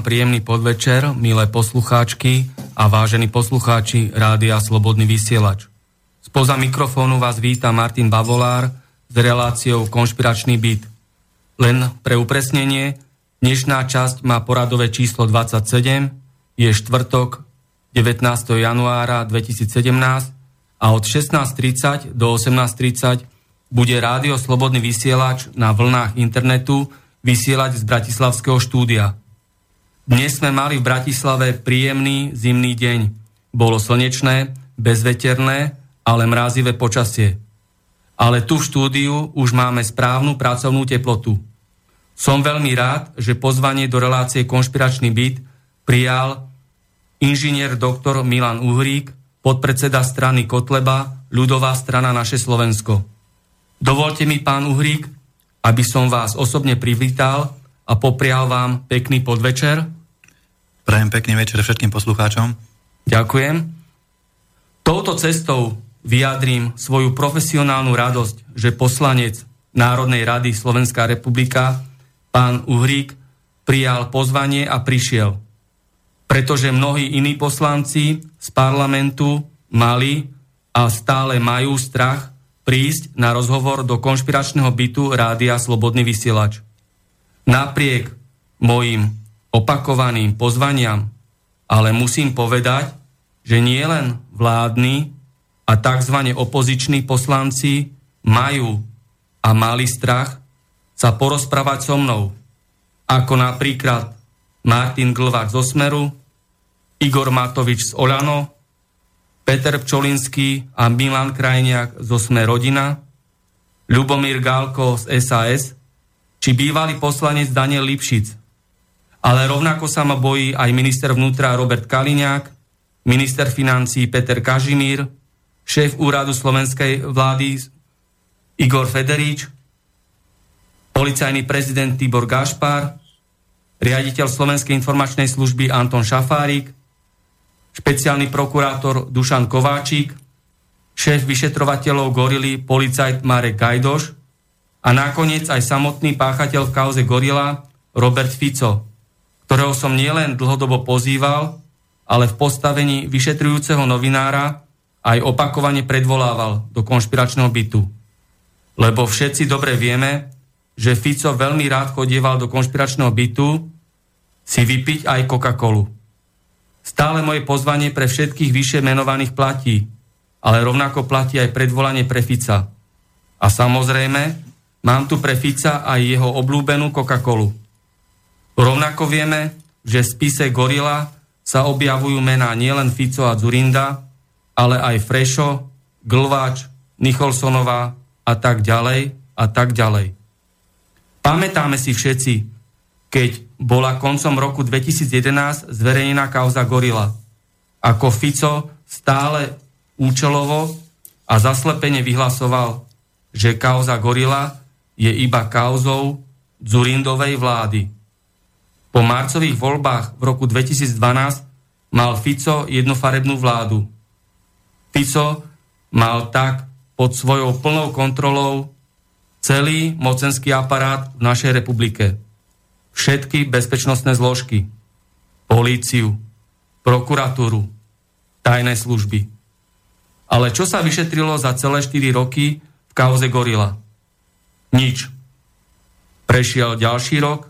Vám príjemný podvečer, milé poslucháčky a vážení poslucháči Rádia Slobodný vysielač. Spoza mikrofónu vás víta Martin Bavolár s reláciou Konšpiračný byt. Len pre upresnenie, dnešná časť má poradové číslo 27, je štvrtok 19. januára 2017 a od 16.30 do 18.30 bude Rádio Slobodný vysielač na vlnách internetu vysielať z Bratislavského štúdia. Dnes sme mali v Bratislave príjemný zimný deň. Bolo slnečné, bezveterné, ale mrázivé počasie. Ale tu v štúdiu už máme správnu pracovnú teplotu. Som veľmi rád, že pozvanie do relácie Konšpiračný byt prijal inžinier doktor Milan Uhrík, podpredseda strany Kotleba, ľudová strana Naše Slovensko. Dovolte mi, pán Uhrík, aby som vás osobne privítal a poprial vám pekný podvečer Prajem pekný večer všetkým poslucháčom. Ďakujem. Touto cestou vyjadrím svoju profesionálnu radosť, že poslanec Národnej rady Slovenská republika, pán Uhrík, prijal pozvanie a prišiel. Pretože mnohí iní poslanci z parlamentu mali a stále majú strach prísť na rozhovor do konšpiračného bytu Rádia Slobodný vysielač. Napriek mojim opakovaným pozvaniam, ale musím povedať, že nie len vládni a tzv. opoziční poslanci majú a mali strach sa porozprávať so mnou, ako napríklad Martin Glvák z Osmeru, Igor Matovič z Olano, Peter Pčolinský a Milan Krajniak zo Sme rodina, Ľubomír Gálko z SAS, či bývalý poslanec Daniel Lipšic ale rovnako sa ma bojí aj minister vnútra Robert Kaliňák, minister financí Peter Kažimír, šéf úradu slovenskej vlády Igor Federič, policajný prezident Tibor Gašpar, riaditeľ Slovenskej informačnej služby Anton Šafárik, špeciálny prokurátor Dušan Kováčik, šéf vyšetrovateľov Gorily policajt Marek Gajdoš a nakoniec aj samotný páchateľ v kauze Gorila Robert Fico, ktorého som nielen dlhodobo pozýval, ale v postavení vyšetrujúceho novinára aj opakovane predvolával do konšpiračného bytu. Lebo všetci dobre vieme, že Fico veľmi rád chodieval do konšpiračného bytu si vypiť aj Coca-Colu. Stále moje pozvanie pre všetkých vyššie menovaných platí, ale rovnako platí aj predvolanie pre Fica. A samozrejme, mám tu pre Fica aj jeho oblúbenú Coca-Colu. Rovnako vieme, že v spise Gorila sa objavujú mená nielen Fico a Zurinda, ale aj Frešo, Glváč, Nicholsonová a tak ďalej a tak ďalej. Pamätáme si všetci, keď bola koncom roku 2011 zverejnená kauza Gorila, ako Fico stále účelovo a zaslepene vyhlasoval, že kauza Gorila je iba kauzou Zurindovej vlády. Po marcových voľbách v roku 2012 mal Fico jednofarebnú vládu. Fico mal tak pod svojou plnou kontrolou celý mocenský aparát v našej republike. Všetky bezpečnostné zložky, políciu, prokuratúru, tajné služby. Ale čo sa vyšetrilo za celé 4 roky v kauze Gorila? Nič. Prešiel ďalší rok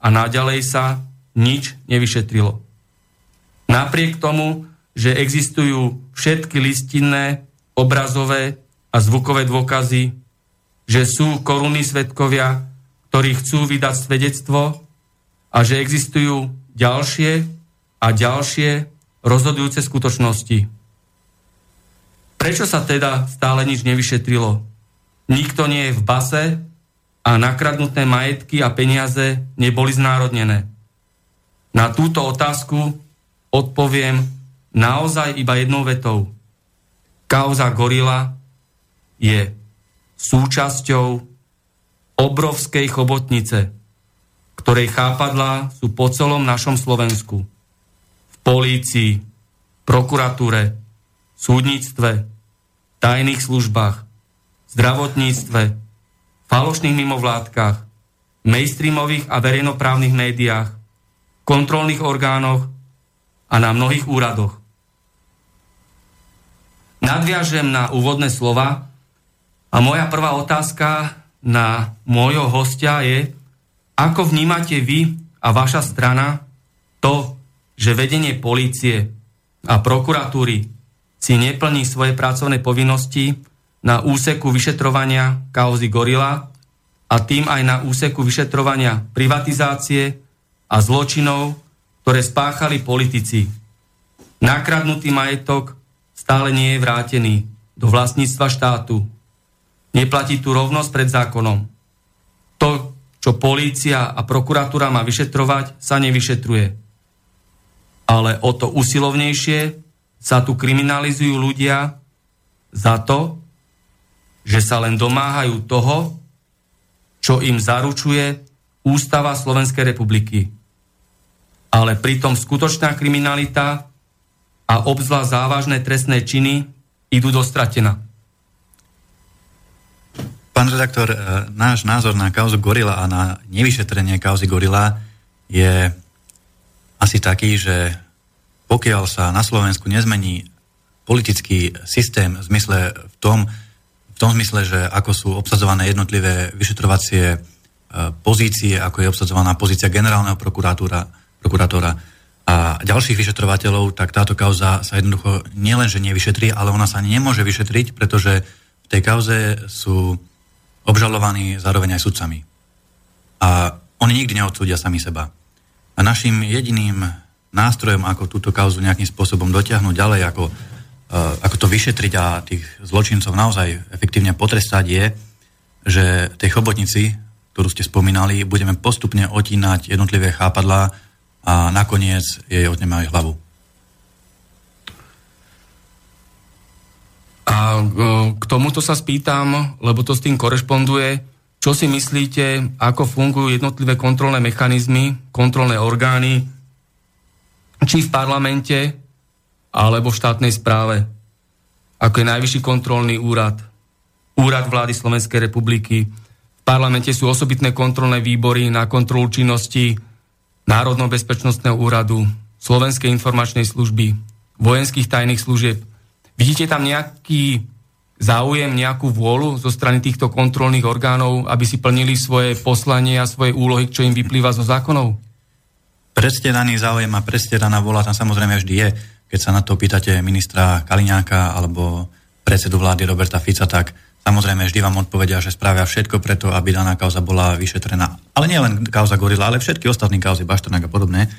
a naďalej sa nič nevyšetrilo. Napriek tomu, že existujú všetky listinné, obrazové a zvukové dôkazy, že sú korunní svetkovia, ktorí chcú vydať svedectvo a že existujú ďalšie a ďalšie rozhodujúce skutočnosti. Prečo sa teda stále nič nevyšetrilo? Nikto nie je v base a nakradnuté majetky a peniaze neboli znárodnené. Na túto otázku odpoviem naozaj iba jednou vetou. Kauza Gorila je súčasťou obrovskej chobotnice, ktorej chápadlá sú po celom našom Slovensku. V polícii, prokuratúre, súdnictve, tajných službách, zdravotníctve, falošných mimovládkach, mainstreamových a verejnoprávnych médiách, kontrolných orgánoch a na mnohých úradoch. Nadviažem na úvodné slova a moja prvá otázka na môjho hostia je, ako vnímate vy a vaša strana to, že vedenie polície a prokuratúry si neplní svoje pracovné povinnosti na úseku vyšetrovania kauzy Gorila a tým aj na úseku vyšetrovania privatizácie a zločinov, ktoré spáchali politici. Nakradnutý majetok stále nie je vrátený do vlastníctva štátu. Neplatí tu rovnosť pred zákonom. To, čo polícia a prokuratúra má vyšetrovať, sa nevyšetruje. Ale o to usilovnejšie sa tu kriminalizujú ľudia za to, že sa len domáhajú toho, čo im zaručuje Ústava Slovenskej republiky. Ale pritom skutočná kriminalita a obzvlášť závažné trestné činy idú do stratena. Pán redaktor, e, náš názor na kauzu Gorila a na nevyšetrenie kauzy Gorila je asi taký, že pokiaľ sa na Slovensku nezmení politický systém v zmysle v tom, tom zmysle, že ako sú obsadzované jednotlivé vyšetrovacie e, pozície, ako je obsadzovaná pozícia generálneho prokurátora, a ďalších vyšetrovateľov, tak táto kauza sa jednoducho nielenže nevyšetrí, ale ona sa nemôže vyšetriť, pretože v tej kauze sú obžalovaní zároveň aj sudcami. A oni nikdy neodsúdia sami seba. A našim jediným nástrojom, ako túto kauzu nejakým spôsobom dotiahnuť ďalej, ako ako to vyšetriť a tých zločincov naozaj efektívne potrestať je, že tej chobotnici, ktorú ste spomínali, budeme postupne otínať jednotlivé chápadlá a nakoniec jej odneme aj hlavu. A eh, k tomuto sa spýtam, lebo to s tým korešponduje, čo si myslíte, ako fungujú jednotlivé kontrolné mechanizmy, kontrolné orgány, či v parlamente, alebo v štátnej správe, ako je Najvyšší kontrolný úrad, Úrad vlády Slovenskej republiky. V parlamente sú osobitné kontrolné výbory na kontrolu činnosti Národného bezpečnostného úradu, Slovenskej informačnej služby, vojenských tajných služieb. Vidíte tam nejaký záujem, nejakú vôľu zo strany týchto kontrolných orgánov, aby si plnili svoje poslanie a svoje úlohy, čo im vyplýva zo zákonov? Predstedaný záujem a predstedaná vôľa tam samozrejme vždy je. Keď sa na to pýtate ministra Kaliňáka alebo predsedu vlády Roberta Fica, tak samozrejme vždy vám odpovedia, že spravia všetko preto, aby daná kauza bola vyšetrená. Ale nie len kauza Gorila, ale všetky ostatné kauzy, Baštrnak a podobné,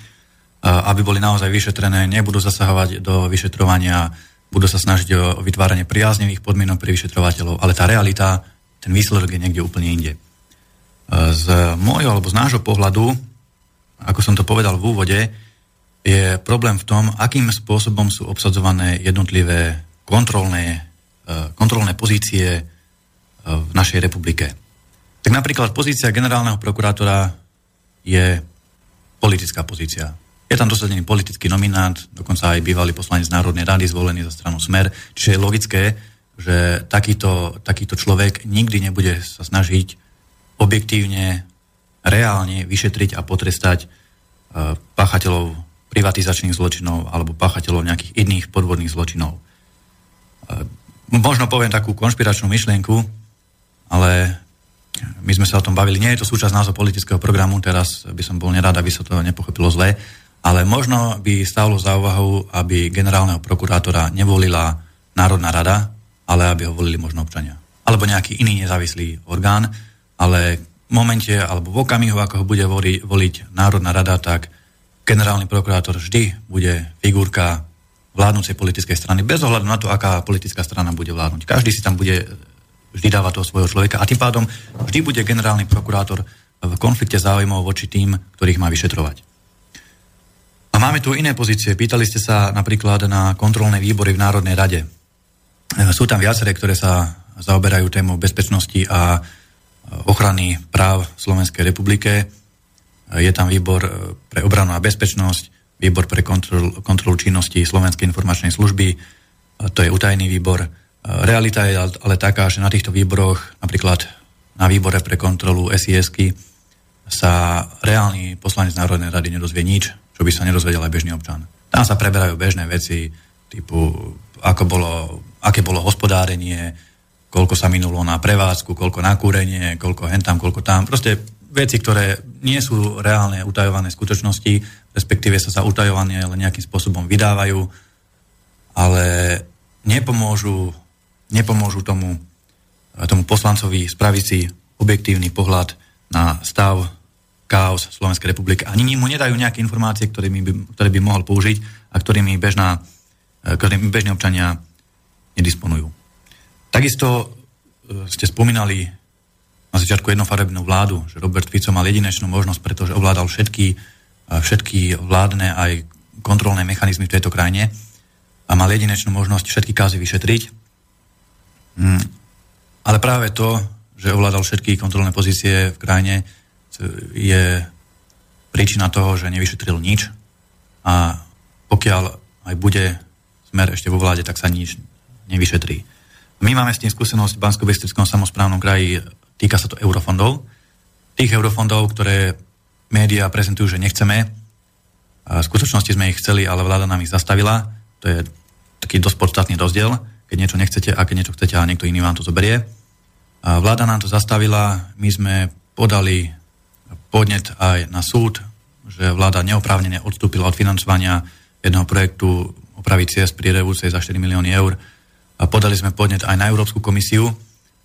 aby boli naozaj vyšetrené, nebudú zasahovať do vyšetrovania, budú sa snažiť o vytváranie priaznevých podmienok pre vyšetrovateľov, ale tá realita, ten výsledok je niekde úplne inde. Z môjho alebo z nášho pohľadu, ako som to povedal v úvode, je problém v tom, akým spôsobom sú obsadzované jednotlivé kontrolné, e, kontrolné pozície e, v našej republike. Tak napríklad pozícia generálneho prokurátora je politická pozícia. Je tam dosadený politický nominant, dokonca aj bývalý poslanec Národnej rady zvolený za stranu Smer, čiže je logické, že takýto, takýto človek nikdy nebude sa snažiť objektívne, reálne vyšetriť a potrestať e, páchateľov privatizačných zločinov alebo páchateľov nejakých iných podvodných zločinov. E, možno poviem takú konšpiračnú myšlienku, ale my sme sa o tom bavili. Nie je to súčasť názov politického programu, teraz by som bol nerád, aby sa to nepochopilo zle, ale možno by stálo za úvahu, aby generálneho prokurátora nevolila Národná rada, ale aby ho volili možno občania. Alebo nejaký iný nezávislý orgán, ale v momente alebo v okamihu, ako ho bude voliť Národná rada, tak generálny prokurátor vždy bude figurka vládnúcej politickej strany, bez ohľadu na to, aká politická strana bude vládnuť. Každý si tam bude vždy dávať toho svojho človeka a tým pádom vždy bude generálny prokurátor v konflikte záujmov voči tým, ktorých má vyšetrovať. A máme tu iné pozície. Pýtali ste sa napríklad na kontrolné výbory v Národnej rade. Sú tam viaceré, ktoré sa zaoberajú témou bezpečnosti a ochrany práv Slovenskej republike. Je tam výbor pre obranu a bezpečnosť, výbor pre kontrol, kontrolu činnosti Slovenskej informačnej služby, to je utajený výbor. Realita je ale taká, že na týchto výboroch, napríklad na výbore pre kontrolu sis sa reálny poslanec Národnej rady nedozvie nič, čo by sa nedozvedel aj bežný občan. Tam sa preberajú bežné veci, typu ako bolo, aké bolo hospodárenie, koľko sa minulo na prevádzku, koľko na kúrenie, koľko hentam, koľko tam. Proste veci, ktoré nie sú reálne utajované skutočnosti, respektíve sa sa utajované ale nejakým spôsobom vydávajú, ale nepomôžu, nepomôžu tomu, tomu poslancovi spraviť si objektívny pohľad na stav chaos Slovenskej republiky. Ani mu nedajú nejaké informácie, ktoré by, ktoré by mohol použiť a ktorými, bežná, ktorými bežní občania nedisponujú. Takisto e, ste spomínali na začiatku jednofarebnú vládu, že Robert Fico mal jedinečnú možnosť, pretože ovládal všetky, e, všetky vládne aj kontrolné mechanizmy v tejto krajine a mal jedinečnú možnosť všetky kázy vyšetriť. Mm. Ale práve to, že ovládal všetky kontrolné pozície v krajine, je príčina toho, že nevyšetril nič a pokiaľ aj bude smer ešte vo vláde, tak sa nič nevyšetrí. My máme s tým skúsenosť v bansko samozprávnom kraji, týka sa to eurofondov. Tých eurofondov, ktoré médiá prezentujú, že nechceme, v skutočnosti sme ich chceli, ale vláda nám ich zastavila. To je taký dosť podstatný rozdiel, keď niečo nechcete a keď niečo chcete a niekto iný vám to zoberie. A vláda nám to zastavila, my sme podali podnet aj na súd, že vláda neoprávnene odstúpila od financovania jedného projektu opravy ciest pri Revúcej za 4 milióny eur a podali sme podnet aj na Európsku komisiu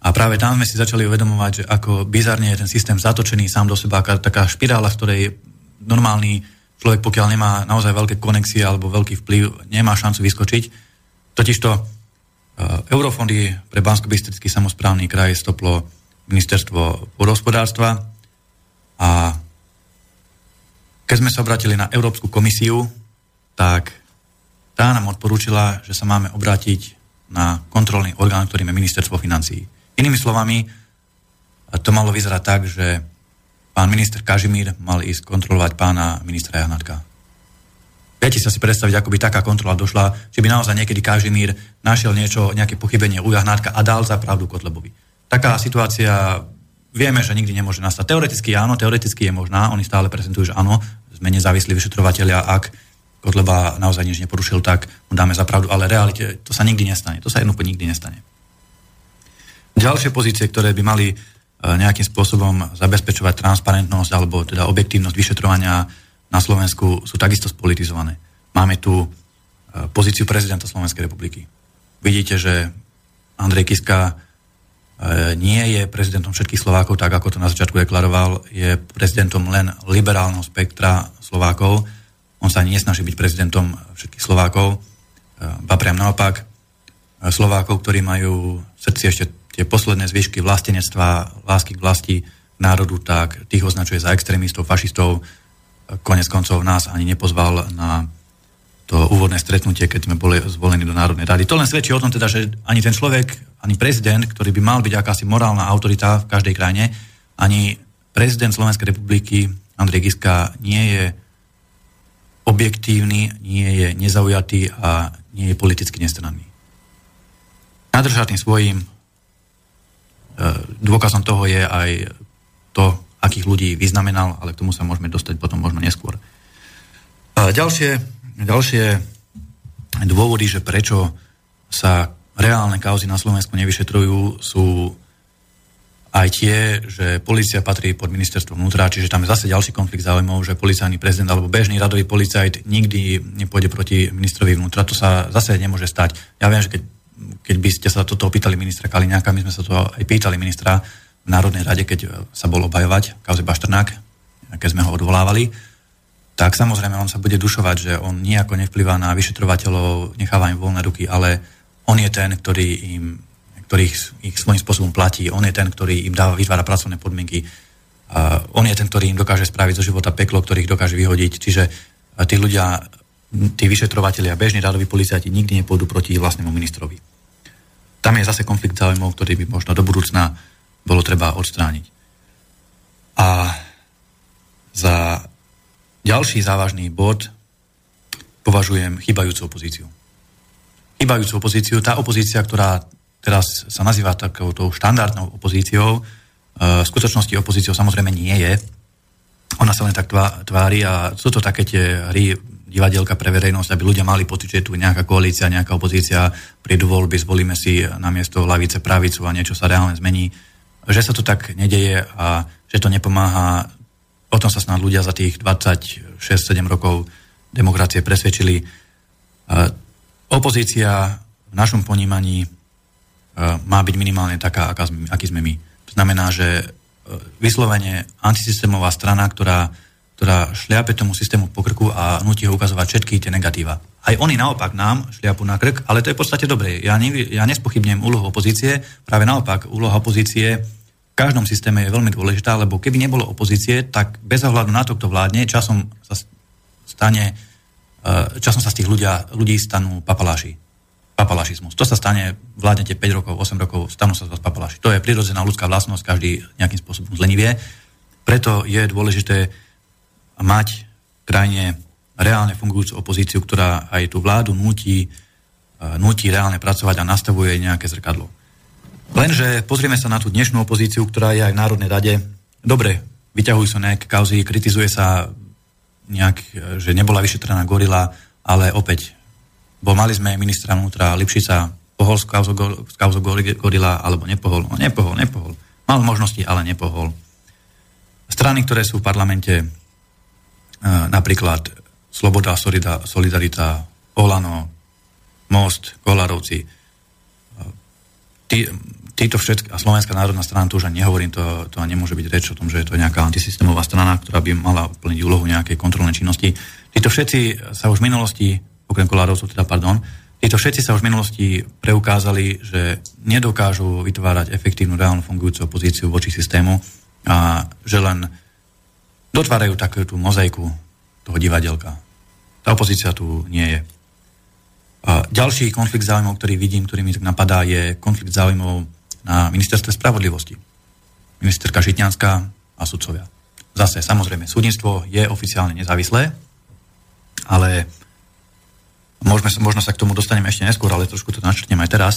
a práve tam sme si začali uvedomovať, že ako bizarne je ten systém zatočený sám do seba, taká špirála, v ktorej normálny človek, pokiaľ nemá naozaj veľké konexie alebo veľký vplyv, nemá šancu vyskočiť. Totižto uh, eurofondy pre bansko bystrický samozprávny kraj stoplo ministerstvo vodohospodárstva a keď sme sa obratili na Európsku komisiu, tak tá nám odporúčila, že sa máme obrátiť na kontrolný orgán, ktorým je ministerstvo financí. Inými slovami, to malo vyzerať tak, že pán minister Kažimír mal ísť kontrolovať pána ministra Jahnatka. Viete si predstaviť, ako by taká kontrola došla, či by naozaj niekedy Kažimír našiel niečo, nejaké pochybenie u Jahnátka a dal za pravdu Kotlebovi. Taká situácia vieme, že nikdy nemôže nastať. Teoreticky áno, teoreticky je možná, oni stále prezentujú, že áno, sme nezávislí vyšetrovateľia, ak Kotleba naozaj nič neporušil, tak mu dáme za pravdu, ale realite to sa nikdy nestane. To sa jednoducho nikdy nestane. Ďalšie pozície, ktoré by mali e, nejakým spôsobom zabezpečovať transparentnosť alebo teda objektívnosť vyšetrovania na Slovensku sú takisto spolitizované. Máme tu e, pozíciu prezidenta Slovenskej republiky. Vidíte, že Andrej Kiska e, nie je prezidentom všetkých Slovákov, tak ako to na začiatku deklaroval, je prezidentom len liberálneho spektra Slovákov on sa nesnaží byť prezidentom všetkých Slovákov, ba priam naopak. Slovákov, ktorí majú v srdci ešte tie posledné zvyšky vlastenectva, lásky k vlasti národu, tak tých označuje za extrémistov, fašistov. Konec koncov nás ani nepozval na to úvodné stretnutie, keď sme boli zvolení do Národnej rady. To len svedčí o tom teda, že ani ten človek, ani prezident, ktorý by mal byť akási morálna autorita v každej krajine, ani prezident Slovenskej republiky Andrej Giska nie je objektívny, nie je nezaujatý a nie je politicky nestranný. nadržatým svojim. E, dôkazom toho je aj to, akých ľudí vyznamenal, ale k tomu sa môžeme dostať potom možno neskôr. Ďalšie, ďalšie dôvody, že prečo sa reálne kauzy na Slovensku nevyšetrujú, sú aj tie, že policia patrí pod ministerstvo vnútra, čiže tam je zase ďalší konflikt záujmov, že policajný prezident alebo bežný radový policajt nikdy nepôjde proti ministrovi vnútra. To sa zase nemôže stať. Ja viem, že keď, keď by ste sa toto opýtali ministra Kaliňáka, my sme sa to aj pýtali ministra v Národnej rade, keď sa bol obhajovať kauze Baštrnák, keď sme ho odvolávali, tak samozrejme on sa bude dušovať, že on nejako nevplyvá na vyšetrovateľov, necháva im voľné ruky, ale on je ten, ktorý im ktorý ich, ich svojím spôsobom platí, on je ten, ktorý im dáva, vytvára pracovné podmienky, uh, on je ten, ktorý im dokáže spraviť zo života peklo, ktorý ich dokáže vyhodiť. Čiže uh, tí ľudia, tí vyšetrovateľia, bežní rádoví policajti nikdy nepôjdu proti vlastnému ministrovi. Tam je zase konflikt záujmov, ktorý by možno do budúcna bolo treba odstrániť. A za ďalší závažný bod považujem chybajúcu opozíciu. Chybajúcu opozíciu, tá opozícia, ktorá teraz sa nazýva takouto štandardnou opozíciou, e, v skutočnosti opozíciou samozrejme nie je. Ona sa len tak tvári a sú to také tie hry divadielka pre verejnosť, aby ľudia mali pocit, že tu nejaká koalícia, nejaká opozícia, prídu voľby, zvolíme si na miesto lavice pravicu a niečo sa reálne zmení. Že sa to tak nedeje a že to nepomáha potom sa snad ľudia za tých 26-7 rokov demokracie presvedčili. Opozícia v našom ponímaní e, má byť minimálne taká, aký sme my. To znamená, že e, vyslovene antisystémová strana, ktorá, ktorá šliape tomu systému po krku a nutí ho ukazovať všetky tie negatíva. Aj oni naopak nám šliapu na krk, ale to je v podstate dobré. Ja, ne, ja nespochybnem úlohu opozície, práve naopak, úloha opozície každom systéme je veľmi dôležitá, lebo keby nebolo opozície, tak bez ohľadu na to, kto vládne, časom sa stane, e, časom sa z tých ľudia, ľudí stanú papaláši. Papalašizmus. To sa stane, vládnete 5 rokov, 8 rokov, stanú sa z vás papaláši. To je prirodzená ľudská vlastnosť, každý nejakým spôsobom zlenivie. Preto je dôležité mať v krajine reálne fungujúcu opozíciu, ktorá aj tú vládu nutí, e, nutí reálne pracovať a nastavuje nejaké zrkadlo. Lenže pozrieme sa na tú dnešnú opozíciu, ktorá je aj v Národnej rade. Dobre, vyťahujú sa nejaké kauzy, kritizuje sa nejak, že nebola vyšetrená gorila, ale opäť, bo mali sme ministra vnútra Lipšica, pohol z kauzou gorila, alebo nepohol. No nepohol, nepohol. Mal možnosti, ale nepohol. Strany, ktoré sú v parlamente, napríklad Sloboda, Solidarita, Olano, Most, Kolarovci, e, tí, títo všetky, a Slovenská národná strana, to už ani nehovorím, to, to nemôže byť reč o tom, že je to nejaká antisystémová strana, ktorá by mala plniť úlohu nejakej kontrolnej činnosti. Títo všetci sa už v minulosti, okrem Kolárovcov teda, pardon, títo všetci sa už v minulosti preukázali, že nedokážu vytvárať efektívnu, reálnu fungujúcu opozíciu voči systému a že len dotvárajú takú tú mozaiku toho divadelka. Tá opozícia tu nie je. A ďalší konflikt záujmov, ktorý vidím, ktorý mi tak napadá, je konflikt záujmov na ministerstve spravodlivosti. Ministerka Žitňanská a sudcovia. Zase, samozrejme, súdnictvo je oficiálne nezávislé, ale môžeme, možno sa k tomu dostaneme ešte neskôr, ale trošku to načrtnem aj teraz.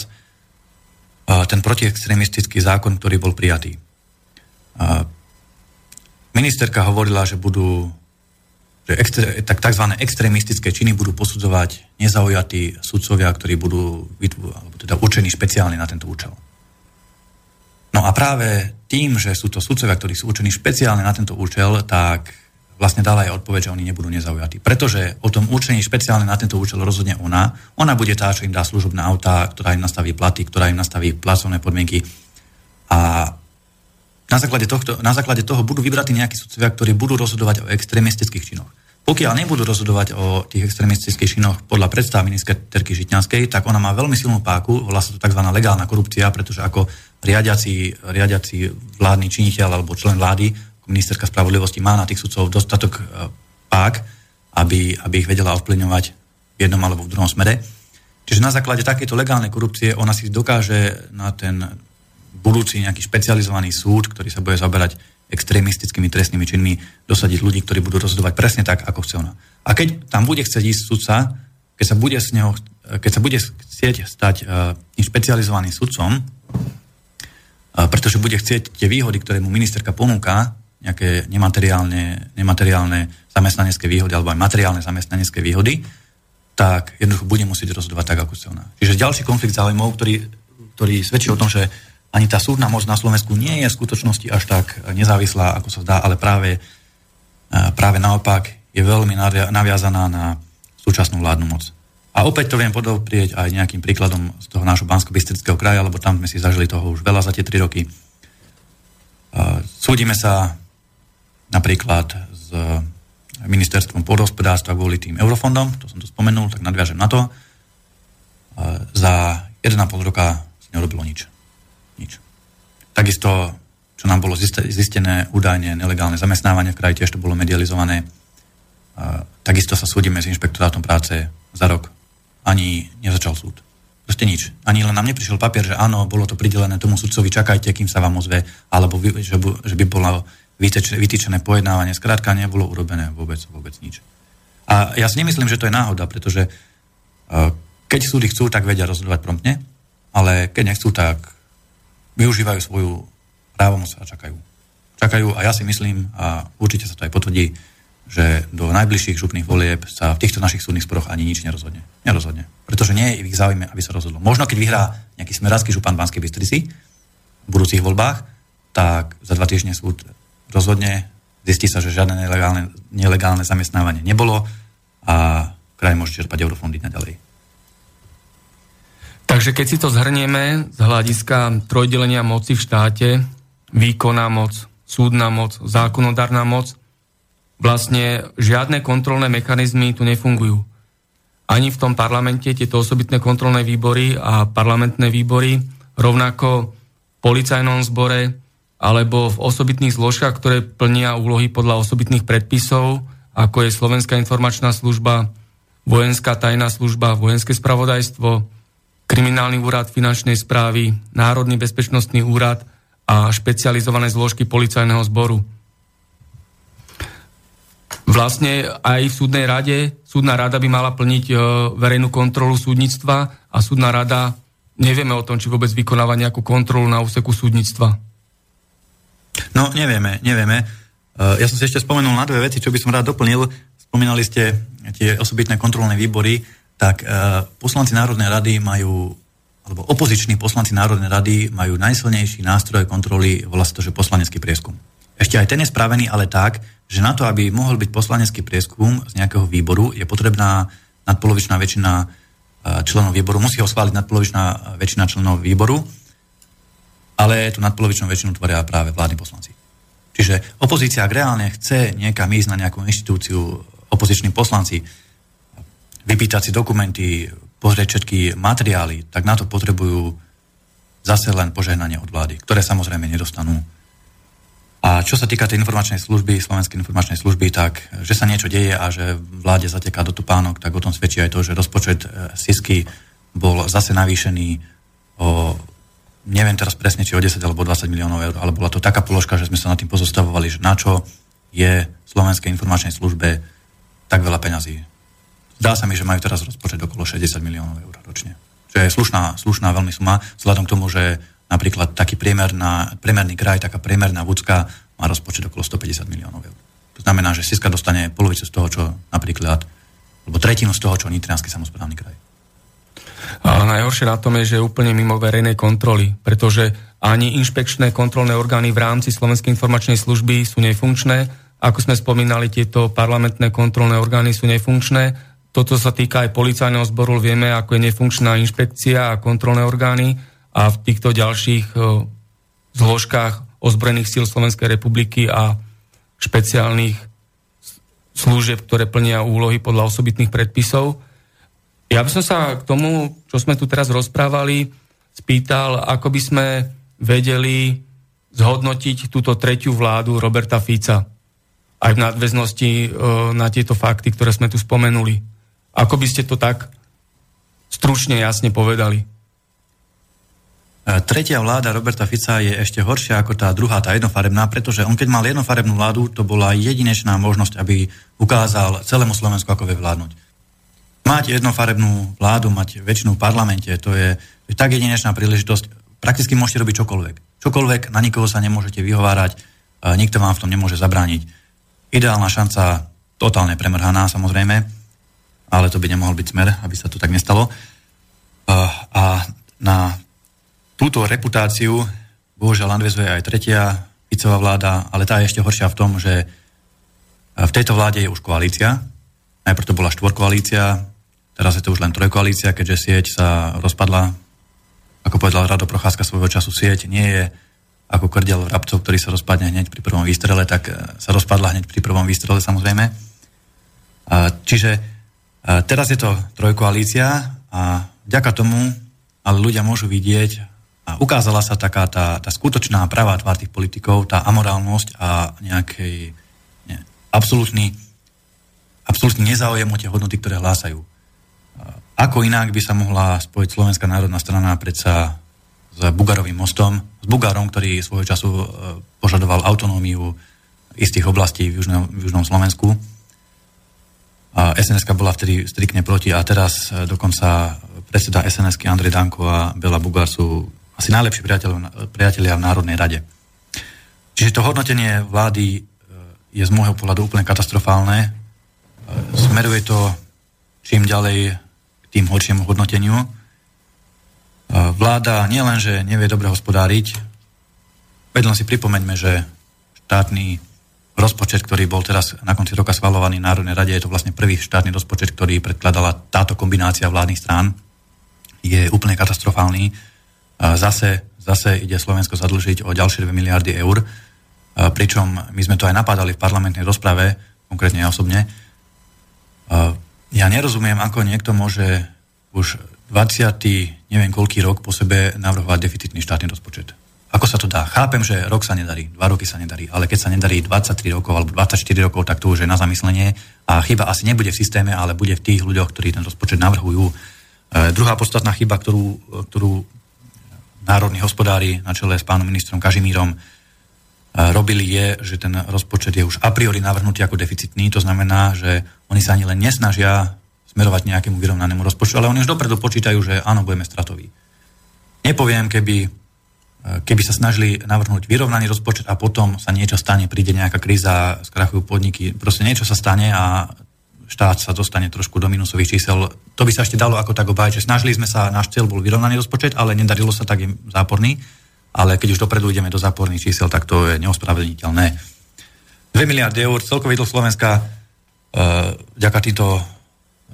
Ten protiextremistický zákon, ktorý bol prijatý. Ministerka hovorila, že budú že extre, tak tzv. extrémistické činy budú posudzovať nezaujatí sudcovia, ktorí budú alebo teda určení špeciálne na tento účel. No a práve tým, že sú to sudcovia, ktorí sú učení špeciálne na tento účel, tak vlastne dala aj odpoveď, že oni nebudú nezaujatí. Pretože o tom určení špeciálne na tento účel rozhodne ona. Ona bude tá, čo im dá služobné autá, ktorá im nastaví platy, ktorá im nastaví pracovné podmienky. A na základe, tohto, na základe toho budú vybratí nejakí sudcovia, ktorí budú rozhodovať o extrémistických činoch. Pokiaľ nebudú rozhodovať o tých extrémistických činoch podľa predstav ministerky Žitňanskej, tak ona má veľmi silnú páku, volá sa to tzv. legálna korupcia, pretože ako riadiaci, riadiaci vládny činiteľ alebo člen vlády, ministerka spravodlivosti má na tých sudcov dostatok e, pák, aby, aby ich vedela ovplyvňovať v jednom alebo v druhom smere. Čiže na základe takejto legálnej korupcie ona si dokáže na ten budúci nejaký špecializovaný súd, ktorý sa bude zaberať extrémistickými trestnými činmi dosadiť ľudí, ktorí budú rozhodovať presne tak, ako chce ona. A keď tam bude chcieť ísť sudca, keď sa bude s neho keď sa bude chcieť stať uh, špecializovaným sudcom, uh, pretože bude chcieť tie výhody, ktoré mu ministerka ponúka, nejaké nemateriálne, nemateriálne zamestnanecké výhody alebo aj materiálne zamestnanecké výhody, tak jednoducho bude musieť rozhodovať tak, ako chce ona. Čiže ďalší konflikt záujmov, ktorý, ktorý svedčí o tom, že ani tá súdna moc na Slovensku nie je v skutočnosti až tak nezávislá, ako sa zdá, ale práve, práve naopak je veľmi naviazaná na súčasnú vládnu moc. A opäť to viem podoprieť aj nejakým príkladom z toho nášho bansko kraja, lebo tam sme si zažili toho už veľa za tie tri roky. Súdime sa napríklad s ministerstvom pôdohospodárstva kvôli tým eurofondom, to som to spomenul, tak nadviažem na to. Za 1,5 roka sa nerobilo. Nič. Takisto, čo nám bolo zistené údajne nelegálne zamestnávanie v kraji, tiež to bolo medializované. Takisto sa súdime s inšpektorátom práce za rok. Ani nezačal súd. Proste nič. Ani len nám neprišiel papier, že áno, bolo to pridelené tomu sudcovi, čakajte, kým sa vám ozve, alebo že, by bolo vytýčené pojednávanie. Skrátka nebolo urobené vôbec, vôbec nič. A ja si nemyslím, že to je náhoda, pretože e, keď súdy chcú, tak vedia rozhodovať promptne, ale keď nechcú, tak využívajú svoju právomoc a čakajú. Čakajú a ja si myslím, a určite sa to aj potvrdí, že do najbližších župných volieb sa v týchto našich súdnych sporoch ani nič nerozhodne. Nerozhodne. Pretože nie je ich záujme, aby sa rozhodlo. Možno keď vyhrá nejaký smerácky župan Banskej Bystrici v budúcich voľbách, tak za dva týždne súd rozhodne, zistí sa, že žiadne nelegálne, nelegálne zamestnávanie nebolo a kraj môže čerpať eurofondy naďalej. Takže keď si to zhrnieme z hľadiska trojdelenia moci v štáte, výkonná moc, súdna moc, zákonodárna moc, vlastne žiadne kontrolné mechanizmy tu nefungujú. Ani v tom parlamente tieto osobitné kontrolné výbory a parlamentné výbory, rovnako v policajnom zbore, alebo v osobitných zložkách, ktoré plnia úlohy podľa osobitných predpisov, ako je Slovenská informačná služba, Vojenská tajná služba, Vojenské spravodajstvo, Kriminálny úrad finančnej správy, Národný bezpečnostný úrad a špecializované zložky policajného zboru. Vlastne aj v súdnej rade, súdna rada by mala plniť e, verejnú kontrolu súdnictva a súdna rada nevieme o tom, či vôbec vykonáva nejakú kontrolu na úseku súdnictva. No, nevieme, nevieme. E, ja som si ešte spomenul na dve veci, čo by som rád doplnil. Spomínali ste tie osobitné kontrolné výbory, tak e, poslanci Národnej rady majú, alebo opoziční poslanci Národnej rady majú najsilnejší nástroj kontroly, volá sa to, že poslanecký prieskum. Ešte aj ten je spravený, ale tak, že na to, aby mohol byť poslanecký prieskum z nejakého výboru, je potrebná nadpolovičná väčšina e, členov výboru, musí ho schváliť nadpolovičná väčšina členov výboru ale tú nadpolovičnú väčšinu tvoria práve vládni poslanci. Čiže opozícia, ak reálne chce niekam ísť na nejakú inštitúciu, opoziční poslanci, vypýtať si dokumenty, pozrieť všetky materiály, tak na to potrebujú zase len požehnanie od vlády, ktoré samozrejme nedostanú. A čo sa týka tej informačnej služby, Slovenskej informačnej služby, tak že sa niečo deje a že vláde zateká do tupánok, tak o tom svedčí aj to, že rozpočet eh, SISky bol zase navýšený o neviem teraz presne, či o 10 alebo 20 miliónov eur, ale bola to taká položka, že sme sa nad tým pozostavovali, že na čo je Slovenskej informačnej službe tak veľa peňazí. Zdá sa mi, že majú teraz rozpočet okolo 60 miliónov eur ročne. Čo je slušná, slušná veľmi suma, vzhľadom k tomu, že napríklad taký priemerná, priemerný kraj, taká priemerná vúcka má rozpočet okolo 150 miliónov eur. To znamená, že Siska dostane polovicu z toho, čo napríklad, alebo tretinu z toho, čo Nitrianský samozprávny kraj. A najhoršie na tom je, že je úplne mimo verejnej kontroly, pretože ani inšpekčné kontrolné orgány v rámci Slovenskej informačnej služby sú nefunkčné. Ako sme spomínali, tieto parlamentné kontrolné orgány sú nefunkčné. Toto sa týka aj policajného zboru, vieme, ako je nefunkčná inšpekcia a kontrolné orgány a v týchto ďalších zložkách ozbrojených síl Slovenskej republiky a špeciálnych služieb, ktoré plnia úlohy podľa osobitných predpisov. Ja by som sa k tomu, čo sme tu teraz rozprávali, spýtal, ako by sme vedeli zhodnotiť túto tretiu vládu Roberta Fica. Aj v nadväznosti e, na tieto fakty, ktoré sme tu spomenuli. Ako by ste to tak stručne, jasne povedali? E, tretia vláda Roberta Fica je ešte horšia ako tá druhá, tá jednofarebná, pretože on keď mal jednofarebnú vládu, to bola jedinečná možnosť, aby ukázal celému Slovensku, ako vie vládnuť. Mať jednofarebnú vládu, mať väčšinu v parlamente, to je, to je tak jedinečná príležitosť. Prakticky môžete robiť čokoľvek. Čokoľvek, na nikoho sa nemôžete vyhovárať, nikto vám v tom nemôže zabrániť. Ideálna šanca, totálne premrhaná samozrejme, ale to by nemohol byť smer, aby sa to tak nestalo. A na túto reputáciu bohužiaľ nadvezuje aj tretia Ficová vláda, ale tá je ešte horšia v tom, že v tejto vláde je už koalícia. Najprv to bola štvorkoalícia, teraz je to už len trojkoalícia, keďže sieť sa rozpadla. Ako povedal Rado Procházka svojho času, sieť nie je ako krdel vrabcov, ktorý sa rozpadne hneď pri prvom výstrele, tak e, sa rozpadla hneď pri prvom výstrele samozrejme. Čiže teraz je to trojkoalícia a vďaka tomu ale ľudia môžu vidieť a ukázala sa taká tá, tá skutočná pravá tvár tých politikov, tá amorálnosť a nejaký absolútny, absolútny nezáujem o tie hodnoty, ktoré hlásajú. Ako inak by sa mohla spojiť Slovenská národná strana predsa s Bugarovým mostom, s Bugarom, ktorý svojho času e, požadoval autonómiu istých oblastí v južnom, v južnom Slovensku. Sns bola vtedy striktne proti a teraz e, dokonca predseda sns Andrej Danko a Bela Bugar sú asi najlepší priatelia v Národnej rade. Čiže to hodnotenie vlády je z môjho pohľadu úplne katastrofálne. E, smeruje to čím ďalej k tým horšiemu hodnoteniu. E, vláda nielenže nevie dobre hospodáriť, veď si pripomeňme, že štátny rozpočet, ktorý bol teraz na konci roka schvalovaný v Národnej rade, je to vlastne prvý štátny rozpočet, ktorý predkladala táto kombinácia vládnych strán, je úplne katastrofálny. Zase, zase ide Slovensko zadlžiť o ďalšie 2 miliardy eur pričom my sme to aj napádali v parlamentnej rozprave, konkrétne ja osobne. Ja nerozumiem, ako niekto môže už 20. neviem koľký rok po sebe navrhovať deficitný štátny rozpočet. Ako sa to dá? Chápem, že rok sa nedarí, dva roky sa nedarí, ale keď sa nedarí 23 rokov alebo 24 rokov, tak to už je na zamyslenie a chyba asi nebude v systéme, ale bude v tých ľuďoch, ktorí ten rozpočet navrhujú. E, druhá podstatná chyba, ktorú, ktorú národní hospodári na čele s pánom ministrom Kažimírom robili je, že ten rozpočet je už a priori navrhnutý ako deficitný, to znamená, že oni sa ani len nesnažia smerovať nejakému vyrovnanému rozpočtu, ale oni už dopredu počítajú, že áno, budeme stratoví. Nepoviem, keby, keby sa snažili navrhnúť vyrovnaný rozpočet a potom sa niečo stane, príde nejaká kríza, skrachujú podniky, proste niečo sa stane a štát sa dostane trošku do minusových čísel. To by sa ešte dalo ako tak obájať, že snažili sme sa, náš cieľ bol vyrovnaný rozpočet, ale nedarilo sa tak im záporný ale keď už dopredu ideme do záporných čísel, tak to je neospravedlniteľné. 2 miliardy eur, celkový dlh Slovenska uh, vďaka týmto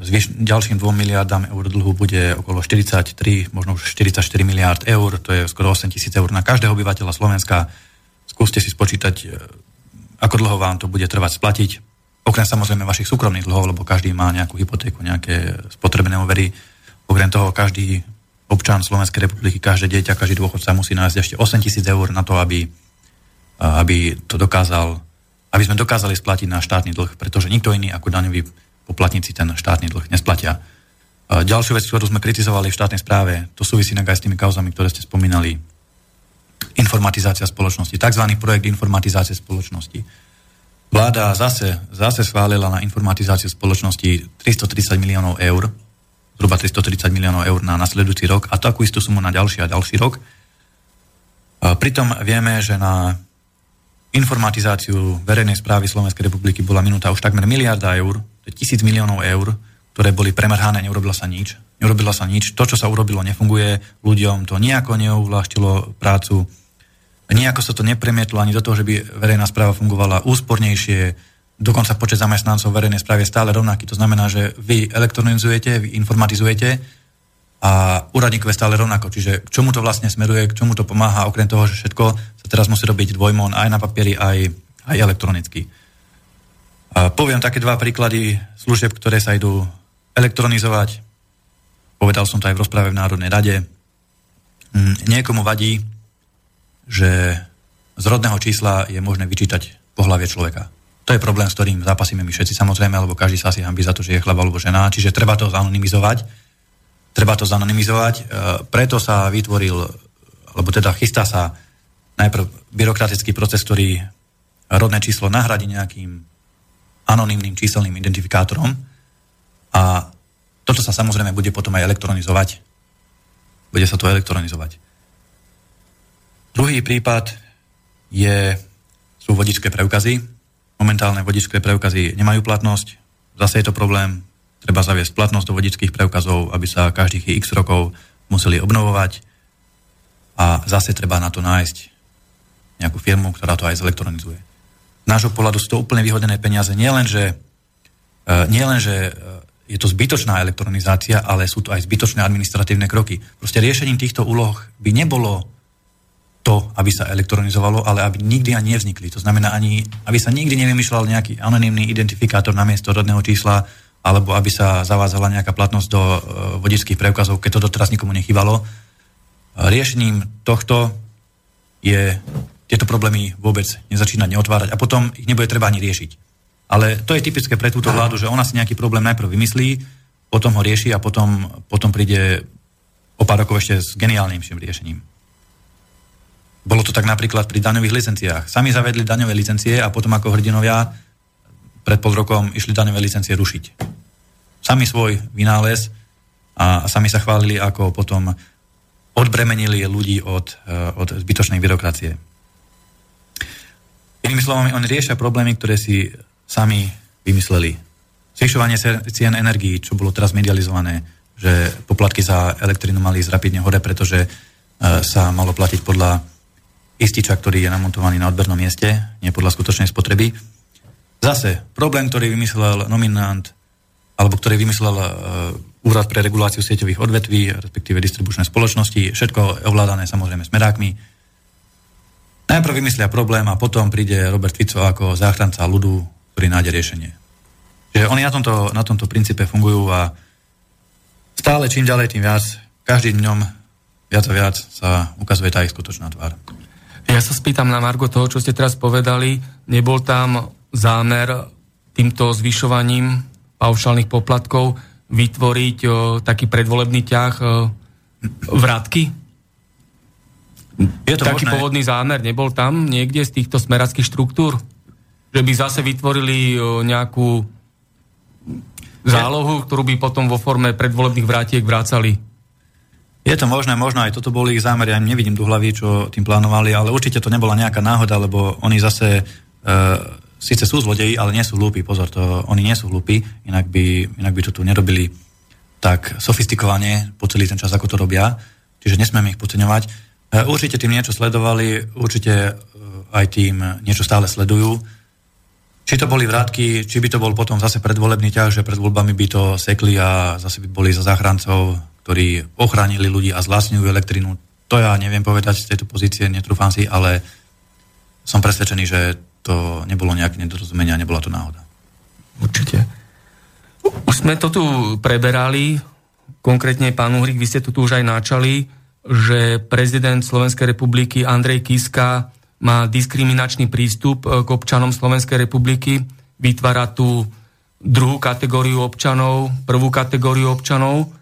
zvyš- ďalším 2 miliardám eur dlhu bude okolo 43, možno už 44 miliard eur, to je skoro 8 tisíc eur na každého obyvateľa Slovenska. Skúste si spočítať, uh, ako dlho vám to bude trvať splatiť. Okrem samozrejme vašich súkromných dlhov, lebo každý má nejakú hypotéku, nejaké spotrebné overy. Okrem toho každý občan Slovenskej republiky, každé dieťa, každý dôchodca musí nájsť ešte 8 tisíc eur na to, aby, aby to dokázal, aby sme dokázali splatiť náš štátny dlh, pretože nikto iný ako daňoví poplatníci ten štátny dlh nesplatia. Ďalšiu vec, ktorú sme kritizovali v štátnej správe, to súvisí aj s tými kauzami, ktoré ste spomínali. Informatizácia spoločnosti, tzv. projekt informatizácie spoločnosti. Vláda zase, zase schválila na informatizáciu spoločnosti 330 miliónov eur, zhruba 330 miliónov eur na nasledujúci rok a takú istú sumu na ďalší a ďalší rok. Pritom vieme, že na informatizáciu verejnej správy Slovenskej republiky bola minúta už takmer miliarda eur, to je tisíc miliónov eur, ktoré boli premrhané, neurobilo sa nič. Neurobilo sa nič, to, čo sa urobilo, nefunguje, ľuďom to nejako neuvláštilo prácu, nejako sa to nepremietlo ani do toho, že by verejná správa fungovala úspornejšie, dokonca počet zamestnancov verejnej správy je stále rovnaký. To znamená, že vy elektronizujete, vy informatizujete a úradníkov stále rovnako. Čiže k čomu to vlastne smeruje, k čomu to pomáha, okrem toho, že všetko sa teraz musí robiť dvojmon aj na papieri, aj, aj elektronicky. Poviem také dva príklady služieb, ktoré sa idú elektronizovať. Povedal som to aj v rozprave v Národnej rade. Mm, niekomu vadí, že z rodného čísla je možné vyčítať pohľavie človeka. To je problém, s ktorým zápasíme my všetci samozrejme, alebo každý sa asi hambí za to, že je chlap alebo žena. Čiže treba to zanonymizovať. Treba to zanonymizovať. E, preto sa vytvoril, alebo teda chystá sa najprv byrokratický proces, ktorý rodné číslo nahradí nejakým anonymným číselným identifikátorom a Toto sa samozrejme bude potom aj elektronizovať. Bude sa to elektronizovať. Druhý prípad je, sú vodičské preukazy. Momentálne vodičské preukazy nemajú platnosť. Zase je to problém. Treba zaviesť platnosť do vodičských preukazov, aby sa každých x rokov museli obnovovať. A zase treba na to nájsť nejakú firmu, ktorá to aj zelektronizuje. Nášho pohľadu sú to úplne vyhodené peniaze. Nie len, že, e, nie len, že e, je to zbytočná elektronizácia, ale sú to aj zbytočné administratívne kroky. Proste riešením týchto úloh by nebolo to, aby sa elektronizovalo, ale aby nikdy ani nevznikli. To znamená, ani, aby sa nikdy nevymýšľal nejaký anonymný identifikátor na miesto rodného čísla, alebo aby sa zavádzala nejaká platnosť do uh, vodičských preukazov, keď to doteraz nikomu nechybalo. Riešením tohto je tieto problémy vôbec nezačínať neotvárať a potom ich nebude treba ani riešiť. Ale to je typické pre túto vládu, že ona si nejaký problém najprv vymyslí, potom ho rieši a potom, potom príde o pár rokov ešte s geniálnejším riešením. Bolo to tak napríklad pri daňových licenciách. Sami zavedli daňové licencie a potom ako hrdinovia pred pol rokom išli daňové licencie rušiť. Sami svoj vynález a sami sa chválili, ako potom odbremenili ľudí od, eh, od zbytočnej byrokracie. Inými slovami, oni riešia problémy, ktoré si sami vymysleli. Zvyšovanie cien energií, čo bolo teraz medializované, že poplatky za elektrínu mali ísť rapidne hore, pretože eh, sa malo platiť podľa ističa, ktorý je namontovaný na odbernom mieste, nie podľa skutočnej spotreby. Zase, problém, ktorý vymyslel nominant, alebo ktorý vymyslel uh, Úrad pre reguláciu sieťových odvetví, respektíve distribučné spoločnosti, všetko ovládané samozrejme smerákmi. Najprv vymyslia problém a potom príde Robert Fico ako záchranca ľudu, ktorý nájde riešenie. Čiže oni na tomto, na tomto princípe fungujú a stále čím ďalej, tým viac, každým dňom viac a viac sa ukazuje tá ich skutočná tvár. Ja sa spýtam na Margo toho, čo ste teraz povedali. Nebol tam zámer týmto zvyšovaním paušálnych poplatkov vytvoriť o, taký predvolebný ťah o, vrátky? Je to Taký možné. pôvodný zámer nebol tam niekde z týchto smerackých štruktúr? Že by zase vytvorili o, nejakú zálohu, ktorú by potom vo forme predvolebných vrátiek vrácali? Je to možné, možno aj toto boli ich zámery, ja nevidím tu hlavy, čo tým plánovali, ale určite to nebola nejaká náhoda, lebo oni zase e, síce sú zlodeji, ale nie sú hlúpi, pozor, to, oni nie sú hlúpi, inak by, inak by to tu nerobili tak sofistikovane po celý ten čas, ako to robia, čiže nesmieme ich podceňovať. E, určite tým niečo sledovali, určite e, aj tým niečo stále sledujú. Či to boli vrátky, či by to bol potom zase predvolebný ťah, že pred voľbami by to sekli a zase by boli za záchrancov ktorí ochránili ľudí a zlacňujú elektrinu. To ja neviem povedať z tejto pozície, netrúfam si, ale som presvedčený, že to nebolo nejaké nedorozumenie a nebola to náhoda. Určite. Už sme to tu preberali, konkrétne pán Uhrik, vy ste tu už aj načali, že prezident Slovenskej republiky Andrej Kiska má diskriminačný prístup k občanom Slovenskej republiky, vytvára tú druhú kategóriu občanov, prvú kategóriu občanov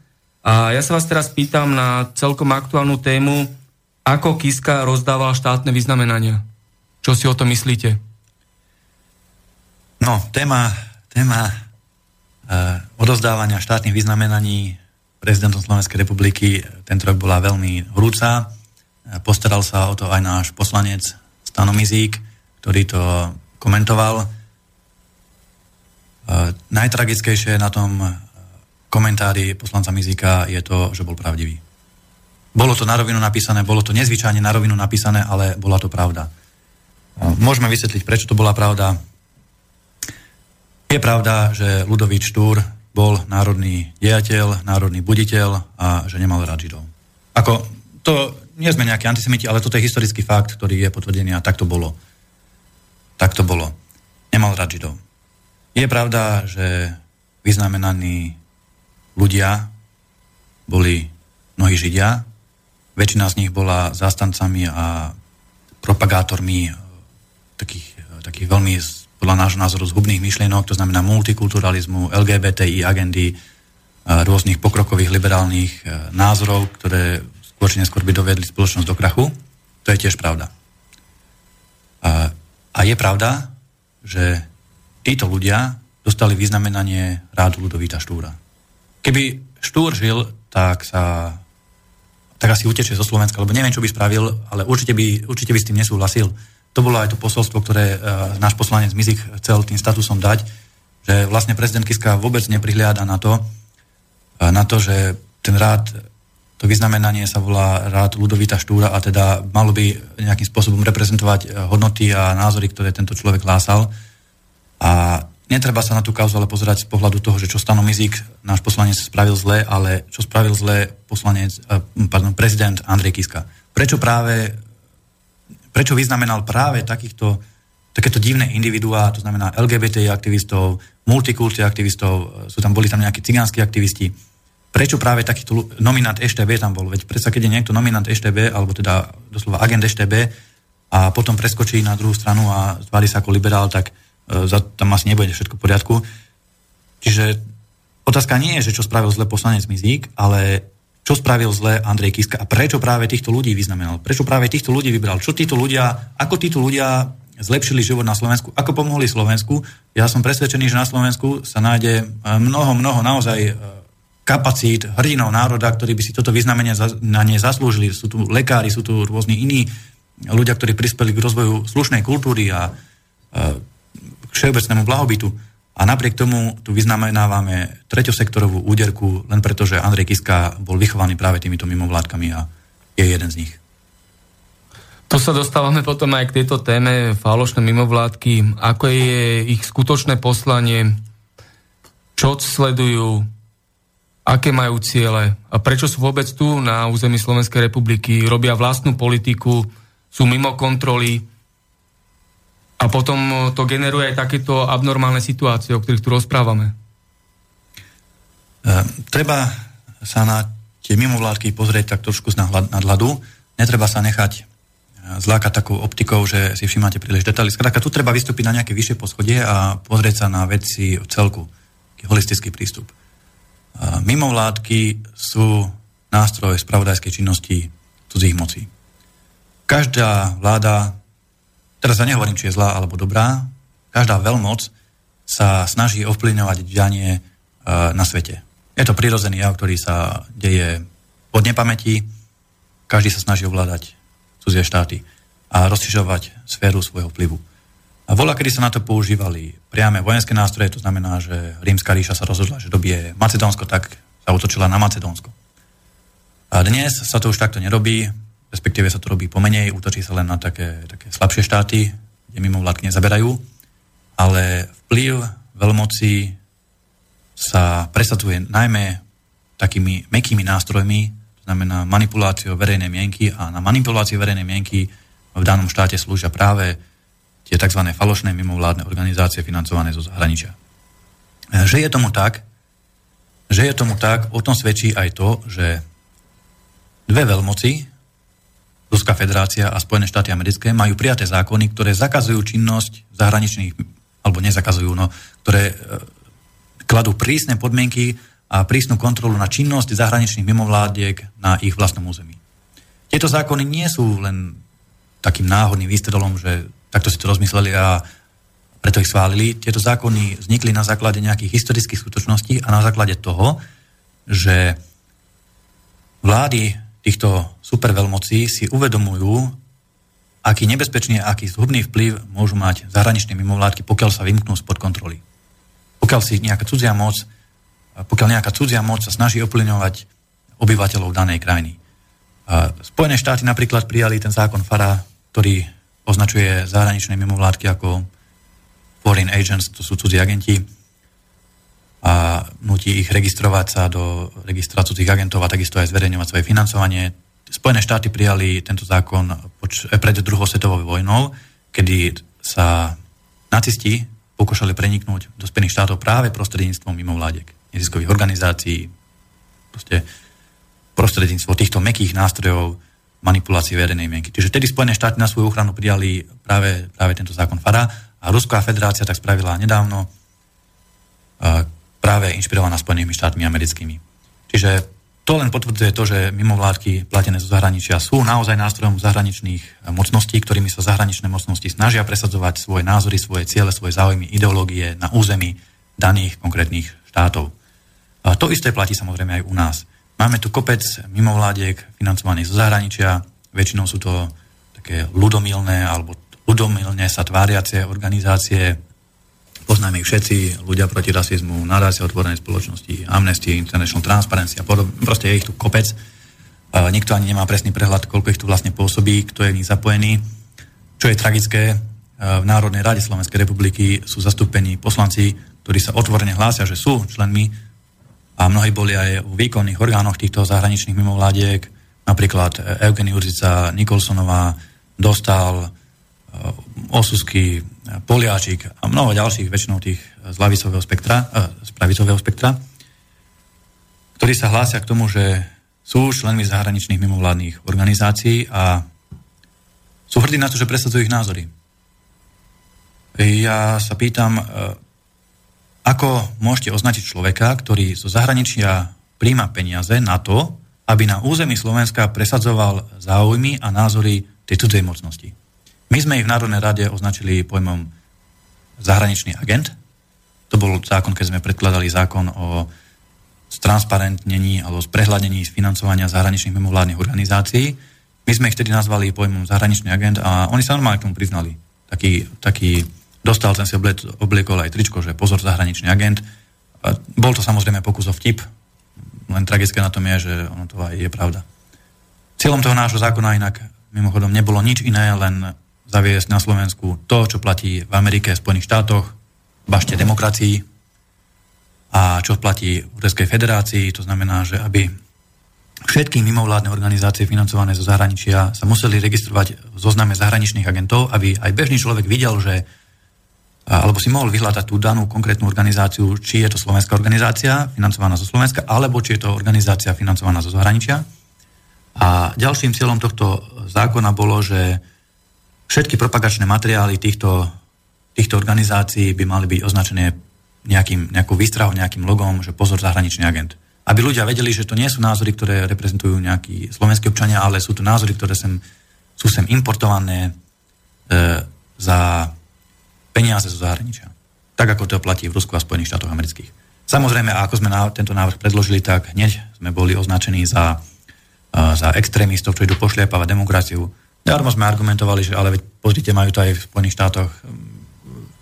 a ja sa vás teraz pýtam na celkom aktuálnu tému, ako Kiska rozdával štátne vyznamenania. Čo si o to myslíte? No, téma, téma uh, odozdávania štátnych vyznamenaní prezidentom Slovenskej republiky tento rok bola veľmi hrúca. Postaral sa o to aj náš poslanec Stano Mizík, ktorý to komentoval. Uh, najtragickejšie na tom komentári poslanca Mizika je to, že bol pravdivý. Bolo to na rovinu napísané, bolo to nezvyčajne na rovinu napísané, ale bola to pravda. Môžeme vysvetliť, prečo to bola pravda. Je pravda, že Ludovič Štúr bol národný dejateľ, národný buditeľ a že nemal rád Židov. Ako, to nie sme nejakí antisemiti, ale toto je historický fakt, ktorý je potvrdený a tak to bolo. Tak to bolo. Nemal rád Židov. Je pravda, že vyznamenaný ľudia boli mnohí Židia, väčšina z nich bola zástancami a propagátormi takých, takých veľmi podľa nášho názoru zhubných myšlienok, to znamená multikulturalizmu, LGBTI agendy, eh, rôznych pokrokových liberálnych názorov, ktoré skôr či neskôr by dovedli spoločnosť do krachu. To je tiež pravda. A, a je pravda, že títo ľudia dostali vyznamenanie rádu Ludovíta Štúra. keby Štúr žil, tak sa tak asi utečie zo Slovenska, lebo neviem, čo by spravil, ale určite by, určite by s tým nesúhlasil. To bolo aj to posolstvo, ktoré uh, náš poslanec Mizik chcel tým statusom dať, že vlastne prezident Kiska vôbec neprihliada na to, uh, na to, že ten rád, to vyznamenanie sa volá rád Ludovita Štúra a teda malo by nejakým spôsobom reprezentovať hodnoty a názory, ktoré tento človek hlásal. A netreba sa na tú kauzu ale pozerať z pohľadu toho, že čo Stano Mizik, náš poslanec, spravil zle, ale čo spravil zle poslanec, pardon, prezident Andrej Kiska. Prečo práve, prečo vyznamenal práve takýchto, takéto divné individuá, to znamená LGBT aktivistov, multikulty aktivistov, sú tam, boli tam nejakí cigánsky aktivisti, prečo práve takýto nominant EŠTB tam bol? Veď predsa, keď je niekto nominant EŠTB, alebo teda doslova agent EŠTB a potom preskočí na druhú stranu a zváli sa ako liberál, tak E, za, tam asi nebude všetko v poriadku. Čiže otázka nie je, že čo spravil zle poslanec Mizík, ale čo spravil zle Andrej Kiska a prečo práve týchto ľudí vyznamenal. Prečo práve týchto ľudí vybral. Čo títo ľudia, ako títo ľudia zlepšili život na Slovensku, ako pomohli Slovensku. Ja som presvedčený, že na Slovensku sa nájde e, mnoho, mnoho naozaj e, kapacít hrdinov národa, ktorí by si toto vyznamenie na ne zaslúžili. Sú tu lekári, sú tu rôzni iní ľudia, ktorí prispeli k rozvoju slušnej kultúry a všeobecnému blahobytu. A napriek tomu tu vyznamenávame treťosektorovú úderku len preto, že Andrej Kiska bol vychovaný práve týmito mimovládkami a je jeden z nich. Tu sa dostávame potom aj k tejto téme falošné mimovládky. Ako je ich skutočné poslanie? Čo sledujú? Aké majú ciele? A prečo sú vôbec tu na území Slovenskej republiky? Robia vlastnú politiku? Sú mimo kontroly? A potom e, to generuje aj takéto abnormálne situácie, o ktorých tu rozprávame. E, treba sa na tie mimovládky pozrieť tak trošku z nadhľadu. Netreba sa nechať e, zlákať takou optikou, že si všimáte príliš detaily. Skrátka, tu treba vystúpiť na nejaké vyššie poschodie a pozrieť sa na veci v celku. Taký holistický prístup. Mimovládky sú nástroj spravodajskej činnosti cudzích mocí. Každá vláda teraz ja nehovorím, či je zlá alebo dobrá, každá veľmoc sa snaží ovplyvňovať dianie e, na svete. Je to prirodzený jav, ktorý sa deje od nepamäti, každý sa snaží ovládať cudzie štáty a rozšiřovať sféru svojho vplyvu. A vola, kedy sa na to používali priame vojenské nástroje, to znamená, že rímska ríša sa rozhodla, že dobie Macedónsko, tak sa utočila na Macedónsko. A dnes sa to už takto nerobí, respektíve sa to robí pomenej, útočí sa len na také, také slabšie štáty, kde mimovládky nezaberajú, ale vplyv veľmoci sa presadzuje najmä takými mekými nástrojmi, to znamená manipuláciou verejnej mienky a na manipuláciu verejnej mienky v danom štáte slúžia práve tie tzv. falošné mimovládne organizácie financované zo zahraničia. Že je tomu tak, že je tomu tak, o tom svedčí aj to, že dve veľmoci, Ruská federácia a Spojené štáty americké majú prijaté zákony, ktoré zakazujú činnosť zahraničných, alebo nezakazujú, no, ktoré e, kladú prísne podmienky a prísnu kontrolu na činnosť zahraničných mimovládiek na ich vlastnom území. Tieto zákony nie sú len takým náhodným výstredolom, že takto si to rozmysleli a preto ich schválili. Tieto zákony vznikli na základe nejakých historických skutočností a na základe toho, že vlády týchto superveľmocí si uvedomujú, aký nebezpečný a aký zhubný vplyv môžu mať zahraničné mimovládky, pokiaľ sa vymknú spod kontroly. Pokiaľ si nejaká cudzia moc, pokiaľ nejaká cudzia moc sa snaží ovplyvňovať obyvateľov danej krajiny. Spojené štáty napríklad prijali ten zákon FARA, ktorý označuje zahraničné mimovládky ako foreign agents, to sú cudzí agenti, a nutí ich registrovať sa do registra cudzích agentov a takisto aj zverejňovať svoje financovanie. Spojené štáty prijali tento zákon poč- eh, pred druhou svetovou vojnou, kedy sa nacisti pokúšali preniknúť do Spojených štátov práve prostredníctvom mimovládiek, neziskových organizácií, proste prostredníctvom týchto mekých nástrojov manipulácie verejnej mienky. Čiže vtedy Spojené štáty na svoju ochranu prijali práve, práve tento zákon FARA a Ruská federácia tak spravila nedávno, práve inšpirovaná Spojenými štátmi americkými. Čiže to len potvrdzuje to, že mimovládky platené zo zahraničia sú naozaj nástrojom zahraničných mocností, ktorými sa zahraničné mocnosti snažia presadzovať svoje názory, svoje ciele, svoje záujmy, ideológie na území daných konkrétnych štátov. A to isté platí samozrejme aj u nás. Máme tu kopec mimovládiek financovaných zo zahraničia, väčšinou sú to také ľudomilné alebo ľudomilne sa tváriace organizácie, poznáme ich všetci, ľudia proti rasizmu, nadácia otvorenej spoločnosti, Amnesty International, Transparency a podobne, proste je ich tu kopec. Uh, nikto ani nemá presný prehľad, koľko ich tu vlastne pôsobí, kto je v nich zapojený. Čo je tragické, uh, v Národnej rade Slovenskej republiky sú zastúpení poslanci, ktorí sa otvorene hlásia, že sú členmi a mnohí boli aj v výkonných orgánoch týchto zahraničných mimovládiek, napríklad Eugenie Urzica, Nikolsonová, Dostal, Osusky, Poliáčik a mnoho ďalších, väčšinou tých z lavicového spektra, z pravicového spektra, ktorí sa hlásia k tomu, že sú členmi zahraničných mimovládnych organizácií a sú hrdí na to, že presadzujú ich názory. Ja sa pýtam, ako môžete označiť človeka, ktorý zo zahraničia príjma peniaze na to, aby na území Slovenska presadzoval záujmy a názory tej cudzej mocnosti? My sme ich v Národnej rade označili pojmom zahraničný agent. To bol zákon, keď sme predkladali zákon o stransparentnení alebo sprehľadnení financovania zahraničných mimovládnych organizácií. My sme ich tedy nazvali pojmom zahraničný agent a oni sa normálne k tomu priznali. Taký, taký Dostal ten si obliekol aj tričko, že pozor, zahraničný agent. A bol to samozrejme pokus o vtip, len tragické na tom je, že ono to aj je pravda. Cieľom toho nášho zákona inak mimochodom nebolo nič iné, len zaviesť na Slovensku to, čo platí v Amerike, v Spojených štátoch, bašte demokracii a čo platí v Ruskej federácii, to znamená, že aby všetky mimovládne organizácie financované zo zahraničia sa museli registrovať v zozname zahraničných agentov, aby aj bežný človek videl, že alebo si mohol vyhľadať tú danú konkrétnu organizáciu, či je to slovenská organizácia financovaná zo Slovenska, alebo či je to organizácia financovaná zo zahraničia. A ďalším cieľom tohto zákona bolo, že všetky propagačné materiály týchto, týchto organizácií by mali byť označené nejakým, nejakou výstrahou, nejakým logom, že pozor zahraničný agent. Aby ľudia vedeli, že to nie sú názory, ktoré reprezentujú nejakí slovenskí občania, ale sú to názory, ktoré sem, sú sem importované e, za peniaze zo zahraničia. Tak ako to platí v Rusku a Spojených štátoch amerických. Samozrejme, ako sme na tento návrh predložili, tak hneď sme boli označení za, za extrémistov, čo idú pošliapávať demokraciu. Darmo sme argumentovali, že ale veď pozrite, majú to aj v Spojených štátoch.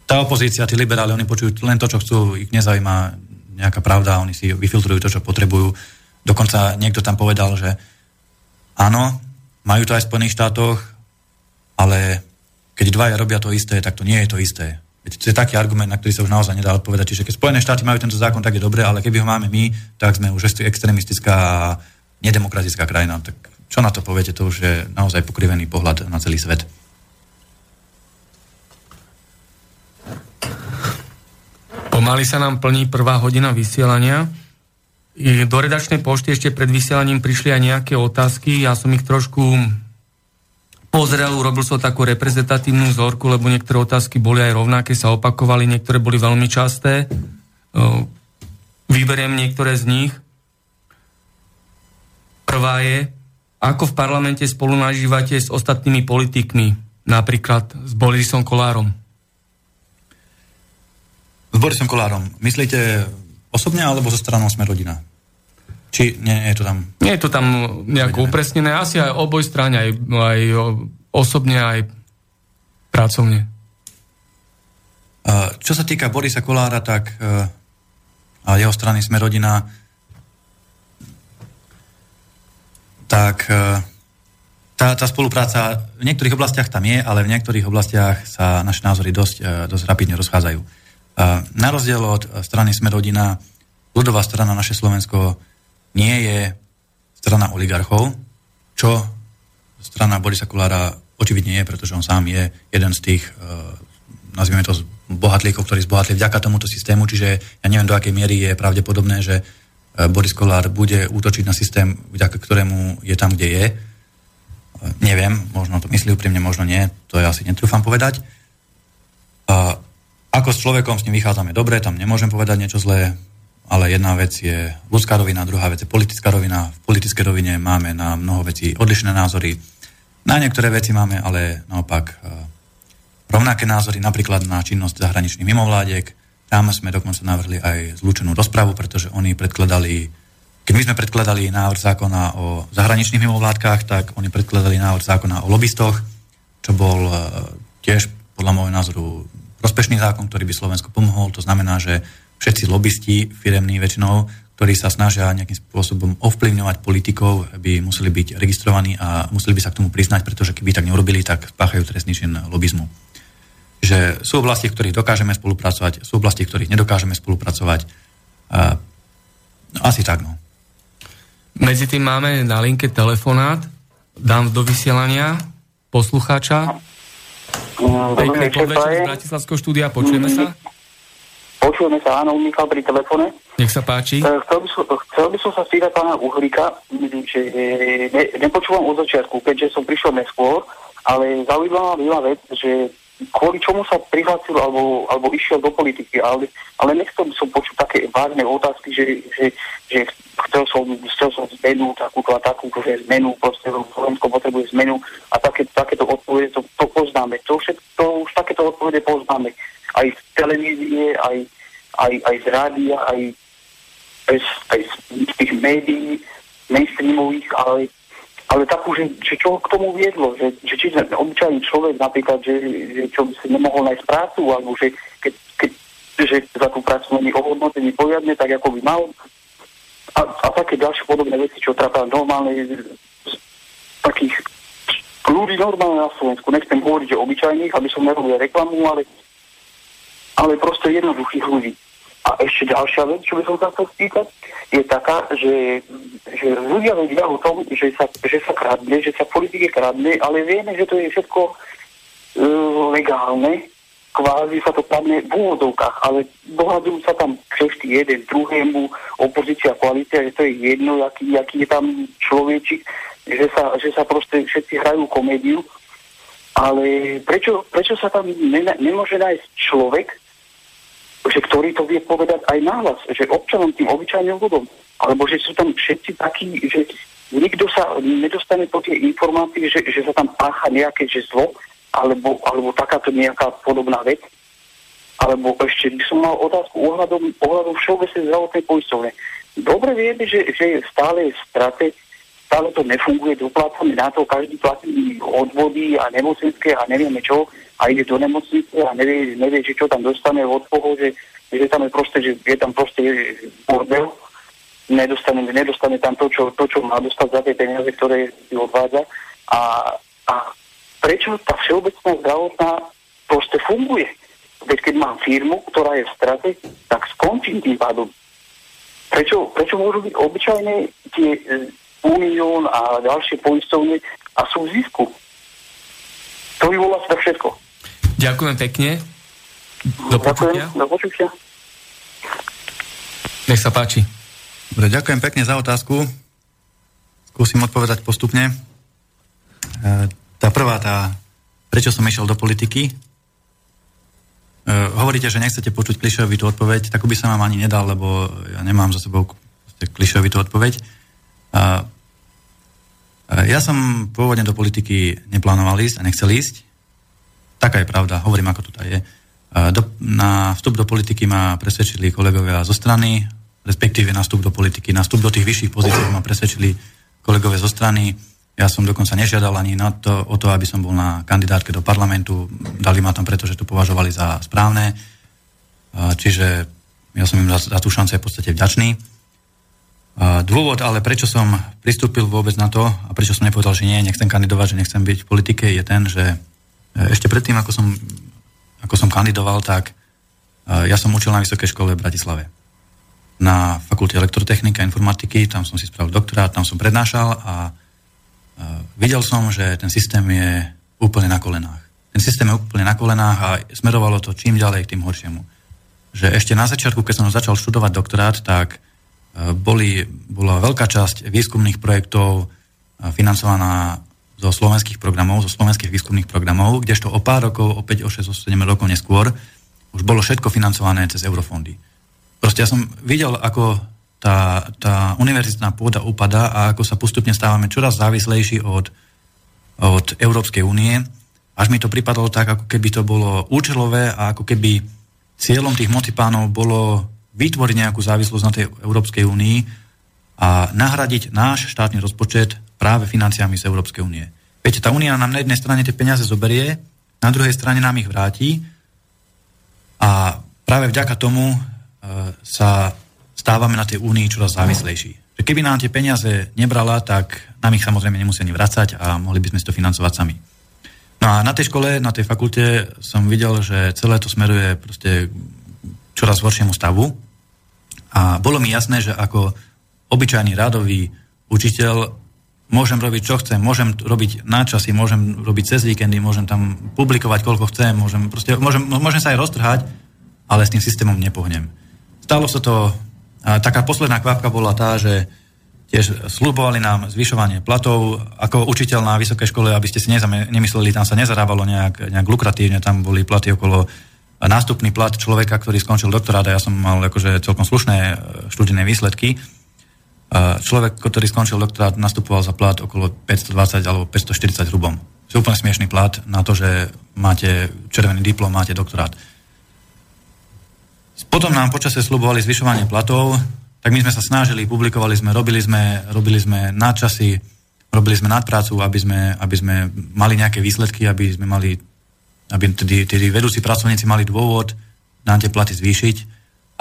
Tá opozícia, tí liberáli, oni počujú len to, čo chcú, ich nezaujíma nejaká pravda, oni si vyfiltrujú to, čo potrebujú. Dokonca niekto tam povedal, že áno, majú to aj v Spojených štátoch, ale keď dvaja robia to isté, tak to nie je to isté. Veď to je taký argument, na ktorý sa už naozaj nedá odpovedať. Čiže keď Spojené štáty majú tento zákon, tak je dobré, ale keby ho máme my, tak sme už extremistická a nedemokratická krajina. Tak čo na to poviete, to už je naozaj pokrivený pohľad na celý svet. Pomaly sa nám plní prvá hodina vysielania. Do redačnej pošty ešte pred vysielaním prišli aj nejaké otázky. Ja som ich trošku pozrel, urobil som takú reprezentatívnu vzorku, lebo niektoré otázky boli aj rovnaké, sa opakovali, niektoré boli veľmi časté. Vyberiem niektoré z nich. Prvá je, ako v parlamente spolu nažívate s ostatnými politikmi, napríklad s Borisom Kolárom? S Borisom Kolárom. Myslíte osobne alebo zo stranou Sme rodina? Či nie, nie je to tam? Nie je to tam nejako vedené. upresnené. Asi aj oboj strane, aj, aj osobne, aj pracovne. Čo sa týka Borisa Kolára, tak e, a jeho strany sme rodina, tak e, tá, tá spolupráca v niektorých oblastiach tam je, ale v niektorých oblastiach sa naše názory dosť, e, dosť rapidne rozchádzajú. Na rozdiel od strany sme rodina, ľudová strana naše Slovensko nie je strana oligarchov, čo strana Borisa Kulára očividne je, pretože on sám je jeden z tých, nazvime to, bohatlíkov, ktorí zbohatli vďaka tomuto systému, čiže ja neviem, do akej miery je pravdepodobné, že Boris Kolár bude útočiť na systém, vďaka ktorému je tam, kde je. Uh, neviem, možno to myslí úprimne, možno nie, to ja asi netrúfam povedať. Uh, ako s človekom s ním vychádzame dobre, tam nemôžem povedať niečo zlé, ale jedna vec je ľudská rovina, druhá vec je politická rovina. V politickej rovine máme na mnoho vecí odlišné názory. Na niektoré veci máme ale naopak e, rovnaké názory, napríklad na činnosť zahraničných mimovládiek, tam sme dokonca navrhli aj zlúčenú rozpravu, pretože oni predkladali, keď my sme predkladali návrh zákona o zahraničných mimovládkach, tak oni predkladali návrh zákona o lobbystoch, čo bol e, tiež podľa môjho názoru prospešný zákon, ktorý by Slovensku pomohol. To znamená, že všetci lobbysti firemní väčšinou, ktorí sa snažia nejakým spôsobom ovplyvňovať politikov, by museli byť registrovaní a museli by sa k tomu priznať, pretože keby tak neurobili, tak spáchajú trestný čin lobizmu že sú oblasti, v ktorých dokážeme spolupracovať, sú oblasti, v ktorých nedokážeme spolupracovať. Uh, asi tak, no. Medzi tým máme na linke telefonát. Dám do vysielania poslucháča. Mm, Pekný podvečer z Bratislavského štúdia. Počujeme sa? Počujeme sa, áno, Michal pri telefóne. Nech sa páči. E, chcel by som, chcel by som sa spýtať pána Uhlíka, že ne, nepočúvam od začiatku, keďže som prišiel neskôr, ale zaujímavá ma vec, že kvôli čomu sa prihlásil alebo, alebo išiel do politiky, ale, ale nechcel by som počuť také vážne otázky, že, že, že chcel som, chcel som zmenu, takúto a takúto, že zmenu, proste Slovensko potrebuje zmenu a také, takéto odpovede, to, to poznáme. To, všetko, to už takéto odpovede poznáme. Aj z televízie, aj, aj, aj z rádia, aj, aj, aj z tých médií mainstreamových, ale ale takú, že, že čo k tomu viedlo, že, že či obyčajný človek napríklad, že, že čo by si nemohol nájsť prácu, alebo že keď, keď že za tú prácu není ohodnotený poriadne, tak ako by mal. A, a také ďalšie podobné veci, čo trápia normálne takých ľudí normálne na Slovensku. Nechcem hovoriť, že obyčajných, aby som nerobil reklamu, ale, ale proste jednoduchých ľudí. A ešte ďalšia vec, čo by som sa chcel spýtať, je taká, že, že ľudia vedia o tom, že sa, že sa kradne, že sa politike kradne, ale vieme, že to je všetko uh, legálne, kvázi sa to kradne v úvodovkách, ale dohadujú sa tam kšefty jeden druhému, opozícia, koalícia, že to je jedno, aký, aký je tam človečik, že sa, že sa proste všetci hrajú komédiu. Ale prečo, prečo sa tam ne, nemôže nájsť človek, že ktorý to vie povedať aj náhlas, že občanom, tým obyčajným ľuďom, alebo že sú tam všetci takí, že nikto sa nedostane po tie informácie, že, že sa tam pácha nejaké že zlo, alebo, alebo takáto nejaká podobná vec. Alebo ešte by som mal otázku ohľadom, ohľadom všeobecnej zdravotnej poistovne. Dobre vieme, že, že stále je strate, stále to nefunguje, doplácame na to, každý platí odvody a nemocenské a nevieme čo, a ide do nemocnice a nevie, nevie že čo tam dostane od toho, že, že tam je proste, že je tam proste bordel, nedostane, nedostane tam to čo, to, čo má dostať za tie peniaze, ktoré si odvádza. A, a prečo tá všeobecná zdravotná proste funguje? Veď keď mám firmu, ktorá je v strate, tak skončím tým pádom. Prečo, prečo môžu byť obyčajné tie Unión a ďalšie poistovne a sú v zisku? To by bolo asi všetko. Ďakujem pekne. Do počutia. Do počutia. Nech sa páči. Dobre, ďakujem pekne za otázku. Skúsim odpovedať postupne. E, tá prvá, tá, prečo som išiel do politiky? E, hovoríte, že nechcete počuť klišovitú odpoveď, takú by som vám ani nedal, lebo ja nemám za sebou klišovitú odpoveď. Ja som pôvodne do politiky neplánoval ísť a nechcel ísť. Taká je pravda, hovorím, ako to je. Do, na vstup do politiky ma presvedčili kolegovia zo strany, respektíve na vstup do politiky, na vstup do tých vyšších pozícií ma presvedčili kolegovia zo strany. Ja som dokonca nežiadal ani na to, o to, aby som bol na kandidátke do parlamentu. Dali ma tam preto, že to považovali za správne. Čiže ja som im za, za tú šancu v podstate vďačný. Dôvod ale, prečo som pristúpil vôbec na to a prečo som nepovedal, že nie, nechcem kandidovať, že nechcem byť v politike, je ten, že E, ešte predtým, ako som, ako som kandidoval, tak e, ja som učil na Vysokej škole v Bratislave. Na fakulte elektrotechniky a informatiky, tam som si spravil doktorát, tam som prednášal a e, videl som, že ten systém je úplne na kolenách. Ten systém je úplne na kolenách a smerovalo to čím ďalej k tým horšiemu. Že ešte na začiatku, keď som začal študovať doktorát, tak boli, bola veľká časť výskumných projektov financovaná zo slovenských programov, zo slovenských výskumných programov, kdežto o pár rokov, o 5, o 6, o 7 rokov neskôr už bolo všetko financované cez eurofondy. Proste ja som videl, ako tá, tá univerzitná pôda upada a ako sa postupne stávame čoraz závislejší od, od Európskej únie. Až mi to pripadalo tak, ako keby to bolo účelové a ako keby cieľom tých moci pánov bolo vytvoriť nejakú závislosť na tej Európskej únii a nahradiť náš štátny rozpočet práve financiami z Európskej únie. Viete, tá únia nám na jednej strane tie peniaze zoberie, na druhej strane nám ich vráti a práve vďaka tomu e, sa stávame na tej únii čoraz závislejší. Že keby nám tie peniaze nebrala, tak nám ich samozrejme nemusí ani vracať a mohli by sme si to financovať sami. No a na tej škole, na tej fakulte som videl, že celé to smeruje proste čoraz horšiemu stavu. A bolo mi jasné, že ako obyčajný rádový učiteľ môžem robiť, čo chcem, môžem robiť náčasy, môžem robiť cez víkendy, môžem tam publikovať, koľko chcem, môžem, proste, môžem, môžem sa aj roztrhať, ale s tým systémom nepohnem. Stalo sa to, a taká posledná kvapka bola tá, že tiež slubovali nám zvyšovanie platov. Ako učiteľ na vysokej škole, aby ste si nezame, nemysleli, tam sa nezarábalo nejak, nejak lukratívne, tam boli platy okolo nástupný plat človeka, ktorý skončil doktorát a ja som mal akože celkom slušné e, študijné výsledky. Človek, ktorý skončil doktorát, nastupoval za plat okolo 520 alebo 540 hrubom. To je úplne smiešný plat na to, že máte červený diplom, máte doktorát. Potom nám počasie slubovali zvyšovanie platov, tak my sme sa snažili, publikovali sme, robili sme, robili sme nadčasy, robili sme nadprácu, aby sme, aby sme mali nejaké výsledky, aby sme mali, aby tí, tí vedúci pracovníci mali dôvod nám tie platy zvýšiť.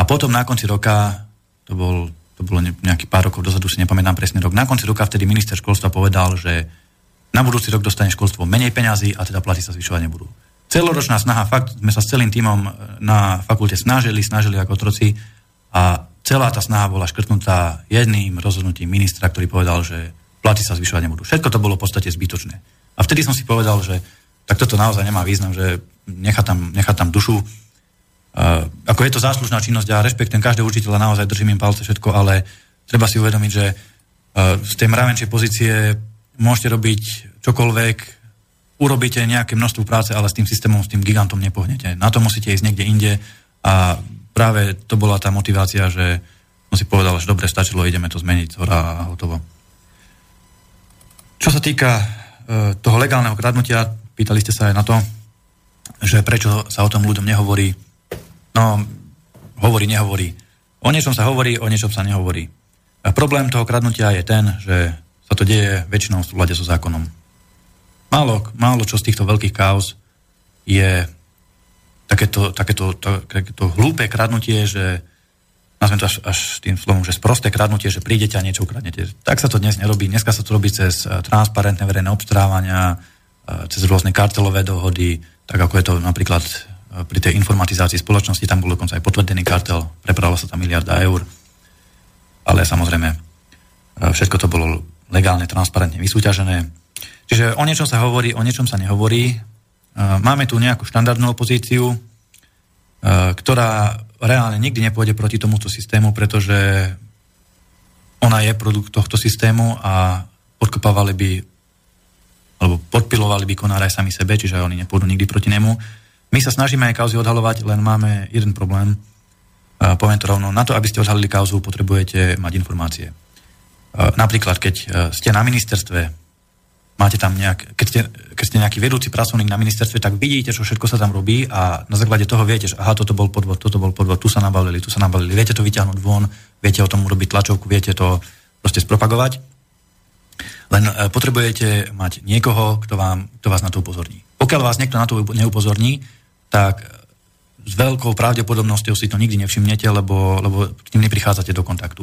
A potom na konci roka, to, bol, to bolo nejaký pár rokov dozadu, si nepamätám presne rok, na konci roka vtedy minister školstva povedal, že na budúci rok dostane školstvo menej peňazí a teda platy sa zvyšovať nebudú. Celoročná snaha, fakt sme sa s celým týmom na fakulte snažili, snažili ako otroci a celá tá snaha bola škrtnutá jedným rozhodnutím ministra, ktorý povedal, že platy sa zvyšovať nebudú. Všetko to bolo v podstate zbytočné. A vtedy som si povedal, že tak toto naozaj nemá význam, že nechá tam, nechá tam dušu. Uh, ako je to záslužná činnosť a rešpektujem každého učiteľa, naozaj držím im palce všetko, ale treba si uvedomiť, že uh, z tej mravenčej pozície môžete robiť čokoľvek, urobíte nejaké množstvo práce, ale s tým systémom, s tým gigantom nepohnete. Na to musíte ísť niekde inde a práve to bola tá motivácia, že som si povedal, že dobre, stačilo, ideme to zmeniť, hora a hotovo. Čo sa týka e, toho legálneho kradnutia, pýtali ste sa aj na to, že prečo sa o tom ľuďom nehovorí. No, hovorí, nehovorí. O niečom sa hovorí, o niečom sa nehovorí. A problém toho kradnutia je ten, že sa to deje väčšinou v súlade so zákonom. Málo, málo čo z týchto veľkých kauz je takéto, takéto, takéto hlúpe kradnutie, že nazvem to až, až tým slovom, že sprosté kradnutie, že prídete a niečo ukradnete. Tak sa to dnes nerobí. Dneska sa to robí cez eh, transparentné verejné obstarávania, cez rôzne kartelové dohody, tak ako je to napríklad eh, pri tej informatizácii spoločnosti, tam bol dokonca aj potvrdený kartel, prepravila sa tam miliarda eur, ale samozrejme všetko to bolo legálne, transparentne vysúťažené. Čiže o niečom sa hovorí, o niečom sa nehovorí, Máme tu nejakú štandardnú opozíciu, ktorá reálne nikdy nepôjde proti tomuto systému, pretože ona je produkt tohto systému a podkopávali by alebo podpilovali by konára aj sami sebe, čiže oni nepôjdu nikdy proti nemu. My sa snažíme aj kauzy odhalovať, len máme jeden problém. Poviem to rovno, na to, aby ste odhalili kauzu, potrebujete mať informácie. Napríklad, keď ste na ministerstve, máte tam nejak, keď ste, keď ste nejaký vedúci pracovník na ministerstve, tak vidíte, čo všetko sa tam robí a na základe toho viete, že aha, toto bol podvod, toto bol podvod, tu sa nabalili, tu sa nabalili, viete to vyťahnuť von, viete o tom urobiť tlačovku, viete to proste spropagovať. Len e, potrebujete mať niekoho, kto, vám, kto vás na to upozorní. Pokiaľ vás niekto na to neupozorní, tak s veľkou pravdepodobnosťou si to nikdy nevšimnete, lebo, lebo k ním neprichádzate do kontaktu.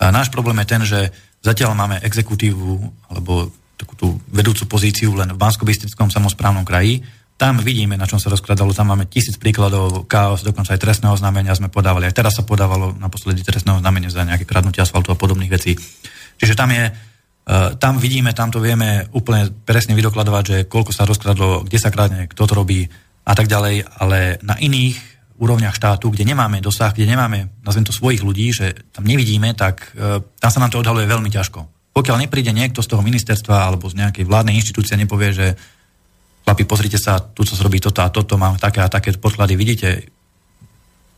A náš problém je ten, že zatiaľ máme exekutívu, alebo takú tú vedúcu pozíciu len v bansko samozprávnom kraji. Tam vidíme, na čom sa rozkladalo, tam máme tisíc príkladov, chaos, dokonca aj trestného znamenia sme podávali. Aj teraz sa podávalo naposledy trestného znamenia za nejaké kradnutie asfaltu a podobných vecí. Čiže tam je, tam vidíme, tam to vieme úplne presne vydokladovať, že koľko sa rozkladlo, kde sa kradne, kto to robí a tak ďalej, ale na iných úrovniach štátu, kde nemáme dosah, kde nemáme, nazvem to svojich ľudí, že tam nevidíme, tak uh, tam sa nám to odhaluje veľmi ťažko pokiaľ nepríde niekto z toho ministerstva alebo z nejakej vládnej inštitúcie nepovie, že chlapi, pozrite sa, tu sa zrobí toto a toto, mám také a také podklady, vidíte,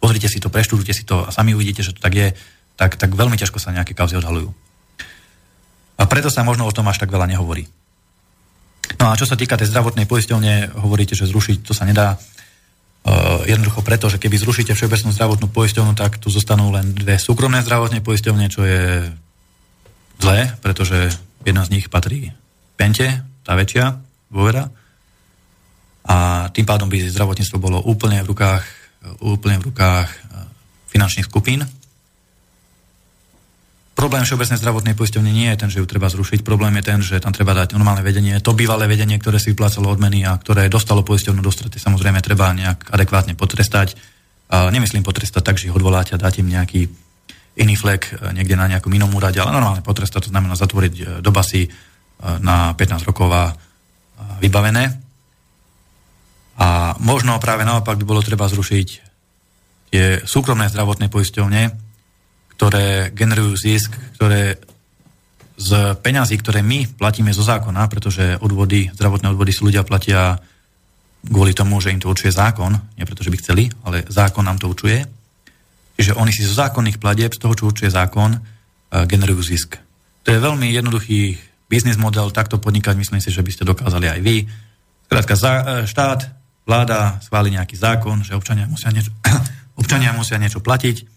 pozrite si to, preštudujte si to a sami uvidíte, že to tak je, tak, tak veľmi ťažko sa nejaké kauzy odhalujú. A preto sa možno o tom až tak veľa nehovorí. No a čo sa týka tej zdravotnej poisťovne, hovoríte, že zrušiť to sa nedá. jednoducho preto, že keby zrušíte všeobecnú zdravotnú poisťovnu, tak tu zostanú len dve súkromné zdravotné poisťovne, čo je zlé, pretože jedna z nich patrí Pente, tá väčšia, dôvera. A tým pádom by zdravotníctvo bolo úplne v rukách, úplne v rukách e, finančných skupín. Problém Všeobecnej zdravotnej poisťovne nie je ten, že ju treba zrušiť. Problém je ten, že tam treba dať normálne vedenie. To bývalé vedenie, ktoré si vyplácalo odmeny a ktoré dostalo poisťovnú do strety, samozrejme treba nejak adekvátne potrestať. A nemyslím potrestať tak, že ich odvoláte a dáte im nejaký iný flek e, niekde na nejakom inom úrade, ale normálne potrestať, to znamená zatvoriť e, do basy na 15 rokov a vybavené. A možno práve naopak by bolo treba zrušiť tie súkromné zdravotné poisťovne, ktoré generujú zisk, ktoré z peňazí, ktoré my platíme zo zákona, pretože odvody, zdravotné odvody si ľudia platia kvôli tomu, že im to určuje zákon, nie preto, že by chceli, ale zákon nám to určuje. Čiže oni si zo zákonných platieb, z toho, čo určuje zákon, generujú zisk. To je veľmi jednoduchý biznis model, takto podnikať, myslím si, že by ste dokázali aj vy. Skrátka, e, štát, vláda schváli nejaký zákon, že občania musia niečo, občania musia niečo platiť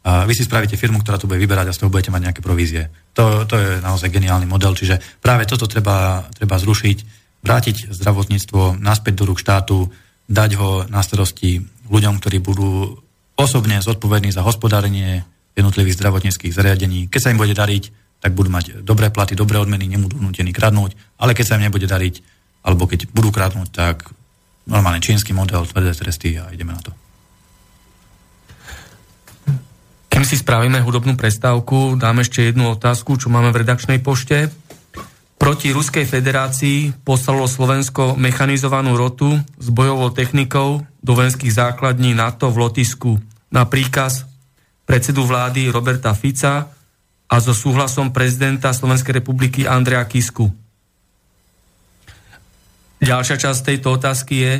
vy si spravíte firmu, ktorá tu bude vyberať a z toho budete mať nejaké provízie. To, to je naozaj geniálny model, čiže práve toto treba, treba zrušiť, vrátiť zdravotníctvo naspäť do rúk štátu, dať ho na starosti ľuďom, ktorí budú osobne zodpovední za hospodárenie jednotlivých zdravotníckých zariadení. Keď sa im bude dariť, tak budú mať dobré platy, dobré odmeny, nebudú nutení kradnúť, ale keď sa im nebude dariť, alebo keď budú kradnúť, tak normálne čínsky model, tvrdé tresty a ideme na to. Kým si spravíme hudobnú prestávku, dám ešte jednu otázku, čo máme v redakčnej pošte. Proti Ruskej federácii poslalo Slovensko mechanizovanú rotu s bojovou technikou do vojenských základní NATO v Lotisku na príkaz predsedu vlády Roberta Fica a so súhlasom prezidenta Slovenskej republiky Andrea Kisku. Ďalšia časť tejto otázky je,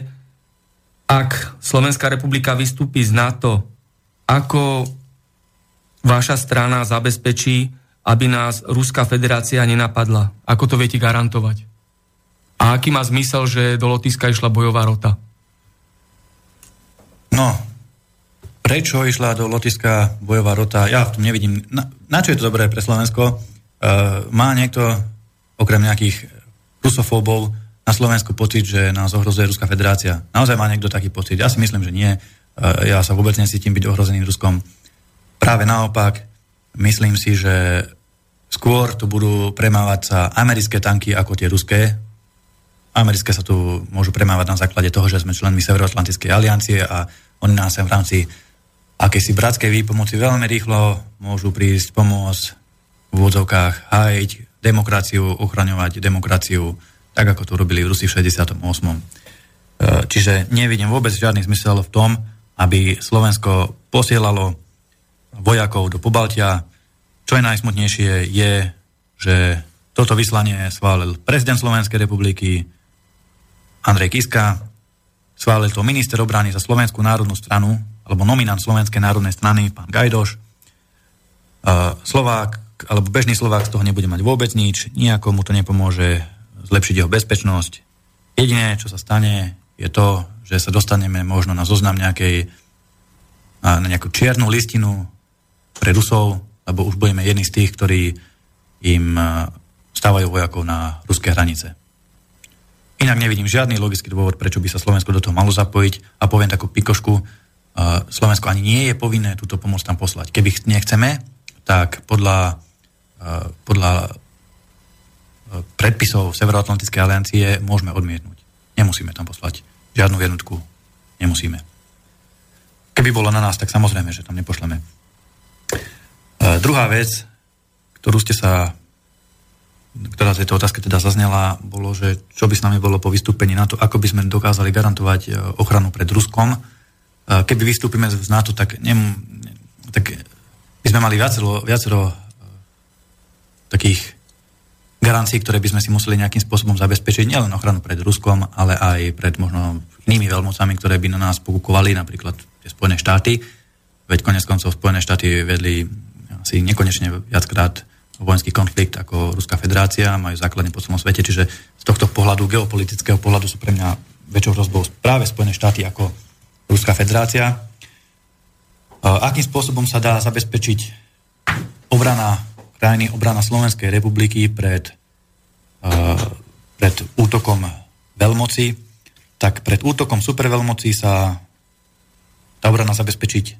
ak Slovenská republika vystúpi z NATO, ako vaša strana zabezpečí, aby nás Ruská federácia nenapadla? Ako to viete garantovať? A aký má zmysel, že do Lotiska išla bojová rota? No, prečo išla do Lotiska bojová rota, ja v tom nevidím. Na, na čo je to dobré pre Slovensko? Uh, má niekto, okrem nejakých rusofóbov, na Slovensku pocit, že nás ohrozuje Ruská federácia? Naozaj má niekto taký pocit? Ja si myslím, že nie. Uh, ja sa vôbec necítim byť ohrozený Ruskom. Práve naopak, myslím si, že skôr tu budú premávať sa americké tanky ako tie ruské. Americké sa tu môžu premávať na základe toho, že sme členmi Severoatlantickej aliancie a oni nás v rámci akési bratskej výpomoci veľmi rýchlo môžu prísť pomôcť v úvodzovkách hájiť demokraciu, ochraňovať demokraciu, tak ako to robili Rusi v 68. E, čiže nevidím vôbec žiadny zmysel v tom, aby Slovensko posielalo vojakov do Pobaltia. Čo je najsmutnejšie je, že toto vyslanie schválil prezident Slovenskej republiky Andrej Kiska, schválil to minister obrany za Slovenskú národnú stranu alebo nominant Slovenskej národnej strany, pán Gajdoš. Slovák, alebo bežný Slovák z toho nebude mať vôbec nič, nejako mu to nepomôže zlepšiť jeho bezpečnosť. Jediné, čo sa stane, je to, že sa dostaneme možno na zoznam nejakej, na nejakú čiernu listinu pre Rusov, lebo už budeme jedni z tých, ktorí im stávajú vojakov na ruské hranice. Inak nevidím žiadny logický dôvod, prečo by sa Slovensko do toho malo zapojiť a poviem takú pikošku, Slovensko ani nie je povinné túto pomoc tam poslať. Keby nechceme, tak podľa, podľa predpisov Severoatlantickej aliancie môžeme odmietnúť. Nemusíme tam poslať žiadnu jednotku. Nemusíme. Keby bolo na nás, tak samozrejme, že tam nepošleme. Druhá vec, ktorú ste sa ktorá tejto otázke teda zaznela, bolo, že čo by s nami bolo po vystúpení na to, ako by sme dokázali garantovať e, ochranu pred Ruskom keby vystúpime z NATO, tak, nem, tak by sme mali viacero, viacero e, takých garancií, ktoré by sme si museli nejakým spôsobom zabezpečiť, nielen ochranu pred Ruskom, ale aj pred možno inými veľmocami, ktoré by na nás pokúkovali, napríklad tie Spojené štáty. Veď konec koncov Spojené štáty vedli asi nekonečne viackrát vojenský konflikt ako Ruská federácia, majú základne po celom svete, čiže z tohto pohľadu, geopolitického pohľadu sú pre mňa väčšou hrozbou práve Spojené štáty ako Ruská federácia. Akým spôsobom sa dá zabezpečiť obrana krajiny, obrana Slovenskej republiky pred, pred útokom veľmoci, tak pred útokom superveľmoci sa tá obrana zabezpečiť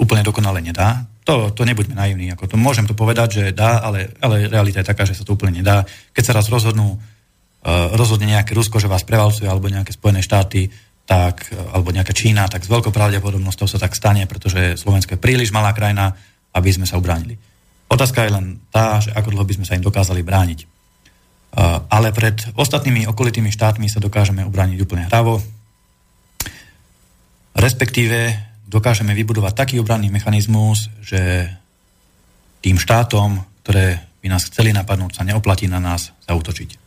úplne dokonale nedá. To, to nebuďme naivní. Ako to, môžem to povedať, že dá, ale, ale realita je taká, že sa to úplne nedá. Keď sa raz rozhodnú, uh, rozhodne nejaké Rusko, že vás prevalcuje, alebo nejaké Spojené štáty, tak, uh, alebo nejaká Čína, tak s veľkou pravdepodobnosťou sa tak stane, pretože Slovensko je príliš malá krajina, aby sme sa ubránili. Otázka je len tá, že ako dlho by sme sa im dokázali brániť. Ale pred ostatnými okolitými štátmi sa dokážeme ubrániť úplne hravo. Respektíve dokážeme vybudovať taký obranný mechanizmus, že tým štátom, ktoré by nás chceli napadnúť, sa neoplatí na nás zautočiť.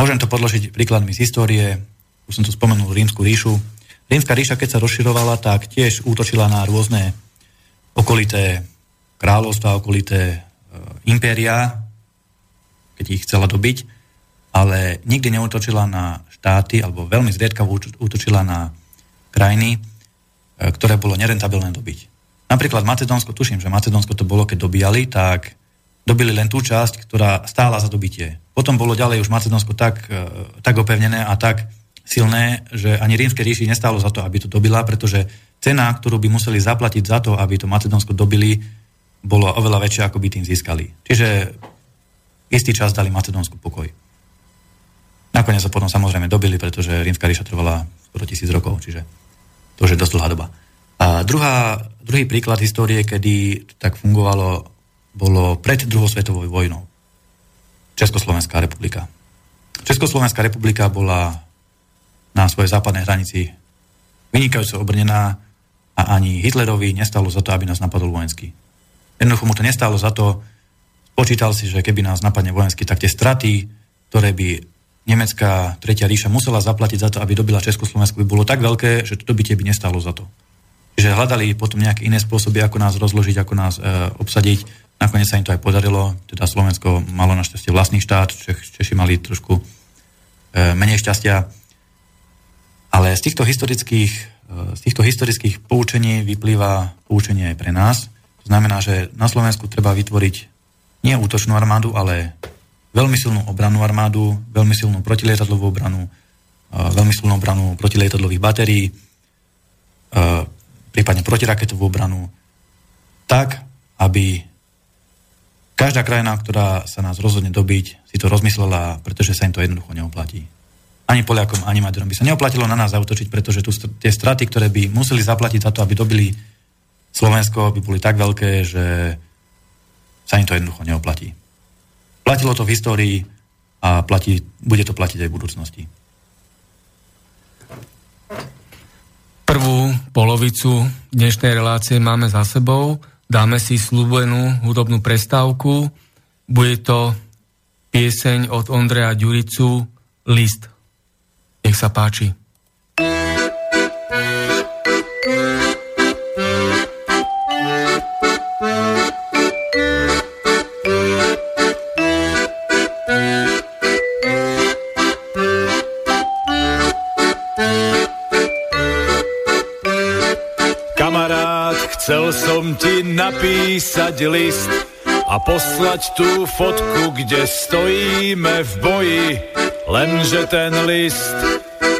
Môžem to podložiť príkladmi z histórie. Už som tu spomenul Rímsku ríšu. Rímska ríša, keď sa rozširovala, tak tiež útočila na rôzne okolité kráľovstva, okolité e, impéria, keď ich chcela dobiť, ale nikdy neutočila na štáty, alebo veľmi zriedkavo útočila na krajiny, ktoré bolo nerentabilné dobiť. Napríklad Macedónsko, tuším, že Macedónsko to bolo, keď dobíjali, tak dobili len tú časť, ktorá stála za dobitie. Potom bolo ďalej už Macedónsko tak, e, tak opevnené a tak silné, že ani rímske ríši nestálo za to, aby to dobila, pretože cena, ktorú by museli zaplatiť za to, aby to Macedónsko dobili, bolo oveľa väčšia, ako by tým získali. Čiže istý čas dali Macedónsku pokoj. Nakoniec sa potom samozrejme dobili, pretože rímska ríša trvala skoro tisíc rokov, čiže to už je dosť dlhá doba. A druhá, druhý príklad histórie, kedy tak fungovalo, bolo pred druhou svetovou vojnou. Československá republika. Československá republika bola na svojej západnej hranici vynikajúco obrnená a ani Hitlerovi nestalo za to, aby nás napadol vojensky. Jednoducho mu to nestalo za to, Počítal si, že keby nás napadne vojensky, tak tie straty, ktoré by nemecká Tretia ríša musela zaplatiť za to, aby dobila Československu, by bolo tak veľké, že to dobitie by nestalo za to. Čiže hľadali potom nejaké iné spôsoby, ako nás rozložiť, ako nás e, obsadiť. Nakoniec sa im to aj podarilo. Teda Slovensko malo našťastie vlastný štát, Čech, Češi mali trošku e, menej šťastia. Ale z týchto historických, e, z týchto historických poučení vyplýva poučenie aj pre nás. To znamená, že na Slovensku treba vytvoriť nie útočnú armádu, ale veľmi silnú obrannú armádu, veľmi silnú protilietadlovú obranu, veľmi silnú obranu protilietadlových batérií, prípadne protiraketovú obranu, tak, aby každá krajina, ktorá sa nás rozhodne dobiť, si to rozmyslela, pretože sa im to jednoducho neoplatí. Ani Poliakom, ani Maďarom by sa neoplatilo na nás zautočiť, pretože tu tie straty, ktoré by museli zaplatiť za to, aby dobili Slovensko, by boli tak veľké, že sa im to jednoducho neoplatí. Platilo to v histórii a platí, bude to platiť aj v budúcnosti. Prvú polovicu dnešnej relácie máme za sebou. Dáme si slúbenú hudobnú prestávku. Bude to pieseň od Ondreja Ďuricu List. Nech sa páči. Chcel ti napísať list a poslať tú fotku, kde stojíme v boji, lenže ten list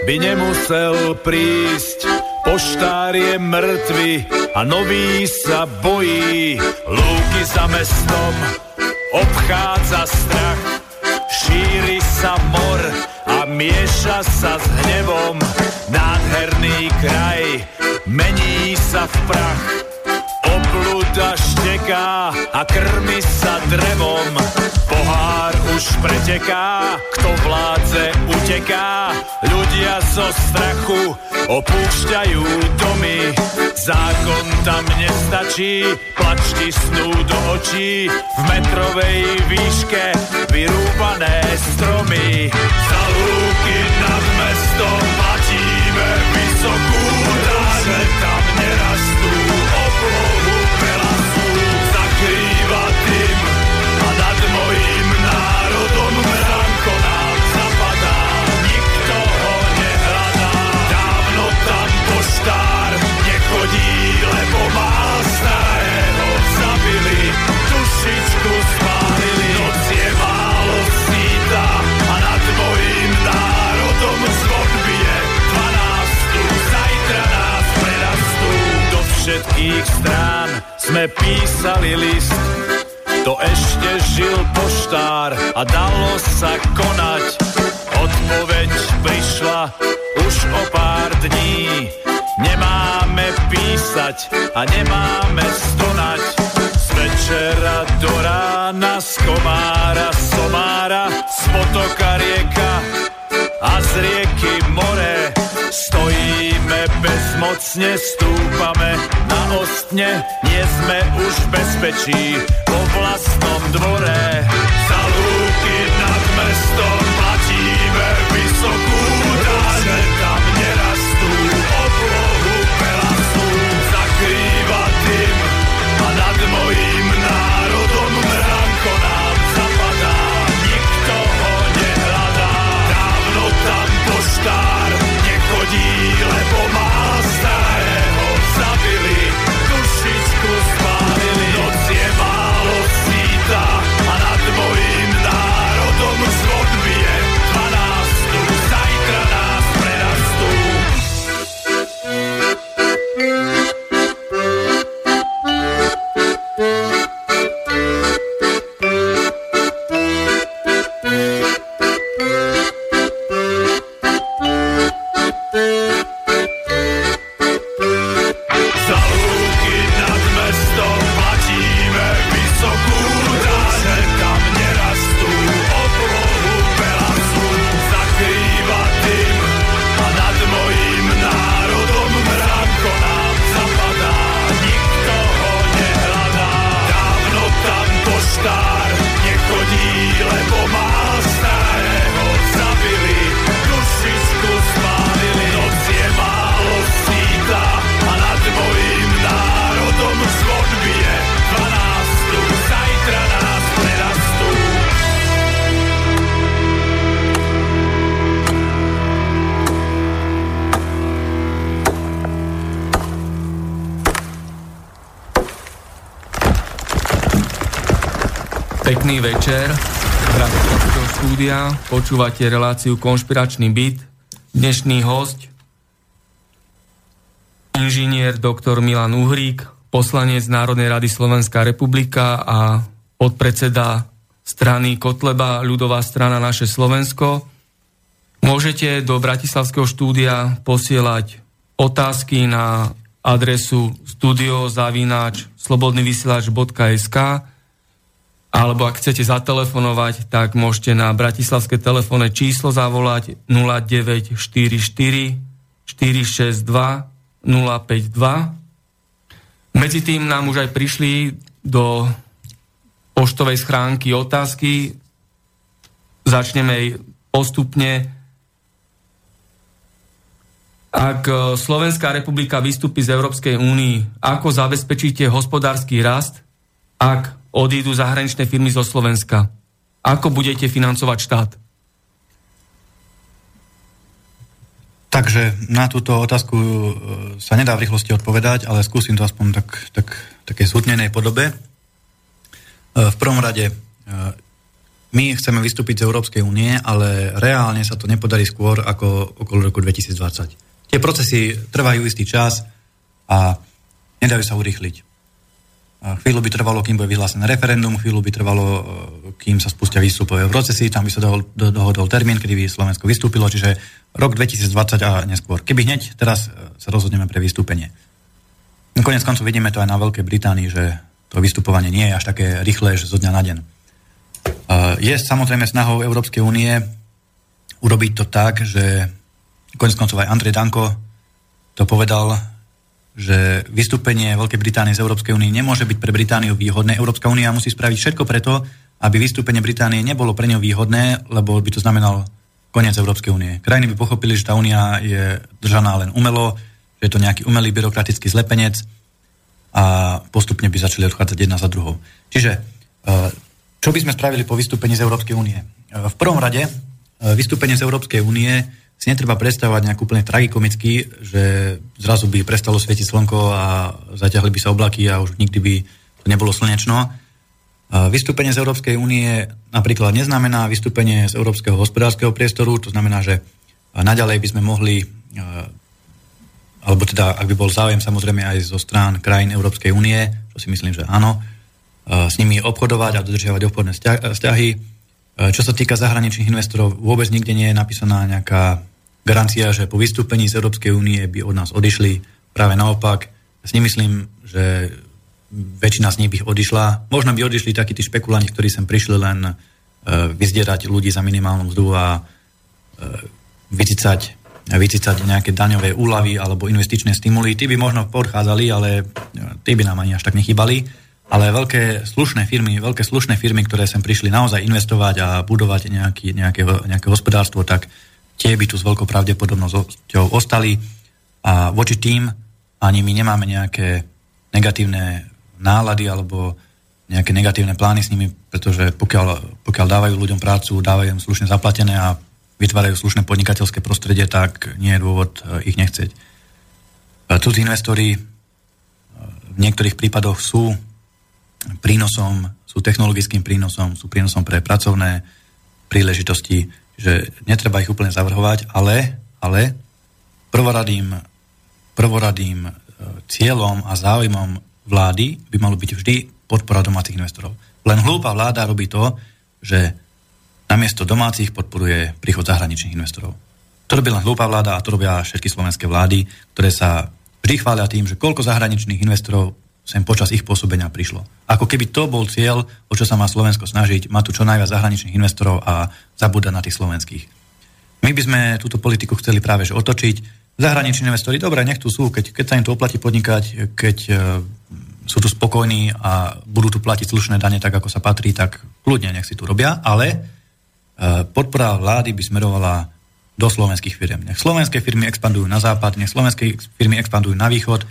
by nemusel prísť. Poštár je mŕtvy a nový sa bojí. Lúky za mestom obchádza strach, šíri sa mor a mieša sa s hnevom. Nádherný kraj mení sa v prach Obluda šteká a krmi sa drevom. Pohár už preteká, kto vládze uteká. Ľudia zo strachu opúšťajú domy. Zákon tam nestačí, plačky snú do očí. V metrovej výške vyrúbané stromy. Za všetkých strán sme písali list. To ešte žil poštár a dalo sa konať. Odpoveď prišla už o pár dní. Nemáme písať a nemáme stonať. Z večera do rána, z komára, somára, z potoka rieka a z rieky more. Stojíme bezmocne, stúpame na ostne, nie sme už v bezpečí vo vlastnom dvore. Pekný večer. Bratislavského štúdia. Počúvate reláciu Konšpiračný byt. Dnešný host inžinier doktor Milan Uhrík, poslanec Národnej rady Slovenská republika a podpredseda strany Kotleba, ľudová strana Naše Slovensko. Môžete do Bratislavského štúdia posielať otázky na adresu studiozavináč slobodnyvysielač.sk alebo ak chcete zatelefonovať, tak môžete na bratislavské telefónne číslo zavolať 0944 462 052. Medzi tým nám už aj prišli do poštovej schránky otázky. Začneme postupne. Ak Slovenská republika vystúpi z Európskej únii, ako zabezpečíte hospodársky rast, ak odídu zahraničné firmy zo Slovenska? Ako budete financovať štát? Takže na túto otázku e, sa nedá v rýchlosti odpovedať, ale skúsim to aspoň tak, tak, také zhutnenej podobe. E, V prvom rade, e, my chceme vystúpiť z Európskej únie, ale reálne sa to nepodarí skôr ako okolo roku 2020. Tie procesy trvajú istý čas a nedajú sa urýchliť. Chvíľu by trvalo, kým bude vyhlásené referendum, chvíľu by trvalo, kým sa spustia výstupové procesy, tam by sa dohodol, do, dohodol termín, kedy by Slovensko vystúpilo, čiže rok 2020 a neskôr. Keby hneď teraz sa rozhodneme pre vystúpenie. No, konec koncov vidíme to aj na Veľkej Británii, že to vystupovanie nie je až také rýchle, že zo dňa na deň. Je samozrejme snahou Európskej únie urobiť to tak, že konec koncov aj Andrej Danko to povedal, že vystúpenie Veľkej Británie z Európskej únie nemôže byť pre Britániu výhodné. Európska únia musí spraviť všetko preto, aby vystúpenie Británie nebolo pre ňou výhodné, lebo by to znamenalo koniec Európskej únie. Krajiny by pochopili, že tá únia je držaná len umelo, že je to nejaký umelý byrokratický zlepenec a postupne by začali odchádzať jedna za druhou. Čiže čo by sme spravili po vystúpení z Európskej únie? V prvom rade vystúpenie z Európskej únie si netreba predstavovať nejak úplne tragikomicky, že zrazu by prestalo svietiť slnko a zaťahli by sa oblaky a už nikdy by to nebolo slnečno. Vystúpenie z Európskej únie napríklad neznamená vystúpenie z Európskeho hospodárskeho priestoru, to znamená, že naďalej by sme mohli alebo teda ak by bol záujem samozrejme aj zo strán krajín Európskej únie, čo si myslím, že áno, s nimi obchodovať a dodržiavať obchodné vzťahy. Čo sa týka zahraničných investorov, vôbec nikde nie je napísaná nejaká garancia, že po vystúpení z Európskej únie by od nás odišli. Práve naopak, ja si nemyslím, že väčšina z nich by odišla. Možno by odišli takí tí špekulanti, ktorí sem prišli len vyzdierať ľudí za minimálnu mzdu a vycicať vycicať nejaké daňové úlavy alebo investičné stimuly. Tí by možno podchádzali, ale tí by nám ani až tak nechybali. Ale veľké slušné firmy, veľké slušné firmy, ktoré sem prišli naozaj investovať a budovať nejaký, nejaké, nejaké hospodárstvo, tak tie by tu s veľkou pravdepodobnosťou ostali. A voči tým ani my nemáme nejaké negatívne nálady alebo nejaké negatívne plány s nimi, pretože pokiaľ, pokiaľ dávajú ľuďom prácu, dávajú im slušne zaplatené a vytvárajú slušné podnikateľské prostredie, tak nie je dôvod e, ich nechceť. E, cudzí investori e, v niektorých prípadoch sú prínosom, sú technologickým prínosom, sú prínosom pre pracovné príležitosti, že netreba ich úplne zavrhovať, ale, ale prvoradým, prvoradým cieľom a záujmom vlády by malo byť vždy podpora domácich investorov. Len hlúpa vláda robí to, že namiesto domácich podporuje príchod zahraničných investorov. To robí len hlúpa vláda a to robia všetky slovenské vlády, ktoré sa vždy chvália tým, že koľko zahraničných investorov sem počas ich pôsobenia prišlo. Ako keby to bol cieľ, o čo sa má Slovensko snažiť, má tu čo najviac zahraničných investorov a zabúda na tých slovenských. My by sme túto politiku chceli práve že otočiť. Zahraniční investori, dobre, nech tu sú, keď, keď sa im to oplatí podnikať, keď e, sú tu spokojní a budú tu platiť slušné dane tak, ako sa patrí, tak kľudne nech si tu robia, ale E, podpora vlády by smerovala do slovenských firm. Nech slovenské firmy expandujú na západ, nech slovenské firmy expandujú na východ,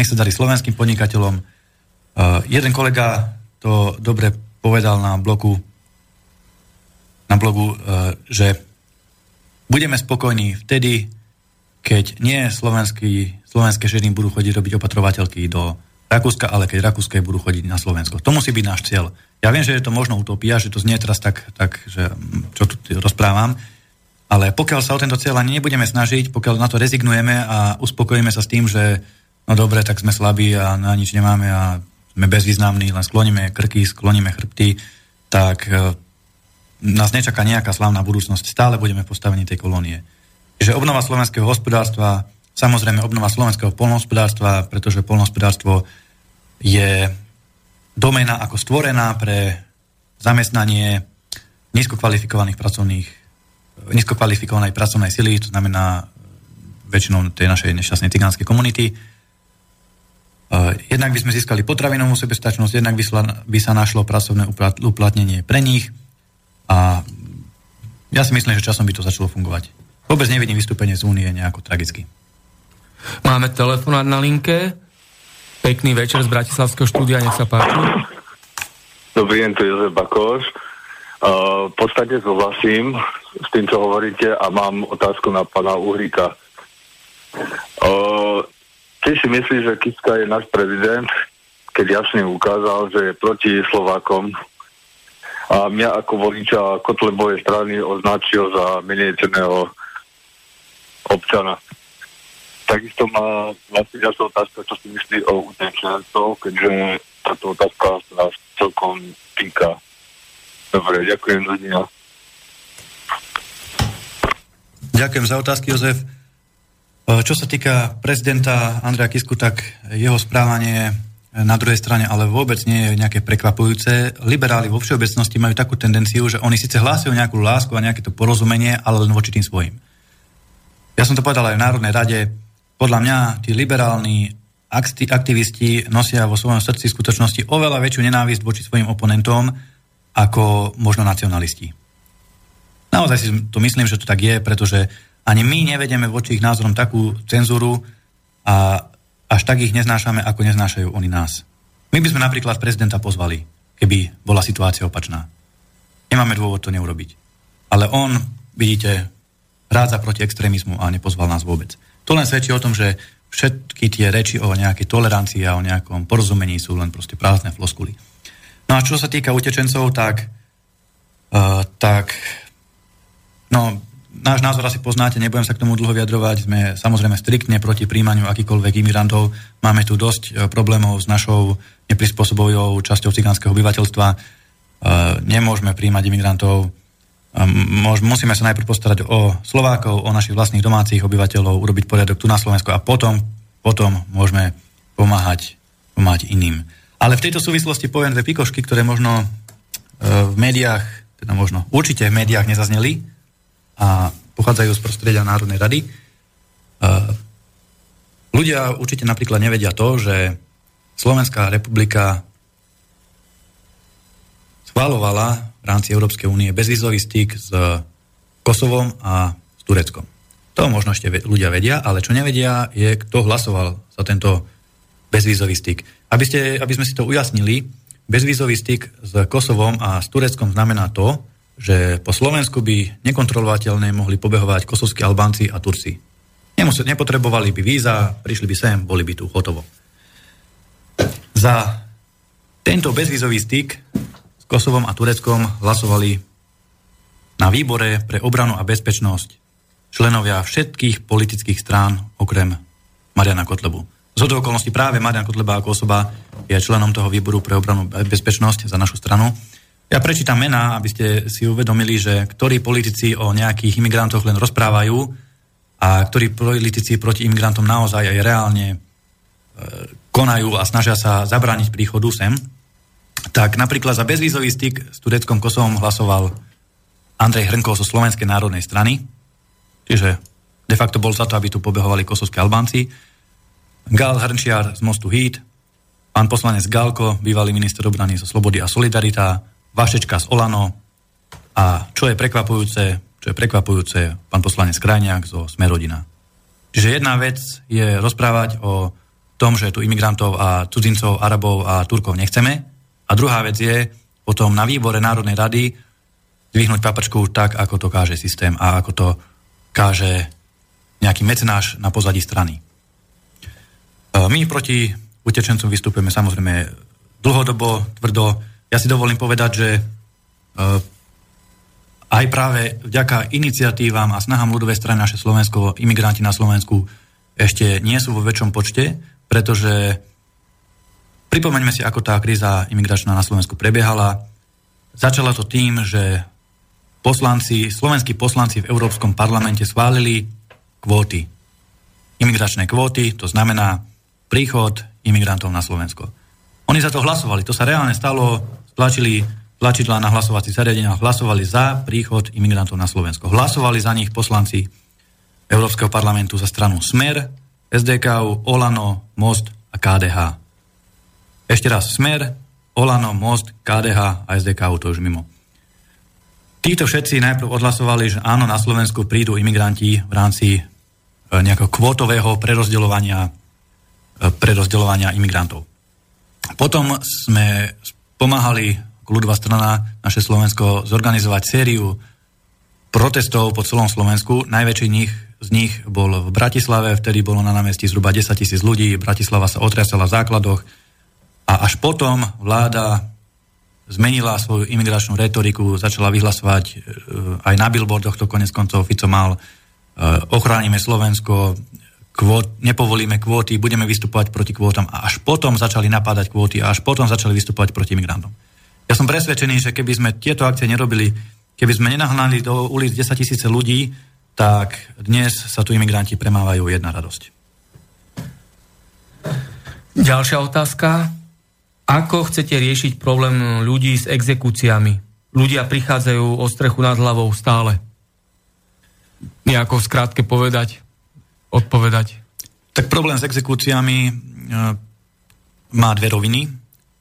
nech sa darí slovenským podnikateľom. Uh, jeden kolega to dobre povedal na blogu, na blogu, uh, že budeme spokojní vtedy, keď nie slovenský, slovenské ženy budú chodiť robiť opatrovateľky do Rakúska, ale keď Rakúske budú chodiť na Slovensko. To musí byť náš cieľ. Ja viem, že je to možno utopia, že to znie teraz tak, tak že čo tu rozprávam, ale pokiaľ sa o tento cieľ ani nebudeme snažiť, pokiaľ na to rezignujeme a uspokojíme sa s tým, že no dobre, tak sme slabí a na nič nemáme a sme bezvýznamní, len skloníme krky, skloníme chrbty, tak e, nás nečaká nejaká slavná budúcnosť. Stále budeme postavení tej kolónie. Čiže obnova slovenského hospodárstva, samozrejme obnova slovenského polnohospodárstva, pretože polnohospodárstvo je domena ako stvorená pre zamestnanie nízkokvalifikovaných pracovných, nízkokvalifikovanej pracovnej sily, to znamená väčšinou tej našej nešťastnej cigánskej komunity. Uh, jednak by sme získali potravinovú sebestačnosť, jednak by sa, by sa našlo pracovné uplatnenie pre nich a ja si myslím, že časom by to začalo fungovať. Vôbec nevidím vystúpenie z únie nejako tragicky. Máme telefonát na linke. Pekný večer z Bratislavského štúdia, nech sa páči. Dobrý deň, tu je Jozef Bakoš. Uh, v podstate súhlasím s tým, čo hovoríte a mám otázku na pana Uhríka. Uh, ty si myslíš, že Kiska je náš prezident, keď jasne ukázal, že je proti Slovákom a mňa ako voliča Kotlebovej strany označil za menej ceného občana. Takisto má vlastne ďalšia otázka, čo si myslí o utečencov, keďže táto otázka sa nás celkom týka. Dobre, ďakujem za dňa. Ďakujem za otázky, Jozef. E, čo sa týka prezidenta Andreja Kisku, tak jeho správanie na druhej strane ale vôbec nie je nejaké prekvapujúce. Liberáli vo všeobecnosti majú takú tendenciu, že oni síce hlásajú nejakú lásku a nejaké to porozumenie, ale len voči tým svojim. Ja som to povedal aj v Národnej rade, podľa mňa tí liberálni aktivisti nosia vo svojom srdci v skutočnosti oveľa väčšiu nenávisť voči svojim oponentom ako možno nacionalisti. Naozaj si to myslím, že to tak je, pretože ani my nevedeme voči ich názorom takú cenzúru a až tak ich neznášame, ako neznášajú oni nás. My by sme napríklad prezidenta pozvali, keby bola situácia opačná. Nemáme dôvod to neurobiť. Ale on, vidíte, rádza proti extrémizmu a nepozval nás vôbec. To len svedčí o tom, že všetky tie reči o nejakej tolerancii a o nejakom porozumení sú len proste prázdne floskuly. No a čo sa týka utečencov, tak, uh, tak no, náš názor asi poznáte, nebudem sa k tomu dlho vyjadrovať. Sme samozrejme striktne proti príjmaniu akýkoľvek imigrantov. Máme tu dosť e, problémov s našou neprispôsobovou časťou cigánskeho obyvateľstva. E, nemôžeme príjmať imigrantov. Musíme sa najprv postarať o Slovákov, o našich vlastných domácich obyvateľov, urobiť poriadok tu na Slovensku a potom, potom môžeme pomáhať, pomáhať iným. Ale v tejto súvislosti poviem dve pikošky, ktoré možno v médiách, teda možno určite v médiách nezazneli a pochádzajú z prostredia Národnej rady. Ľudia určite napríklad nevedia to, že Slovenská republika schválovala v rámci Európskej únie bezvizový styk s Kosovom a s Tureckom. To možno ešte ľudia vedia, ale čo nevedia je, kto hlasoval za tento bezvízový styk. Aby, ste, aby sme si to ujasnili, bezvízový styk s Kosovom a s Tureckom znamená to, že po Slovensku by nekontrolovateľne mohli pobehovať kosovskí Albánci a Turci. Nemuseli, nepotrebovali by víza, prišli by sem, boli by tu hotovo. Za tento bezvízový styk s Kosovom a Tureckom hlasovali na výbore pre obranu a bezpečnosť členovia všetkých politických strán okrem Mariana Kotlebu. Z okolností práve Marian Kotleba ako osoba je členom toho výboru pre obranu a bezpečnosť za našu stranu ja prečítam mená, aby ste si uvedomili, že ktorí politici o nejakých imigrantoch len rozprávajú a ktorí politici proti imigrantom naozaj aj reálne e, konajú a snažia sa zabrániť príchodu sem. Tak napríklad za bezvízový styk s Tureckom Kosovom hlasoval Andrej Hrnkov zo Slovenskej národnej strany, čiže de facto bol za to, aby tu pobehovali kosovské Albánci. Gal Hrnčiar z Mostu Híd, pán poslanec Galko, bývalý minister obrany zo Slobody a Solidarita, Vašečka z Olano a čo je prekvapujúce, čo je prekvapujúce, pán poslanec Krajniak zo Smerodina. Čiže jedna vec je rozprávať o tom, že tu imigrantov a cudzincov, Arabov a Turkov nechceme. A druhá vec je potom na výbore Národnej rady dvihnúť paprčku tak, ako to káže systém a ako to káže nejaký mecenáš na pozadí strany. E, my proti utečencom vystupujeme samozrejme dlhodobo, tvrdo, ja si dovolím povedať, že e, aj práve vďaka iniciatívam a snahám ľudovej strany naše Slovensko, imigranti na Slovensku ešte nie sú vo väčšom počte, pretože pripomeňme si, ako tá kríza imigračná na Slovensku prebiehala. Začala to tým, že poslanci, slovenskí poslanci v Európskom parlamente schválili kvóty. Imigračné kvóty, to znamená príchod imigrantov na Slovensko. Oni za to hlasovali. To sa reálne stalo tlačili tlačidlá na hlasovací zariadenia, hlasovali za príchod imigrantov na Slovensko. Hlasovali za nich poslanci Európskeho parlamentu za stranu Smer, SDK, Olano, Most a KDH. Ešte raz Smer, Olano, Most, KDH a SDK, to už mimo. Títo všetci najprv odhlasovali, že áno, na Slovensku prídu imigranti v rámci e, nejakého kvotového prerozdeľovania, e, prerozdeľovania imigrantov. Potom sme pomáhali ľudová strana, naše Slovensko, zorganizovať sériu protestov po celom Slovensku. Najväčší nich, z nich bol v Bratislave, vtedy bolo na námestí zhruba 10 tisíc ľudí, Bratislava sa otriasala v základoch a až potom vláda zmenila svoju imigračnú retoriku, začala vyhlasovať e, aj na billboardoch, to konec koncov Fico mal, e, ochránime Slovensko, kvót, nepovolíme kvóty, budeme vystupovať proti kvótam a až potom začali napádať kvóty a až potom začali vystupovať proti migrantom. Ja som presvedčený, že keby sme tieto akcie nerobili, keby sme nenahnali do ulic 10 tisíce ľudí, tak dnes sa tu imigranti premávajú jedna radosť. Ďalšia otázka. Ako chcete riešiť problém ľudí s exekúciami? Ľudia prichádzajú o strechu nad hlavou stále. Nejako skrátke povedať odpovedať? Tak problém s exekúciami e, má dve roviny.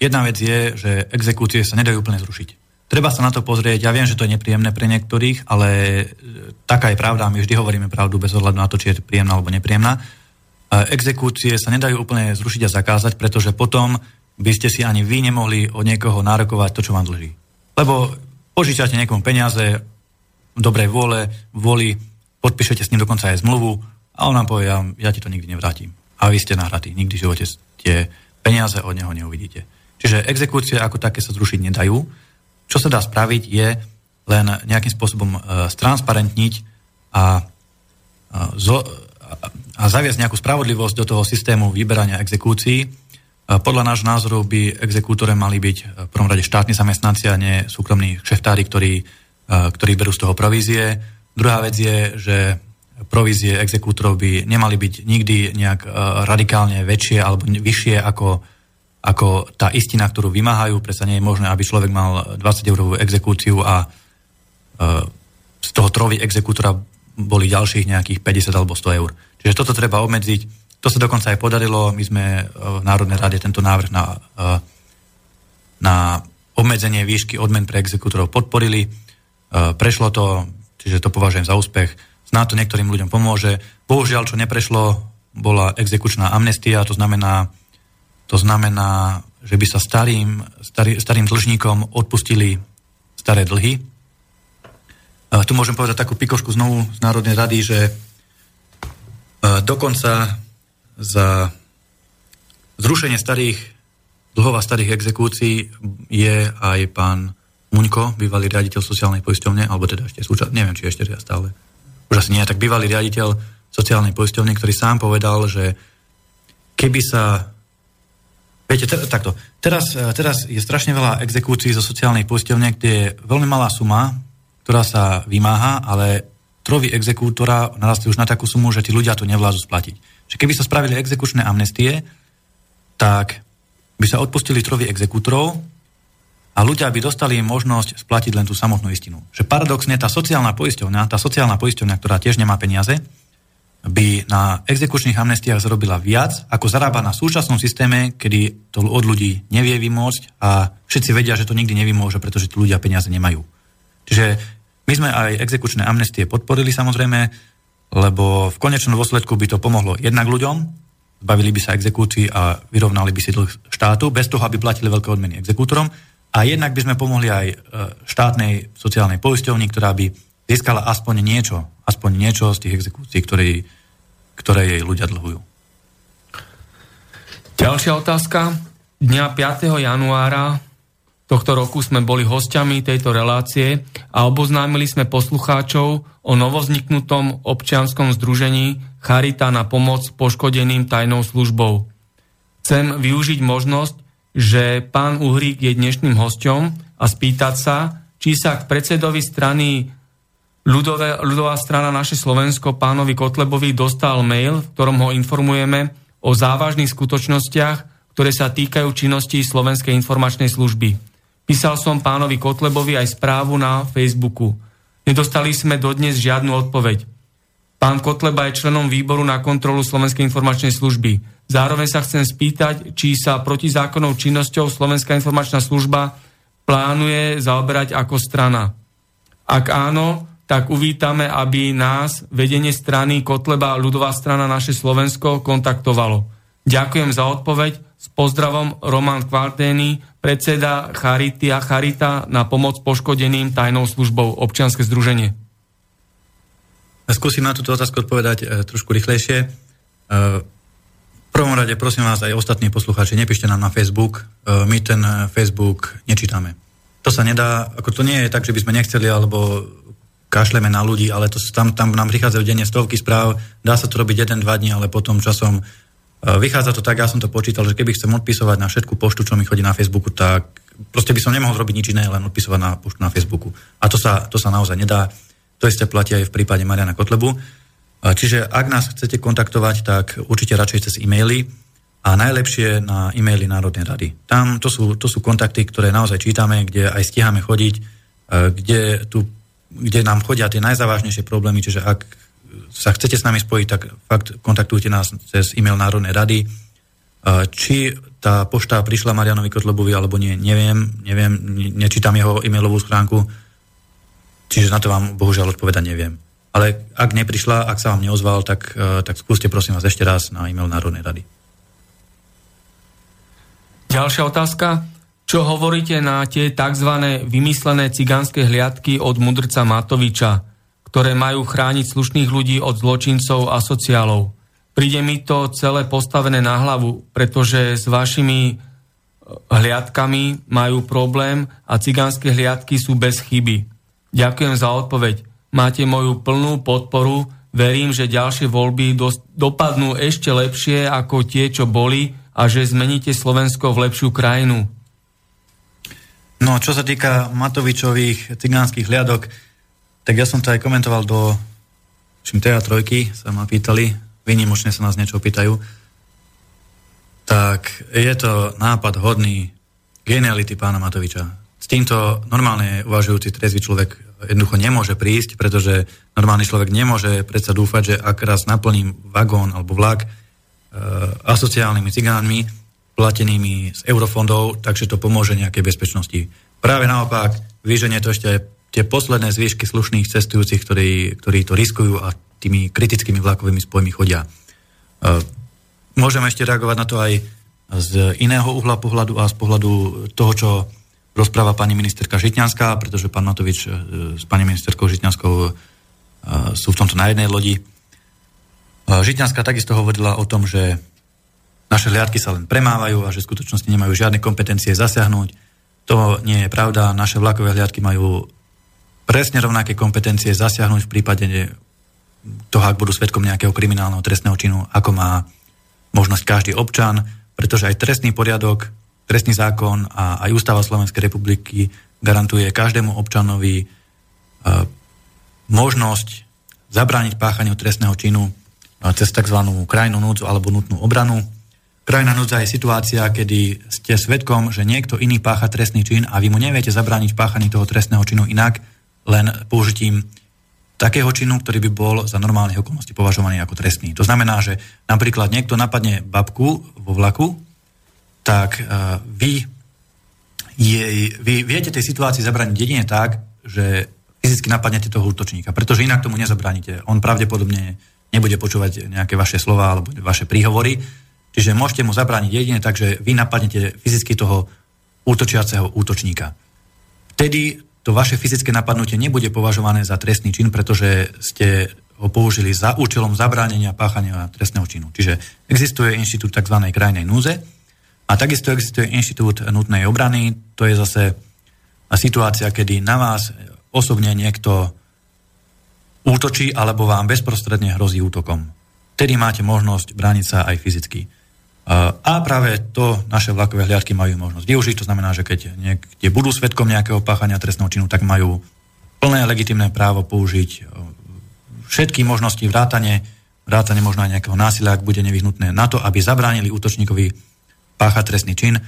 Jedna vec je, že exekúcie sa nedajú úplne zrušiť. Treba sa na to pozrieť. Ja viem, že to je nepríjemné pre niektorých, ale e, taká je pravda. My vždy hovoríme pravdu bez ohľadu na to, či je príjemná alebo nepríjemná. E, exekúcie sa nedajú úplne zrušiť a zakázať, pretože potom by ste si ani vy nemohli od niekoho nárokovať to, čo vám dlží. Lebo požičate niekomu peniaze, dobrej vôle, vôli, podpíšete s ním dokonca aj zmluvu, a on nám povie, ja, ja ti to nikdy nevrátim. A vy ste nahratí, nikdy v živote tie peniaze od neho neuvidíte. Čiže exekúcie ako také sa zrušiť nedajú. Čo sa dá spraviť je len nejakým spôsobom e, stransparentniť a, a, zo, a zaviesť nejakú spravodlivosť do toho systému vyberania exekúcií. Podľa nášho názoru by exekútore mali byť v prvom rade štátni zamestnanci a nie súkromní šeftári, ktorí, ktorí berú z toho provízie. Druhá vec je, že provízie exekútorov by nemali byť nikdy nejak radikálne väčšie alebo vyššie ako, ako tá istina, ktorú vymáhajú. Prečo nie je možné, aby človek mal 20 eurovú exekúciu a z toho trovy exekútora boli ďalších nejakých 50 alebo 100 eur. Čiže toto treba obmedziť to sa dokonca aj podarilo. My sme e, v Národnej rade tento návrh na, e, na obmedzenie výšky odmen pre exekútorov podporili. E, prešlo to, čiže to považujem za úspech. Snáď to niektorým ľuďom pomôže. Bohužiaľ, čo neprešlo, bola exekučná amnestia, to znamená, to znamená že by sa starým, starý, starým dlžníkom odpustili staré dlhy. Tu môžem povedať takú pikošku znovu z Národnej rady, že dokonca za zrušenie starých dlhov a starých exekúcií je aj pán Muňko, bývalý riaditeľ sociálnej poisťovne, alebo teda ešte súčasť, neviem, či ešte stále, už asi nie, tak bývalý riaditeľ sociálnej poisťovne, ktorý sám povedal, že keby sa Viete, te, takto, teraz, teraz je strašne veľa exekúcií zo sociálnej poisťovne, kde je veľmi malá suma, ktorá sa vymáha, ale trovy exekútora narastli už na takú sumu, že tí ľudia to nevládzu splatiť. Že keby sa spravili exekučné amnestie, tak by sa odpustili trovy exekútorov a ľudia by dostali možnosť splatiť len tú samotnú istinu. Že paradoxne tá sociálna poisťovňa, tá sociálna poisťovňa, ktorá tiež nemá peniaze, by na exekučných amnestiách zarobila viac, ako zarába na súčasnom systéme, kedy to od ľudí nevie vymôcť a všetci vedia, že to nikdy nevymôže, pretože tu ľudia peniaze nemajú. Čiže my sme aj exekučné amnestie podporili samozrejme, lebo v konečnom dôsledku by to pomohlo jednak ľuďom, zbavili by sa exekúcií a vyrovnali by si dlh štátu, bez toho, aby platili veľké odmeny exekútorom. A jednak by sme pomohli aj e, štátnej sociálnej poisťovni, ktorá by získala aspoň niečo, aspoň niečo z tých exekúcií, ktoré, ktoré jej ľudia dlhujú. Ďalšia otázka. Dňa 5. januára tohto roku sme boli hostiami tejto relácie a oboznámili sme poslucháčov o novozniknutom občianskom združení Charita na pomoc poškodeným tajnou službou. Chcem využiť možnosť, že pán Uhrík je dnešným hostom a spýtať sa, či sa k predsedovi strany ľudové, ľudová strana naše Slovensko pánovi Kotlebovi dostal mail, v ktorom ho informujeme o závažných skutočnostiach, ktoré sa týkajú činnosti Slovenskej informačnej služby. Písal som pánovi Kotlebovi aj správu na Facebooku. Nedostali sme dodnes žiadnu odpoveď. Pán Kotleba je členom výboru na kontrolu Slovenskej informačnej služby. Zároveň sa chcem spýtať, či sa protizákonnou činnosťou Slovenská informačná služba plánuje zaoberať ako strana. Ak áno, tak uvítame, aby nás vedenie strany Kotleba ľudová strana naše Slovensko kontaktovalo. Ďakujem za odpoveď. S pozdravom Roman Kvartény, predseda Charity a Charita na pomoc poškodeným tajnou službou občianske združenie. Skúsim na túto otázku odpovedať e, trošku rýchlejšie. Prvom rade prosím vás aj ostatní poslucháči, nepíšte nám na Facebook, e, my ten Facebook nečítame. To sa nedá, ako to nie je tak, že by sme nechceli alebo kašleme na ľudí, ale to, tam, tam nám prichádzajú denne stovky správ, dá sa to robiť jeden, dva dní, ale potom časom E, vychádza to tak, ja som to počítal, že keby chcem odpisovať na všetku poštu, čo mi chodí na Facebooku, tak proste by som nemohol robiť nič iné, len odpisovať na poštu na Facebooku. A to sa, to sa naozaj nedá. To isté platí aj v prípade Mariana Kotlebu. E, čiže ak nás chcete kontaktovať, tak určite radšej cez e-maily a najlepšie na e-maily Národnej rady. Tam to sú, to sú kontakty, ktoré naozaj čítame, kde aj stíhame chodiť, e, kde, tu, kde nám chodia tie najzávažnejšie problémy, čiže ak sa chcete s nami spojiť, tak fakt kontaktujte nás cez e-mail Národnej rady. Či tá pošta prišla Marianovi Kotlebovi alebo nie, neviem, neviem, nečítam jeho e-mailovú schránku, čiže na to vám bohužiaľ odpovedať neviem. Ale ak neprišla, ak sa vám neozval, tak, e, tak skúste prosím vás ešte raz na e-mail Národnej rady. Ďalšia otázka. Čo hovoríte na tie tzv. vymyslené cigánske hliadky od mudrca Matoviča? ktoré majú chrániť slušných ľudí od zločincov a sociálov. Príde mi to celé postavené na hlavu, pretože s vašimi e, hliadkami majú problém a cigánske hliadky sú bez chyby. Ďakujem za odpoveď. Máte moju plnú podporu. Verím, že ďalšie voľby dos- dopadnú ešte lepšie ako tie, čo boli a že zmeníte Slovensko v lepšiu krajinu. No, čo sa týka Matovičových cigánskych hliadok, tak ja som to aj komentoval do čím TA3, sa ma pýtali, vynimočne sa nás niečo pýtajú, tak je to nápad hodný geniality pána Matoviča. S týmto normálne uvažujúci trezvý človek jednoducho nemôže prísť, pretože normálny človek nemôže predsa dúfať, že ak raz naplním vagón alebo vlak e, asociálnymi cigánmi, platenými z eurofondov, takže to pomôže nejakej bezpečnosti. Práve naopak, vyženie to ešte tie posledné zvýšky slušných cestujúcich, ktorí, ktorí to riskujú a tými kritickými vlakovými spojmi chodia. E, môžeme ešte reagovať na to aj z iného uhla pohľadu a z pohľadu toho, čo rozpráva pani ministerka Žitňanská, pretože pán Matovič e, s pani ministerkou Žitňanskou e, sú v tomto na jednej lodi. Žitňanská takisto hovorila o tom, že naše hliadky sa len premávajú a že v skutočnosti nemajú žiadne kompetencie zasiahnuť. To nie je pravda. Naše vlakové hliadky majú presne rovnaké kompetencie zasiahnuť v prípade toho, ak budú svetkom nejakého kriminálneho trestného činu, ako má možnosť každý občan, pretože aj trestný poriadok, trestný zákon a aj Ústava Slovenskej republiky garantuje každému občanovi e, možnosť zabrániť páchaniu trestného činu e, cez tzv. krajnú núdzu alebo nutnú obranu Krajná núdza je situácia, kedy ste svetkom, že niekto iný pácha trestný čin a vy mu neviete zabrániť páchaní toho trestného činu inak, len použitím takého činu, ktorý by bol za normálnych okolností považovaný ako trestný. To znamená, že napríklad niekto napadne babku vo vlaku, tak uh, vy, jej, vy viete tej situácii zabrániť jedine tak, že fyzicky napadnete toho útočníka, pretože inak tomu nezabránite. On pravdepodobne nebude počúvať nejaké vaše slova alebo vaše príhovory, Čiže môžete mu zabrániť jedine tak, že vy napadnete fyzicky toho útočiaceho útočníka. Vtedy to vaše fyzické napadnutie nebude považované za trestný čin, pretože ste ho použili za účelom zabránenia páchania trestného činu. Čiže existuje inštitút tzv. krajnej núze a takisto existuje inštitút nutnej obrany. To je zase situácia, kedy na vás osobne niekto útočí alebo vám bezprostredne hrozí útokom. Vtedy máte možnosť brániť sa aj fyzicky. A práve to naše vlakové hliadky majú možnosť využiť, to znamená, že keď niekde budú svetkom nejakého páchania trestného činu, tak majú plné legitimné právo použiť e, všetky možnosti vrátane, vrátane možno aj nejakého násilia, ak bude nevyhnutné, na to, aby zabránili útočníkovi páchať trestný čin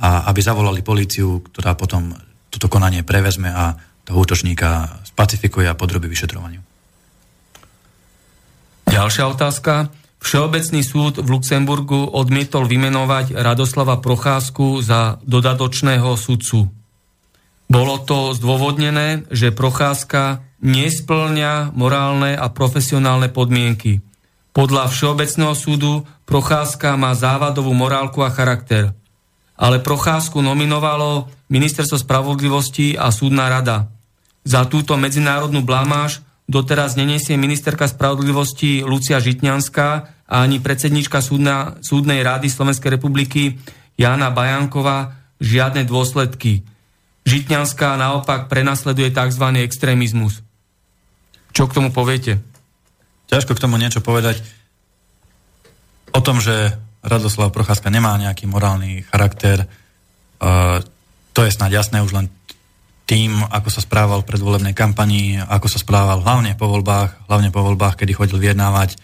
a aby zavolali políciu, ktorá potom toto konanie prevezme a toho útočníka spacifikuje a podrobí vyšetrovaniu. Ďalšia otázka. Všeobecný súd v Luxemburgu odmietol vymenovať Radoslava Procházku za dodatočného sudcu. Bolo to zdôvodnené, že Procházka nesplňa morálne a profesionálne podmienky. Podľa Všeobecného súdu Procházka má závadovú morálku a charakter. Ale Procházku nominovalo Ministerstvo spravodlivosti a súdna rada. Za túto medzinárodnú blamáž doteraz nenesie ministerka spravodlivosti Lucia Žitňanská a ani predsednička súdna, súdnej rády Slovenskej republiky Jana Bajanková žiadne dôsledky. Žitňanská naopak prenasleduje tzv. extrémizmus. Čo k tomu poviete? Ťažko k tomu niečo povedať. O tom, že Radoslav Procházka nemá nejaký morálny charakter, to je snáď jasné už len tým, ako sa správal v predvolebnej kampanii, ako sa správal hlavne po voľbách, hlavne po voľbách, kedy chodil vyjednávať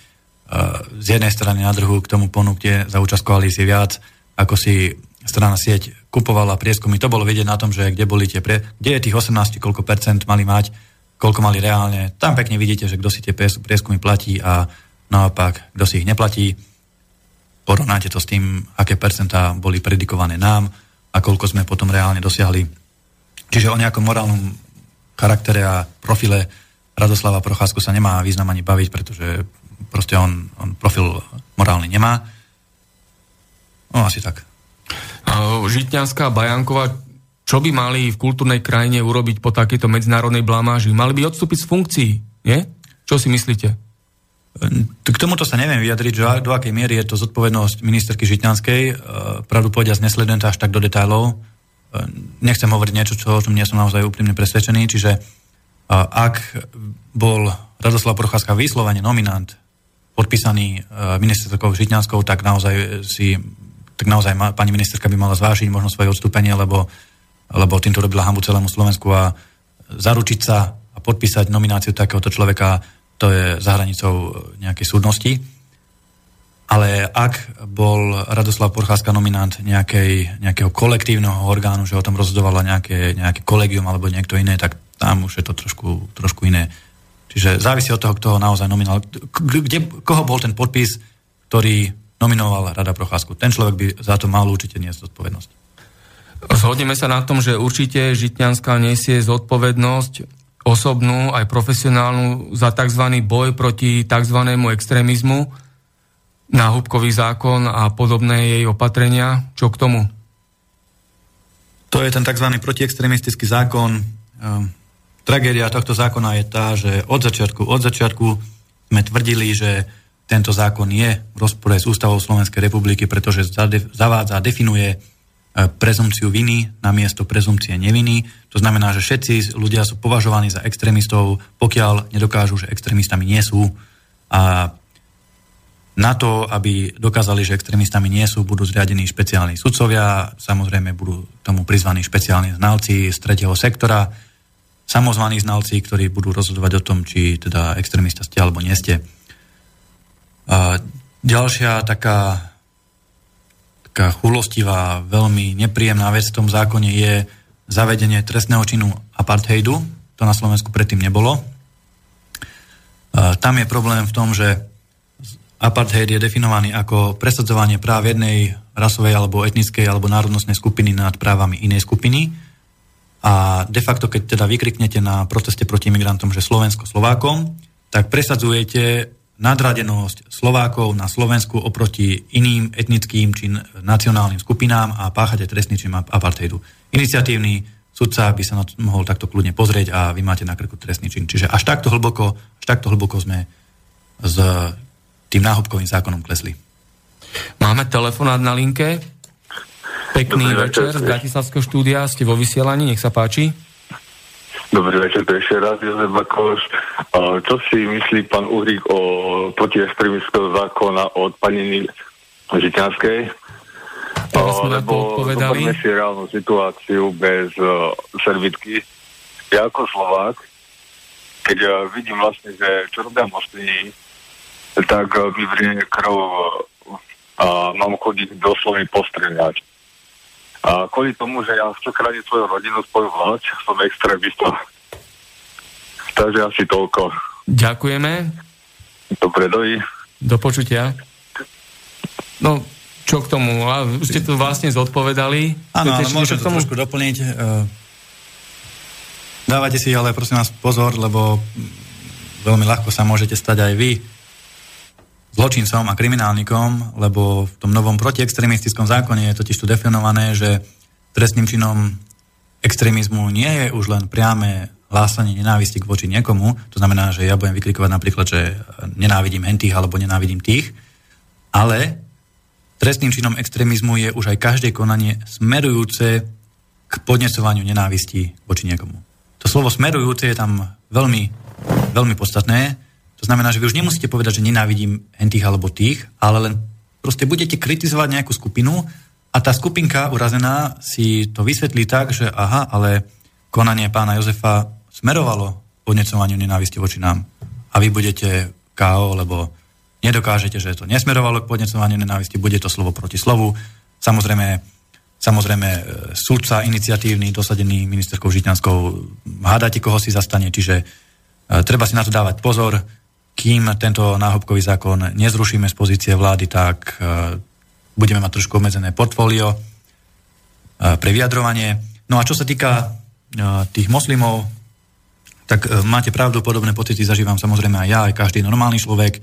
z jednej strany na druhú k tomu ponúkte za účasť koalície viac, ako si strana sieť kupovala prieskumy. To bolo vidieť na tom, že kde boli tie pre... kde je tých 18, koľko percent mali mať, koľko mali reálne. Tam pekne vidíte, že kto si tie prieskumy platí a naopak, kto si ich neplatí. Porovnáte to s tým, aké percentá boli predikované nám a koľko sme potom reálne dosiahli. Čiže o nejakom morálnom charaktere a profile Radoslava Procházku sa nemá význam ani baviť, pretože proste on, on profil morálny nemá. No asi tak. Žitňanská Bajanková, čo by mali v kultúrnej krajine urobiť po takéto medzinárodnej blamáži? Mali by odstúpiť z funkcií, nie? Čo si myslíte? K tomuto sa neviem vyjadriť, že do akej miery je to zodpovednosť ministerky Žitňanskej. E, pravdu povediať, nesledujem to až tak do detailov. E, nechcem hovoriť niečo, čo, o čom nie som naozaj úprimne presvedčený, čiže ak bol Radoslav Procházka vyslovene nominant podpísaný ministerkou Žitňanskou, tak naozaj si tak naozaj pani ministerka by mala zvážiť možno svoje odstúpenie, lebo, lebo týmto robila hambu celému Slovensku a zaručiť sa a podpísať nomináciu takéhoto človeka, to je za hranicou nejakej súdnosti ale ak bol Radoslav Porcházka nominant nejakej, nejakého kolektívneho orgánu, že o tom rozhodovalo nejaké, nejaké kolegium alebo niekto iné, tak tam už je to trošku, trošku iné. Čiže závisí od toho, kto ho naozaj nominoval. Kde, koho bol ten podpis, ktorý nominoval Rada Procházku. Ten človek by za to mal určite niesť zodpovednosť. Zhodneme sa na tom, že určite Žitňanská nesie zodpovednosť osobnú aj profesionálnu za tzv. boj proti tzv. extrémizmu náhubkový zákon a podobné jej opatrenia. Čo k tomu? To je ten tzv. protiextremistický zákon. Ehm, tragédia tohto zákona je tá, že od začiatku, od začiatku sme tvrdili, že tento zákon je v rozpore s ústavou Slovenskej republiky, pretože zavádza definuje prezumciu viny na miesto prezumcie neviny. To znamená, že všetci ľudia sú považovaní za extrémistov, pokiaľ nedokážu, že extrémistami nie sú. A na to, aby dokázali, že extrémistami nie sú, budú zriadení špeciálni sudcovia, samozrejme budú tomu prizvaní špeciálni znalci z tretieho sektora, samozvaní znalci, ktorí budú rozhodovať o tom, či teda extrémista ste alebo nie ste. A ďalšia taká, taká chulostivá, veľmi nepríjemná vec v tom zákone je zavedenie trestného činu apartheidu. To na Slovensku predtým nebolo. A tam je problém v tom, že Apartheid je definovaný ako presadzovanie práv jednej rasovej alebo etnickej alebo národnostnej skupiny nad právami inej skupiny. A de facto, keď teda vykriknete na proteste proti imigrantom, že Slovensko Slovákom, tak presadzujete nadradenosť Slovákov na Slovensku oproti iným etnickým či nacionálnym skupinám a páchate trestný čin apartheidu. Iniciatívny sudca by sa na to mohol takto kľudne pozrieť a vy máte na krku trestný čin. Čiže až takto hlboko, až takto hlboko sme z tým náhubkovým zákonom klesli. Máme telefonát na linke. Pekný večer z Bratislavského štúdia. Ste vo vysielaní, nech sa páči. Dobrý večer, to ešte raz, Jozef Bakoš. Čo si myslí pán Uhrík o protiextremického zákona od pani Žitňanskej? Lebo zoberme si reálnu situáciu bez uh, servitky. Ja ako Slovák, keď uh, vidím vlastne, že čo robia moslini, tak eh, mi vrie krv a mám chodiť do Slovy postreľať. A kvôli tomu, že ja chcem chrániť svoju rodinu, svoju vlač, som extrémista. Takže asi toľko. Ďakujeme. Dobre, doji. Do počutia. No, čo k tomu? A už ste to vlastne zodpovedali. Áno, ale môžem to tomu... trošku doplniť. Eh, dávajte si ale prosím vás pozor, lebo veľmi ľahko sa môžete stať aj vy zločincom a kriminálnikom, lebo v tom novom protiextremistickom zákone je totiž tu definované, že trestným činom extrémizmu nie je už len priame hlásanie nenávisti k voči niekomu, to znamená, že ja budem vykrikovať napríklad, že nenávidím hentých alebo nenávidím tých, ale trestným činom extrémizmu je už aj každé konanie smerujúce k podnesovaniu nenávisti voči niekomu. To slovo smerujúce je tam veľmi, veľmi podstatné, to znamená, že vy už nemusíte povedať, že nenávidím tých alebo tých, ale len proste budete kritizovať nejakú skupinu a tá skupinka urazená si to vysvetlí tak, že aha, ale konanie pána Jozefa smerovalo podnecovaniu nenávisti voči nám. A vy budete KO, lebo nedokážete, že to nesmerovalo k podnecovaniu nenávisti, bude to slovo proti slovu. Samozrejme, samozrejme e, súdca iniciatívny, dosadený ministerskou Žitňanskou, hádate, koho si zastane, čiže e, treba si na to dávať pozor kým tento náhubkový zákon nezrušíme z pozície vlády, tak e, budeme mať trošku obmedzené portfólio e, pre vyjadrovanie. No a čo sa týka e, tých moslimov, tak máte pravdu, podobné pocity zažívam samozrejme aj ja, aj každý normálny človek.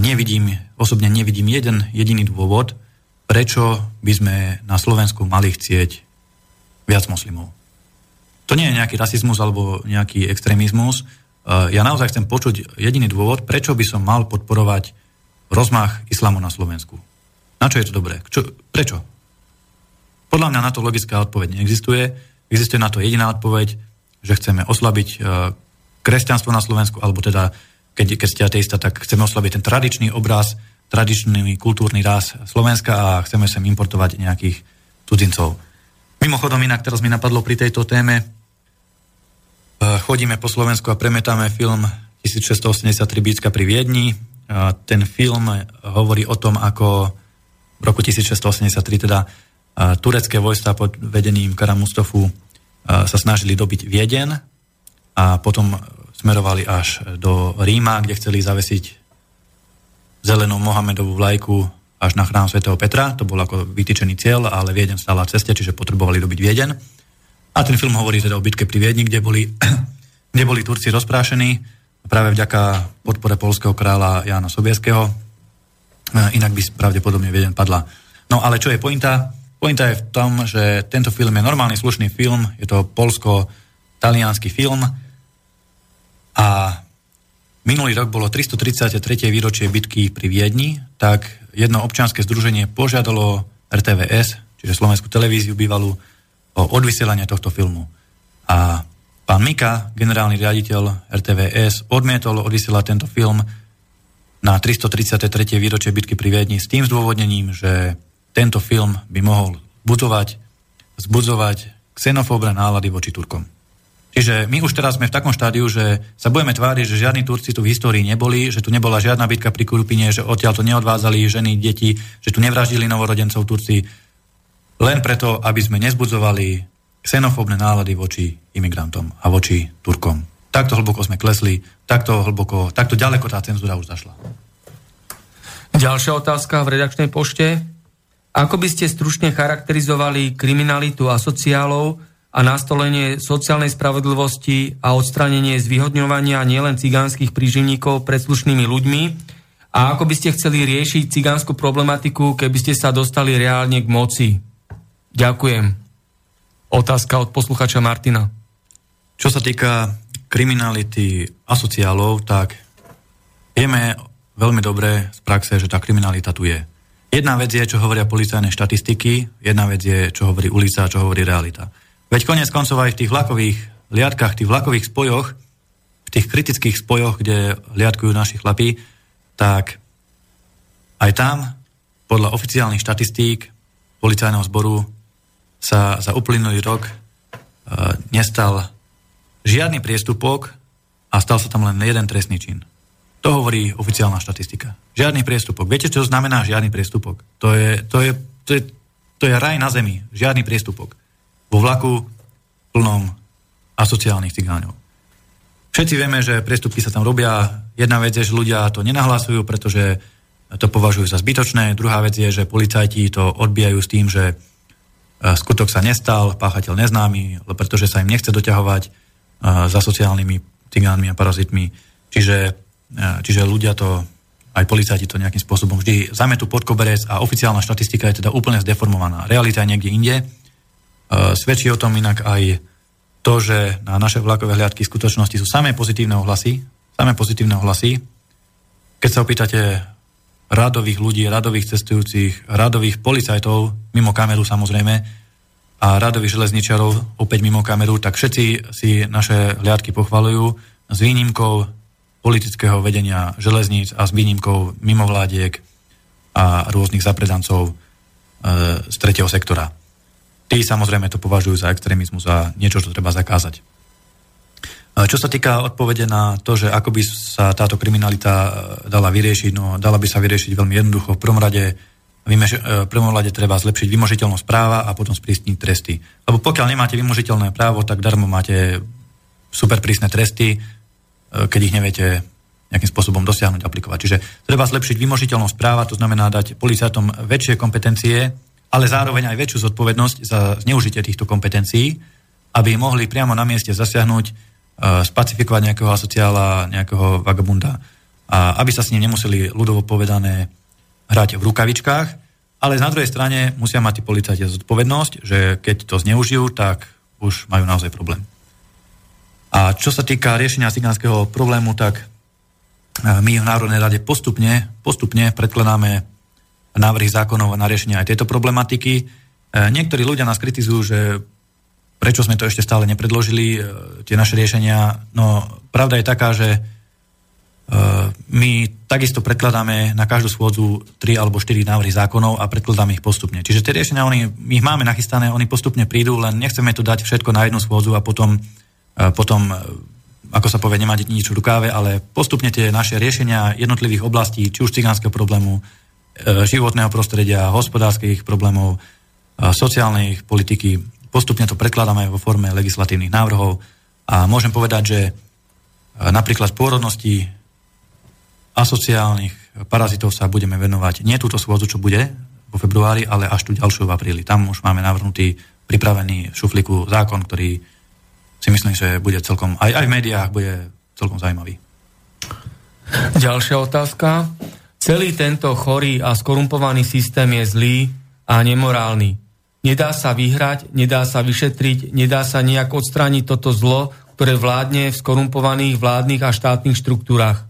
Nevidím, osobne nevidím jeden jediný dôvod, prečo by sme na Slovensku mali chcieť viac moslimov. To nie je nejaký rasizmus alebo nejaký extrémizmus, ja naozaj chcem počuť jediný dôvod, prečo by som mal podporovať rozmach islamu na Slovensku. Na čo je to dobré? Čo, prečo? Podľa mňa na to logická odpoveď neexistuje. Existuje na to jediná odpoveď, že chceme oslabiť kresťanstvo na Slovensku, alebo teda, keď, keď ste ateista, tak chceme oslaviť ten tradičný obraz, tradičný kultúrny ráz Slovenska a chceme sem importovať nejakých cudzincov. Mimochodom, inak teraz mi napadlo pri tejto téme, chodíme po Slovensku a premetáme film 1683 Bícka pri Viedni. Ten film hovorí o tom, ako v roku 1683 teda turecké vojska pod vedením Kara Mustafu sa snažili dobiť Vieden a potom smerovali až do Ríma, kde chceli zavesiť zelenú Mohamedovú vlajku až na chrám svätého Petra. To bol ako vytýčený cieľ, ale Vieden stála ceste, čiže potrebovali dobiť Vieden. A ten film hovorí teda o bitke pri Viedni, kde boli, kde boli Turci rozprášení práve vďaka podpore polského kráľa Jána Sobieského. Inak by pravdepodobne Vieden padla. No ale čo je pointa? Pointa je v tom, že tento film je normálny slušný film, je to polsko-talianský film a minulý rok bolo 333. výročie bitky pri Viedni, tak jedno občianske združenie požiadalo RTVS, čiže Slovenskú televíziu bývalú, o odvysielanie tohto filmu. A pán Mika, generálny riaditeľ RTVS, odmietol odvysielať tento film na 333. výročie bitky pri Viedni s tým zdôvodnením, že tento film by mohol budovať, zbudzovať xenofóbne nálady voči Turkom. Čiže my už teraz sme v takom štádiu, že sa budeme tváriť, že žiadni Turci tu v histórii neboli, že tu nebola žiadna bitka pri Kurupine, že odtiaľ to neodvádzali ženy, deti, že tu nevraždili novorodencov Turci, len preto, aby sme nezbudzovali xenofóbne nálady voči imigrantom a voči Turkom. Takto hlboko sme klesli, takto hlboko, takto ďaleko tá cenzúra už zašla. Ďalšia otázka v redakčnej pošte. Ako by ste stručne charakterizovali kriminalitu asociálov a nastolenie sociálnej spravodlivosti a odstranenie zvýhodňovania nielen cigánskych príživníkov pred slušnými ľuďmi? A ako by ste chceli riešiť cigánsku problematiku, keby ste sa dostali reálne k moci? Ďakujem. Otázka od posluchača Martina. Čo sa týka kriminality asociálov, tak vieme veľmi dobre z praxe, že tá kriminalita tu je. Jedna vec je, čo hovoria policajné štatistiky, jedna vec je, čo hovorí ulica a čo hovorí realita. Veď konec koncov aj v tých vlakových liadkách, tých vlakových spojoch, v tých kritických spojoch, kde liadkujú naši chlapí, tak aj tam, podľa oficiálnych štatistík policajného zboru, sa za uplynulý rok e, nestal žiadny priestupok a stal sa tam len jeden trestný čin. To hovorí oficiálna štatistika. Žiadny priestupok. Viete, čo znamená žiadny priestupok? To je, to je, to je, to je raj na zemi. Žiadny priestupok. Vo vlaku plnom asociálnych cigánov. Všetci vieme, že priestupky sa tam robia. Jedna vec je, že ľudia to nenahlasujú, pretože to považujú za zbytočné. Druhá vec je, že policajti to odbijajú s tým, že skutok sa nestal, páchateľ neznámy, pretože sa im nechce doťahovať e, za sociálnymi cigánmi a parazitmi. Čiže Čiže ľudia to, aj policajti to nejakým spôsobom vždy zametú pod koberec a oficiálna štatistika je teda úplne zdeformovaná. Realita je niekde inde. Svedčí o tom inak aj to, že na naše vlakové hliadky v skutočnosti sú samé pozitívne ohlasy. Samé pozitívne ohlasy. Keď sa opýtate radových ľudí, radových cestujúcich, radových policajtov, mimo kameru samozrejme, a radových železničarov, opäť mimo kameru, tak všetci si naše hliadky pochvalujú s výnimkou politického vedenia železníc a s výnimkou mimovládiek a rôznych zapredancov e, z tretieho sektora. Tí samozrejme to považujú za extrémizmus a niečo, čo treba zakázať. E, čo sa týka odpovede na to, že ako by sa táto kriminalita e, dala vyriešiť, no dala by sa vyriešiť veľmi jednoducho. V prvom rade, vymež, v prvom rade treba zlepšiť vymožiteľnosť práva a potom sprísniť tresty. Lebo pokiaľ nemáte vymožiteľné právo, tak darmo máte super prísne tresty, E, keď ich neviete nejakým spôsobom dosiahnuť, aplikovať. Čiže treba zlepšiť vymožiteľnosť práva, to znamená dať policajtom väčšie kompetencie, ale zároveň aj väčšiu zodpovednosť za zneužitie týchto kompetencií, aby mohli priamo na mieste zasiahnuť, e, spacifikovať nejakého asociála, nejakého vagabunda a aby sa s ním nemuseli ľudovo povedané hrať v rukavičkách, ale na druhej strane musia mať tí policajti zodpovednosť, že keď to zneužijú, tak už majú naozaj problém. A čo sa týka riešenia cigánskeho problému, tak e, my v Národnej rade postupne, postupne predkladáme návrhy zákonov na riešenie aj tejto problematiky. E, niektorí ľudia nás kritizujú, že prečo sme to ešte stále nepredložili, tie naše riešenia. No, pravda je taká, že my takisto predkladáme na každú schôdzu 3 alebo 4 návrhy zákonov a predkladáme ich postupne. Čiže tie riešenia, oni, my ich máme nachystané, oni postupne prídu, len nechceme to dať všetko na jednu schôdzu a potom, potom ako sa povie, nemať nič v rukáve, ale postupne tie naše riešenia jednotlivých oblastí, či už cigánskeho problému, e, životného prostredia, hospodárskych problémov, sociálnej politiky, postupne to prekladáme vo forme legislatívnych návrhov a môžem povedať, že napríklad pôrodnosti asociálnych parazitov sa budeme venovať nie túto schôdzu, čo bude vo februári, ale až tu ďalšiu v apríli. Tam už máme navrhnutý pripravený v šufliku zákon, ktorý si myslím, že bude celkom, aj, aj v médiách bude celkom zaujímavý. Ďalšia otázka. Celý tento chorý a skorumpovaný systém je zlý a nemorálny. Nedá sa vyhrať, nedá sa vyšetriť, nedá sa nejak odstrániť toto zlo, ktoré vládne v skorumpovaných vládnych a štátnych štruktúrach.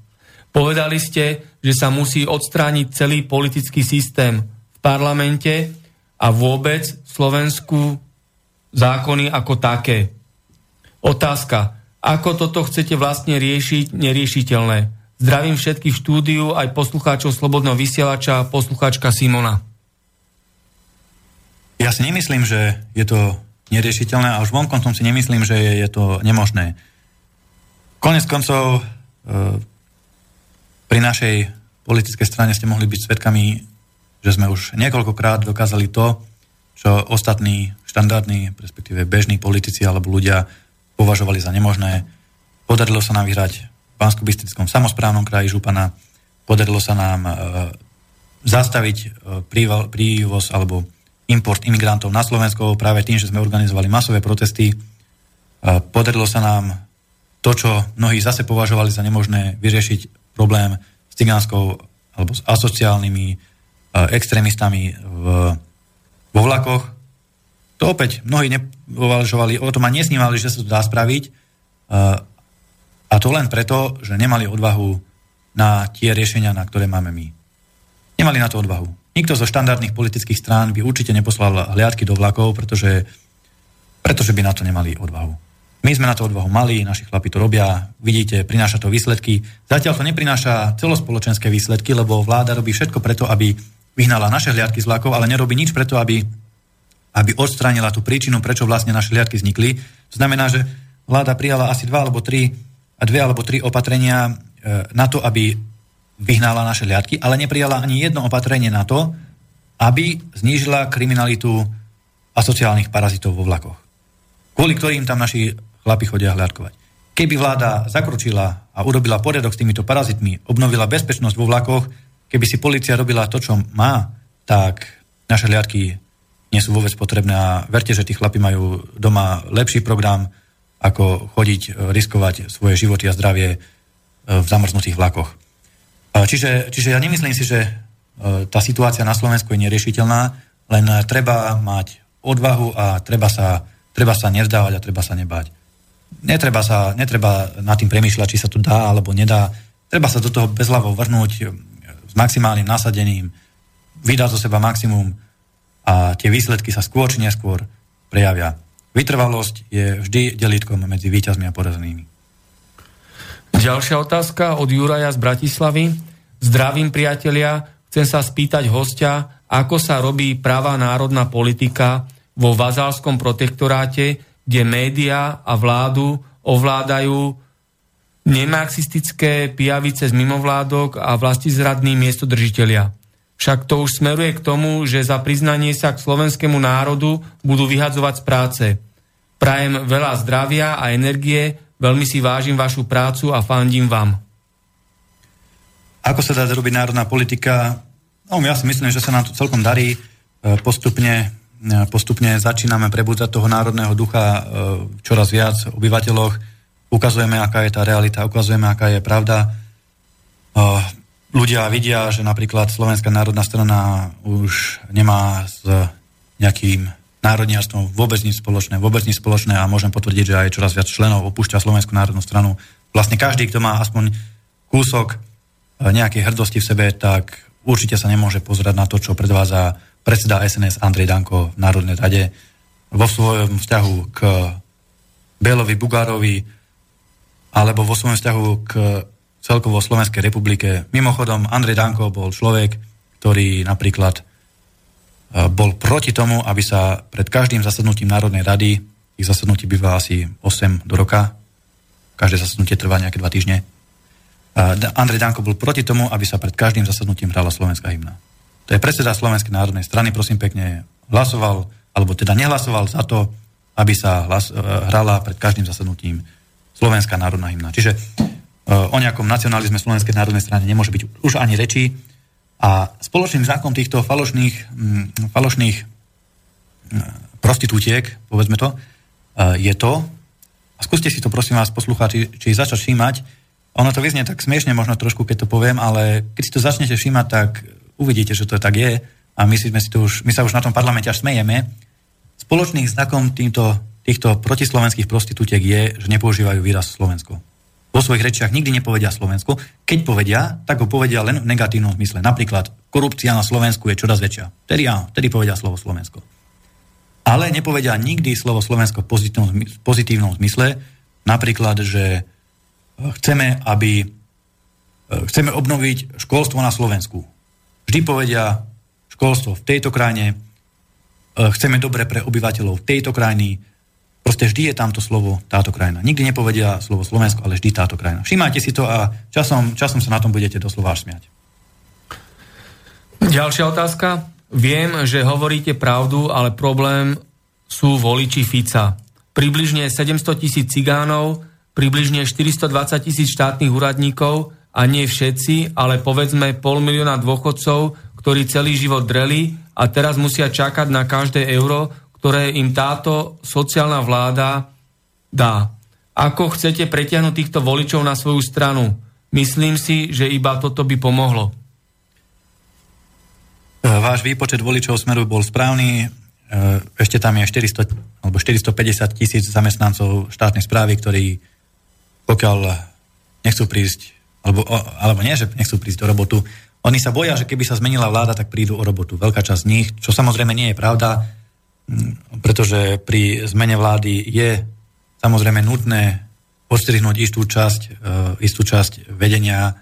Povedali ste, že sa musí odstrániť celý politický systém v parlamente a vôbec v Slovensku zákony ako také. Otázka. Ako toto chcete vlastne riešiť neriešiteľné? Zdravím všetkých štúdiu, aj poslucháčov Slobodného vysielača, poslucháčka Simona. Ja si nemyslím, že je to neriešiteľné a už vonkoncom si nemyslím, že je, je to nemožné. Konec koncov e, pri našej politickej strane ste mohli byť svetkami, že sme už niekoľkokrát dokázali to, čo ostatní štandardní, respektíve bežní politici alebo ľudia považovali za nemožné. Podarilo sa nám vyhrať v bansko samozprávnom kraji Župana, podarilo sa nám e, zastaviť e, prívoz alebo import imigrantov na Slovensko práve tým, že sme organizovali masové protesty. E, podarilo sa nám to, čo mnohí zase považovali za nemožné, vyriešiť problém s cigánskou alebo s asociálnymi e, extrémistami v, vo vlakoch. To opäť mnohí nepovažovali, o tom a nesnívali, že sa to dá spraviť. E, a to len preto, že nemali odvahu na tie riešenia, na ktoré máme my. Nemali na to odvahu. Nikto zo štandardných politických strán by určite neposlal hliadky do vlakov, pretože, pretože by na to nemali odvahu. My sme na to odvahu mali, naši chlapi to robia, vidíte, prináša to výsledky. Zatiaľ to neprináša celospoločenské výsledky, lebo vláda robí všetko preto, aby vyhnala naše hliadky z vlakov, ale nerobí nič preto, aby, aby odstránila tú príčinu, prečo vlastne naše hliadky vznikli. To znamená, že vláda prijala asi dva alebo tri, dve alebo tri opatrenia e, na to, aby vyhnala naše hliadky, ale neprijala ani jedno opatrenie na to, aby znížila kriminalitu a sociálnych parazitov vo vlakoch. Kvôli ktorým tam naši chlapi chodia hľadkovať. Keby vláda zakročila a urobila poriadok s týmito parazitmi, obnovila bezpečnosť vo vlakoch, keby si policia robila to, čo má, tak naše hliadky nie sú vôbec potrebné a verte, že tí chlapi majú doma lepší program, ako chodiť, riskovať svoje životy a zdravie e, v zamrznutých vlakoch. Čiže, čiže ja nemyslím si, že e, tá situácia na Slovensku je neriešiteľná, len treba mať odvahu a treba sa, treba sa nevzdávať a treba sa nebáť netreba, sa, netreba nad tým premýšľať, či sa to dá alebo nedá. Treba sa do toho bezľavo vrhnúť e, s maximálnym nasadením, vydať zo seba maximum a tie výsledky sa skôr či neskôr prejavia. Vytrvalosť je vždy delítkom medzi víťazmi a porazenými. Ďalšia otázka od Juraja z Bratislavy. Zdravím priatelia, chcem sa spýtať hostia, ako sa robí pravá národná politika vo vazálskom protektoráte, kde média a vládu ovládajú nemarxistické pijavice z mimovládok a vlastizradní miestodržiteľia. Však to už smeruje k tomu, že za priznanie sa k slovenskému národu budú vyhadzovať z práce. Prajem veľa zdravia a energie, veľmi si vážim vašu prácu a fandím vám. Ako sa dá robiť národná politika? No, ja si myslím, že sa nám to celkom darí. E, postupne E, postupne začíname prebudzať toho národného ducha e, čoraz viac obyvateľoch, ukazujeme, aká je tá realita, ukazujeme, aká je pravda. Ľudia vidia, že napríklad Slovenská národná strana už nemá s nejakým národniarstvom vôbec nič spoločné, vôbec nič spoločné a môžem potvrdiť, že aj čoraz viac členov opúšťa Slovenskú národnú stranu. Vlastne každý, kto má aspoň kúsok nejakej hrdosti v sebe, tak určite sa nemôže pozerať na to, čo predvádza predseda SNS Andrej Danko v Národnej rade. vo svojom vzťahu k Bélovi Bugárovi alebo vo svojom vzťahu k celkovo Slovenskej republike. Mimochodom, Andrej Danko bol človek, ktorý napríklad e, bol proti tomu, aby sa pred každým zasadnutím Národnej rady, ich zasadnutí býva asi 8 do roka, každé zasadnutie trvá nejaké 2 týždne, Andrej Danko bol proti tomu, aby sa pred každým zasadnutím hrala slovenská hymna. To je predseda Slovenskej národnej strany, prosím pekne, hlasoval, alebo teda nehlasoval za to, aby sa hlas, e, hrala pred každým zasadnutím slovenská národná hymna. Čiže e, o nejakom nacionalizme Slovenskej národnej strany nemôže byť už ani reči. A spoločným znakom týchto falošných, mm, falošných mm, prostitútiek, povedzme to, e, je to, a skúste si to prosím vás poslucháči, či začať všímať, ono to vyznie tak smiešne možno trošku, keď to poviem, ale keď si to začnete všímať, tak uvidíte, že to tak je a my, si, si to už, my sa už na tom parlamente až smejeme. Spoločným znakom týmto, týchto protislovenských prostitútiek je, že nepoužívajú výraz Slovensko. Vo svojich rečiach nikdy nepovedia Slovensku. Keď povedia, tak ho povedia len v negatívnom zmysle. Napríklad, korupcia na Slovensku je čoraz väčšia. Tedy áno, tedy povedia slovo Slovensko. Ale nepovedia nikdy slovo Slovensko v pozitívnom, pozitívnom zmysle. Napríklad, že chceme, aby e, chceme obnoviť školstvo na Slovensku. Vždy povedia školstvo v tejto krajine, e, chceme dobre pre obyvateľov tejto krajiny, proste vždy je tamto slovo táto krajina. Nikdy nepovedia slovo Slovensko, ale vždy táto krajina. Všimajte si to a časom, časom sa na tom budete doslova až smiať. Ďalšia otázka. Viem, že hovoríte pravdu, ale problém sú voliči Fica. Približne 700 tisíc cigánov približne 420 tisíc štátnych úradníkov a nie všetci, ale povedzme pol milióna dôchodcov, ktorí celý život dreli a teraz musia čakať na každé euro, ktoré im táto sociálna vláda dá. Ako chcete pretiahnuť týchto voličov na svoju stranu? Myslím si, že iba toto by pomohlo. Váš výpočet voličov Smeru bol správny. E, ešte tam je 400 alebo 450 tisíc zamestnancov štátnej správy, ktorí pokiaľ nechcú prísť, alebo, alebo nie, že nechcú prísť do robotu, oni sa boja, že keby sa zmenila vláda, tak prídu o robotu. Veľká časť z nich, čo samozrejme nie je pravda, pretože pri zmene vlády je samozrejme nutné odstrihnúť istú časť, e, istú časť vedenia, e,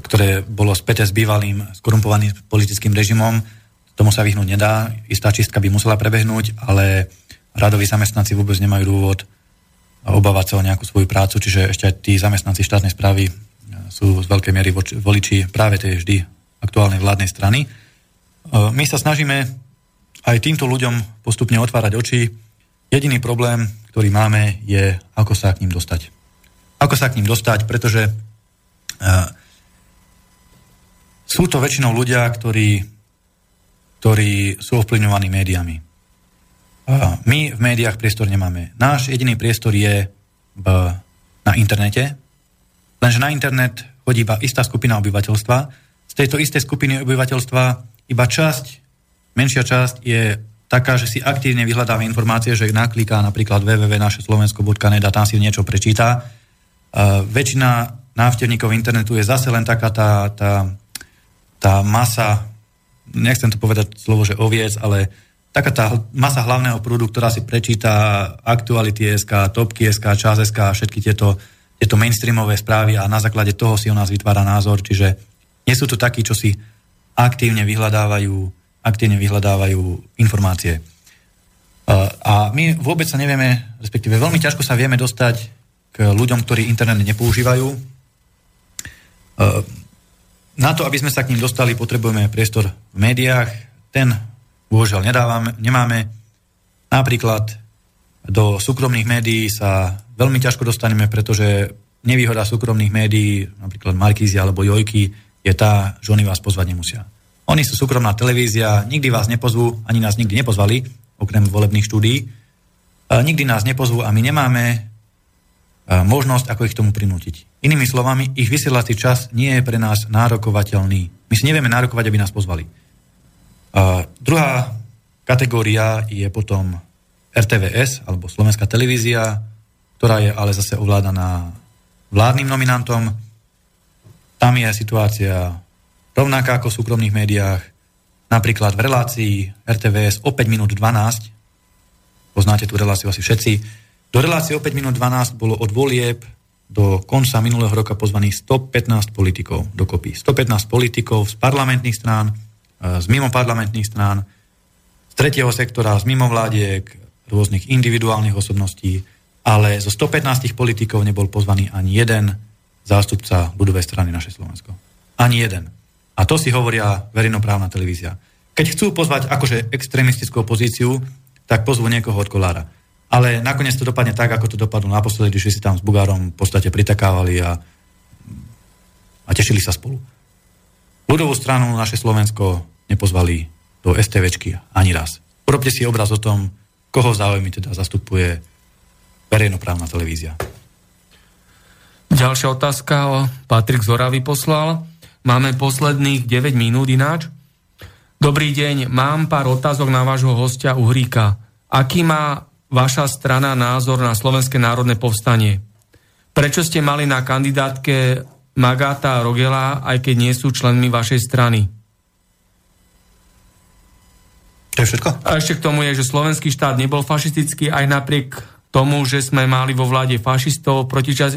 ktoré bolo späté s bývalým skorumpovaným politickým režimom. Tomu sa vyhnúť nedá. Istá čistka by musela prebehnúť, ale radoví zamestnanci vôbec nemajú dôvod obávať sa o nejakú svoju prácu, čiže ešte aj tí zamestnanci štátnej správy e, sú z veľkej miery voliči práve tej vždy aktuálnej vládnej strany. My sa snažíme aj týmto ľuďom postupne otvárať oči. Jediný problém, ktorý máme, je, ako sa k ním dostať. Ako sa k ním dostať, pretože uh, sú to väčšinou ľudia, ktorí, ktorí sú ovplyvňovaní médiami. My v médiách priestor nemáme. Náš jediný priestor je v, na internete, lenže na internet chodí iba istá skupina obyvateľstva. Z tejto istej skupiny obyvateľstva iba časť, menšia časť je taká, že si aktívne vyhľadáva informácie, že nakliká napríklad www.našeslovensko.net a tam si niečo prečíta. Uh, väčšina návštevníkov internetu je zase len taká tá, tá, tá masa, nechcem to povedať slovo, že oviec, ale taká tá masa hlavného prúdu, ktorá si prečíta aktuality SK, topky SK, čas SK, všetky tieto, tieto mainstreamové správy a na základe toho si o nás vytvára názor, čiže nie sú to takí, čo si aktívne vyhľadávajú, aktívne vyhľadávajú informácie. A my vôbec sa nevieme, respektíve veľmi ťažko sa vieme dostať k ľuďom, ktorí internet nepoužívajú. Na to, aby sme sa k ním dostali, potrebujeme priestor v médiách. Ten bohužiaľ nemáme. Napríklad do súkromných médií sa veľmi ťažko dostaneme, pretože nevýhoda súkromných médií, napríklad Markízy alebo Jojky, je tá, že oni vás pozvať nemusia. Oni sú súkromná televízia, nikdy vás nepozvú, ani nás nikdy nepozvali, okrem volebných štúdií. Nikdy nás nepozvú a my nemáme možnosť, ako ich tomu prinútiť. Inými slovami, ich vysielací čas nie je pre nás nárokovateľný. My si nevieme nárokovať, aby nás pozvali. A druhá kategória je potom RTVS, alebo Slovenská televízia, ktorá je ale zase ovládaná vládnym nominantom. Tam je situácia rovnaká ako v súkromných médiách. Napríklad v relácii RTVS o 5 minút 12 poznáte tú reláciu asi všetci. Do relácie o 5 minút 12 bolo od volieb do konca minulého roka pozvaných 115 politikov dokopy. 115 politikov z parlamentných strán, e, z mimo parlamentných strán, z tretieho sektora, z mimovládiek, rôznych individuálnych osobností, ale zo 115 politikov nebol pozvaný ani jeden zástupca ľudovej strany naše Slovensko. Ani jeden. A to si hovoria verejnoprávna televízia. Keď chcú pozvať akože extrémistickú opozíciu, tak pozvú niekoho od kolára. Ale nakoniec to dopadne tak, ako to dopadlo naposledy, když si tam s Bugárom v podstate pritakávali a, a tešili sa spolu. Ľudovú stranu naše Slovensko nepozvali do STVčky ani raz. Urobte si obraz o tom, koho záujmy teda zastupuje verejnoprávna televízia. Ďalšia otázka, Patrik Zoravy poslal. Máme posledných 9 minút ináč. Dobrý deň, mám pár otázok na vášho hostia Uhríka. Aký má vaša strana názor na Slovenské národné povstanie? Prečo ste mali na kandidátke Magáta a Rogela, aj keď nie sú členmi vašej strany? To je všetko? A ešte k tomu je, že slovenský štát nebol fašistický aj napriek tomu, že sme mali vo vláde fašistov,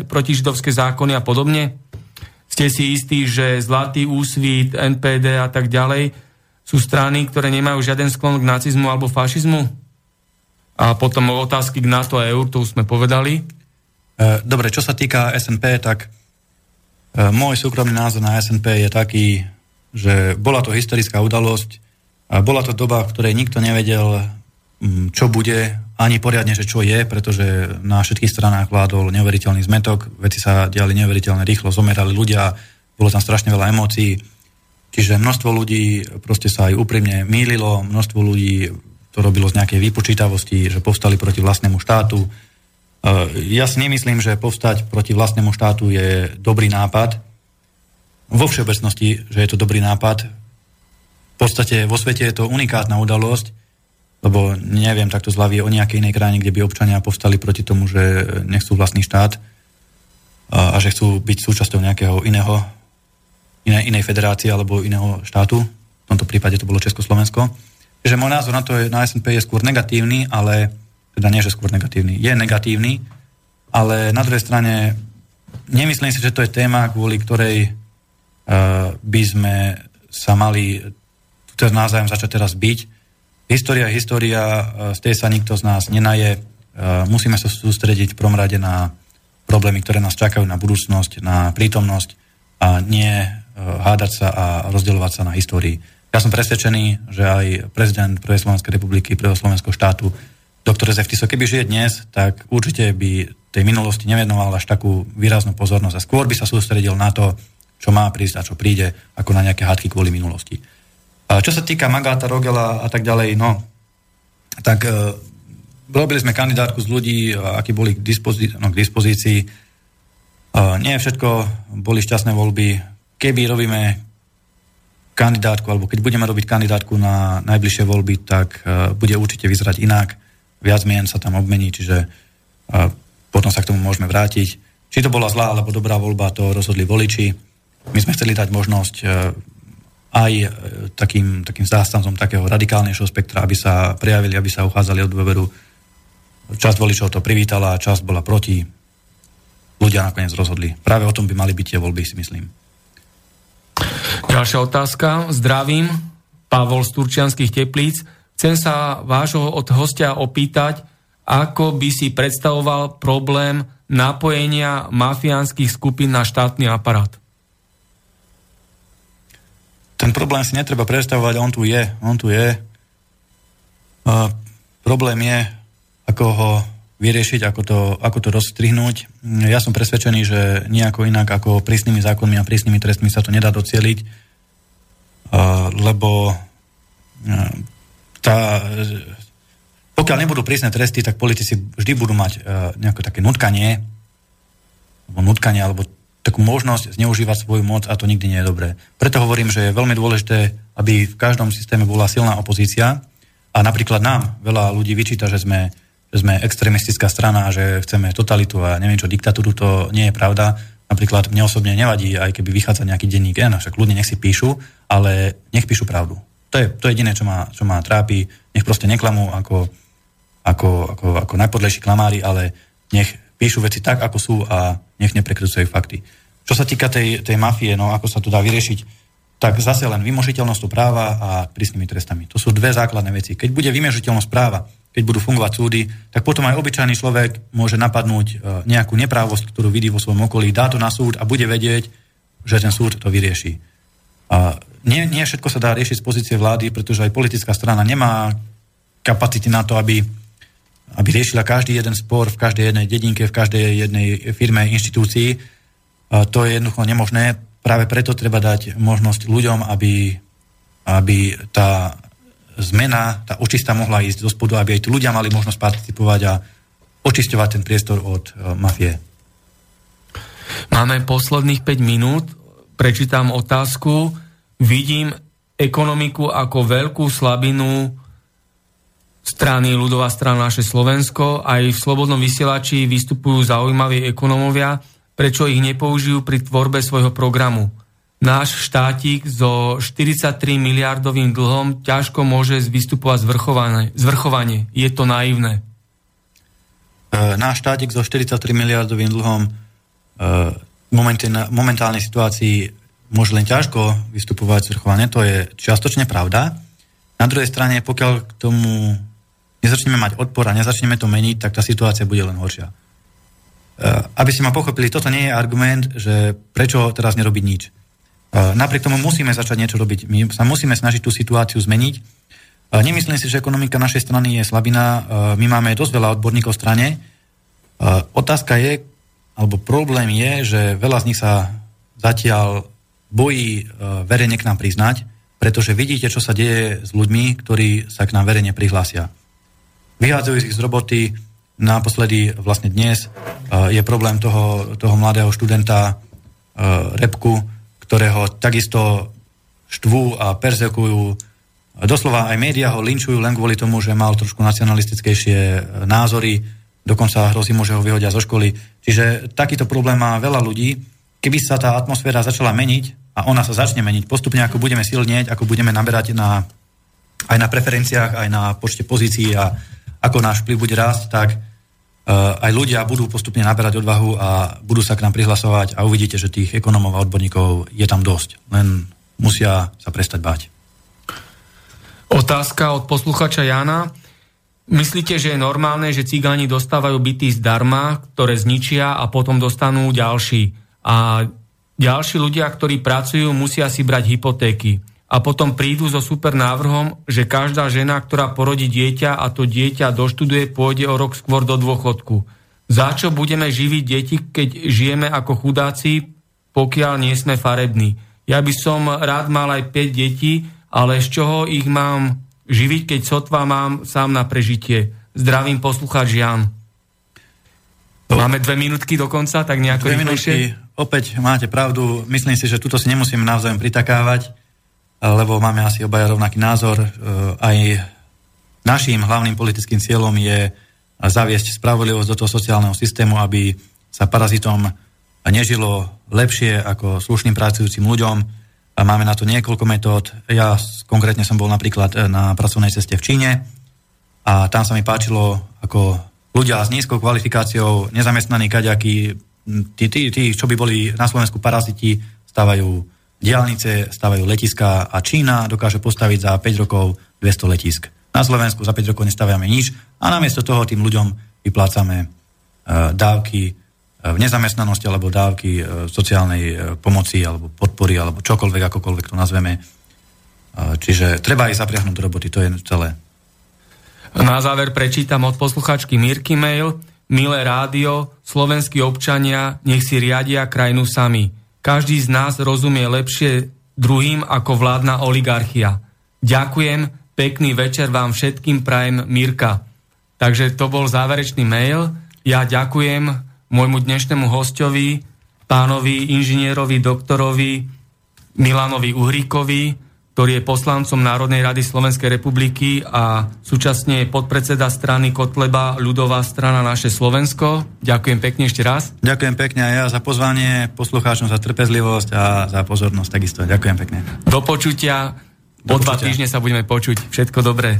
protižidovské zákony a podobne. Ste si istí, že Zlatý úsvit, NPD a tak ďalej sú strany, ktoré nemajú žiaden sklon k nacizmu alebo fašizmu? A potom otázky k NATO a EUR, to už sme povedali. E, dobre, čo sa týka SNP, tak e, môj súkromný názor na SNP je taký, že bola to historická udalosť, bola to doba, v ktorej nikto nevedel, čo bude, ani poriadne, že čo je, pretože na všetkých stranách vládol neuveriteľný zmetok, veci sa diali neuveriteľne rýchlo, zomerali ľudia, bolo tam strašne veľa emócií, čiže množstvo ľudí proste sa aj úprimne mýlilo, množstvo ľudí to robilo z nejakej vypočítavosti, že povstali proti vlastnému štátu. E, ja si nemyslím, že povstať proti vlastnému štátu je dobrý nápad. Vo všeobecnosti, že je to dobrý nápad. V podstate vo svete je to unikátna udalosť, lebo neviem takto zľavie o nejakej inej krajine, kde by občania povstali proti tomu, že nechcú vlastný štát a, a že chcú byť súčasťou nejakého iného, inej, inej federácie alebo iného štátu. V tomto prípade to bolo Československo že môj názor na to je, na SNP je skôr negatívny, ale teda nie, že skôr negatívny, je negatívny, ale na druhej strane nemyslím si, že to je téma, kvôli ktorej uh, by sme sa mali tu názajom začať teraz byť. História história, uh, z tej sa nikto z nás nenaje. Uh, musíme sa sústrediť v prvom rade na problémy, ktoré nás čakajú na budúcnosť, na prítomnosť a nie uh, hádať sa a rozdeľovať sa na histórii. Ja som presvedčený, že aj prezident Prvej Slovenskej republiky, Prvého Slovenského štátu, doktor Tiso, keby žije dnes, tak určite by tej minulosti nevenoval až takú výraznú pozornosť a skôr by sa sústredil na to, čo má prísť a čo príde, ako na nejaké hádky kvôli minulosti. Čo sa týka Magáta, Rogela a tak ďalej, no, tak e, robili sme kandidátku z ľudí, akí boli k, dispozí- no, k dispozícii. E, nie všetko boli šťastné voľby. Keby robíme kandidátku, alebo keď budeme robiť kandidátku na najbližšie voľby, tak uh, bude určite vyzerať inak. Viac mien sa tam obmení, čiže uh, potom sa k tomu môžeme vrátiť. Či to bola zlá alebo dobrá voľba, to rozhodli voliči. My sme chceli dať možnosť uh, aj uh, takým, takým zástancom takého radikálnejšieho spektra, aby sa prejavili, aby sa uchádzali od dôveru. Časť voličov to privítala, časť bola proti. Ľudia nakoniec rozhodli. Práve o tom by mali byť tie voľby, si myslím. Ďalšia otázka. Zdravím. Pavol z Turčianských teplíc. Chcem sa vášho od hostia opýtať, ako by si predstavoval problém napojenia mafiánskych skupín na štátny aparát. Ten problém si netreba predstavovať, on tu je. On tu je. A problém je, ako ho vyriešiť, ako to, ako to rozstrihnúť. Ja som presvedčený, že nejako inak ako prísnymi zákonmi a prísnymi trestmi sa to nedá docieliť, lebo tá, pokiaľ nebudú prísne tresty, tak politici vždy budú mať nejaké také nutkanie, alebo nutkanie, alebo takú možnosť zneužívať svoju moc a to nikdy nie je dobré. Preto hovorím, že je veľmi dôležité, aby v každom systéme bola silná opozícia a napríklad nám veľa ľudí vyčíta, že sme že sme extremistická strana že chceme totalitu a neviem čo, diktatúru, to nie je pravda. Napríklad mne osobne nevadí, aj keby vychádza nejaký denník N, však ľudia nech si píšu, ale nech píšu pravdu. To je, to je jediné, čo ma, čo ma trápi. Nech proste neklamú ako, ako, ako, ako najpodlejší klamári, ale nech píšu veci tak, ako sú a nech neprekrucujú fakty. Čo sa týka tej, tej mafie, no ako sa to dá vyriešiť, tak zase len vymožiteľnosť práva a prísnymi trestami. To sú dve základné veci. Keď bude vymožiteľnosť práva, keď budú fungovať súdy, tak potom aj obyčajný človek môže napadnúť e, nejakú neprávosť, ktorú vidí vo svojom okolí, dá to na súd a bude vedieť, že ten súd to vyrieši. A nie, nie všetko sa dá riešiť z pozície vlády, pretože aj politická strana nemá kapacity na to, aby, aby riešila každý jeden spor v každej jednej dedinke, v každej jednej firme, inštitúcii. To je jednoducho nemožné práve preto treba dať možnosť ľuďom, aby, aby tá zmena, tá očista mohla ísť do spodu, aby aj tí ľudia mali možnosť participovať a očisťovať ten priestor od uh, mafie. Máme posledných 5 minút, prečítam otázku. Vidím ekonomiku ako veľkú slabinu strany ľudová strana naše Slovensko. Aj v Slobodnom vysielači vystupujú zaujímaví ekonomovia prečo ich nepoužijú pri tvorbe svojho programu. Náš štátik so 43 miliardovým dlhom ťažko môže vystupovať zvrchovanie. zvrchovanie. Je to naivné. E, náš štátik so 43 miliardovým dlhom e, v momentálnej situácii môže len ťažko vystupovať zvrchovanie. To je čiastočne pravda. Na druhej strane, pokiaľ k tomu nezačneme mať odpor a nezačneme to meniť, tak tá situácia bude len horšia. Eh, aby ste ma pochopili, toto nie je argument, že prečo teraz nerobiť nič. Eh, napriek tomu musíme začať niečo robiť. My sa musíme snažiť tú situáciu zmeniť. Eh, nemyslím si, že ekonomika našej strany je slabina. My máme dosť veľa odborníkov v strane. Otázka je, alebo problém je, že veľa z nich sa zatiaľ bojí verejne k nám priznať, pretože vidíte, čo sa deje s ľuďmi, ktorí sa k nám verejne prihlásia. Vyhádzajú ich z roboty, Naposledy vlastne dnes e, je problém toho, toho mladého študenta e, Repku, ktorého takisto štvú a persekujú. Doslova aj médiá ho linčujú len kvôli tomu, že mal trošku nacionalistickejšie e, názory, dokonca hrozí mu, že ho vyhodia zo školy. Čiže takýto problém má veľa ľudí. Keby sa tá atmosféra začala meniť, a ona sa začne meniť postupne, ako budeme silnieť, ako budeme naberať na, aj na preferenciách, aj na počte pozícií a ako náš vplyv bude rásť, tak Eh, aj ľudia budú postupne naberať odvahu a budú sa k nám prihlasovať a uvidíte, že tých ekonomov a odborníkov je tam dosť. Len musia sa prestať bať. Otázka od posluchača Jana. Myslíte, že je normálne, že cigáni dostávajú byty zdarma, ktoré zničia a potom dostanú ďalší? A ďalší ľudia, ktorí pracujú, musia si brať hypotéky a potom prídu so super návrhom, že každá žena, ktorá porodí dieťa a to dieťa doštuduje, pôjde o rok skôr do dôchodku. Za čo budeme živiť deti, keď žijeme ako chudáci, pokiaľ nie sme farební? Ja by som rád mal aj 5 detí, ale z čoho ich mám živiť, keď sotva mám sám na prežitie? Zdravím poslucháč Jan. Máme dve minútky do konca, tak nejako Dve minútky, opäť máte pravdu. Myslím si, že tuto si nemusíme navzájom pritakávať lebo máme asi obaja rovnaký názor. E, aj našim hlavným politickým cieľom je zaviesť spravodlivosť do toho sociálneho systému, aby sa parazitom nežilo lepšie ako slušným pracujúcim ľuďom. A máme na to niekoľko metód. Ja konkrétne som bol napríklad e, na pracovnej ceste v Číne a tam sa mi páčilo, ako ľudia s nízkou kvalifikáciou, nezamestnaní kaďakí, tí, tí, tí, čo by boli na Slovensku paraziti, stávajú diálnice, stavajú letiska a Čína dokáže postaviť za 5 rokov 200 letisk. Na Slovensku za 5 rokov nestaviame nič a namiesto toho tým ľuďom vyplácame uh, dávky uh, v nezamestnanosti alebo dávky uh, sociálnej pomoci alebo podpory alebo čokoľvek, akokoľvek to nazveme. Čiže treba aj zapriahnuť do roboty, to je celé. Na záver prečítam od posluchačky Mirky mail. Milé rádio, slovenskí občania, nech si riadia krajinu sami každý z nás rozumie lepšie druhým ako vládna oligarchia. Ďakujem, pekný večer vám všetkým prajem Mirka. Takže to bol záverečný mail. Ja ďakujem môjmu dnešnému hostovi, pánovi inžinierovi, doktorovi Milanovi Uhríkovi, ktorý je poslancom Národnej rady Slovenskej republiky a súčasne je podpredseda strany Kotleba ľudová strana naše Slovensko. Ďakujem pekne ešte raz. Ďakujem pekne aj ja za pozvanie, poslucháčom za trpezlivosť a za pozornosť takisto. Ďakujem pekne. Do počutia. Do o dva týždne sa budeme počuť. Všetko dobré.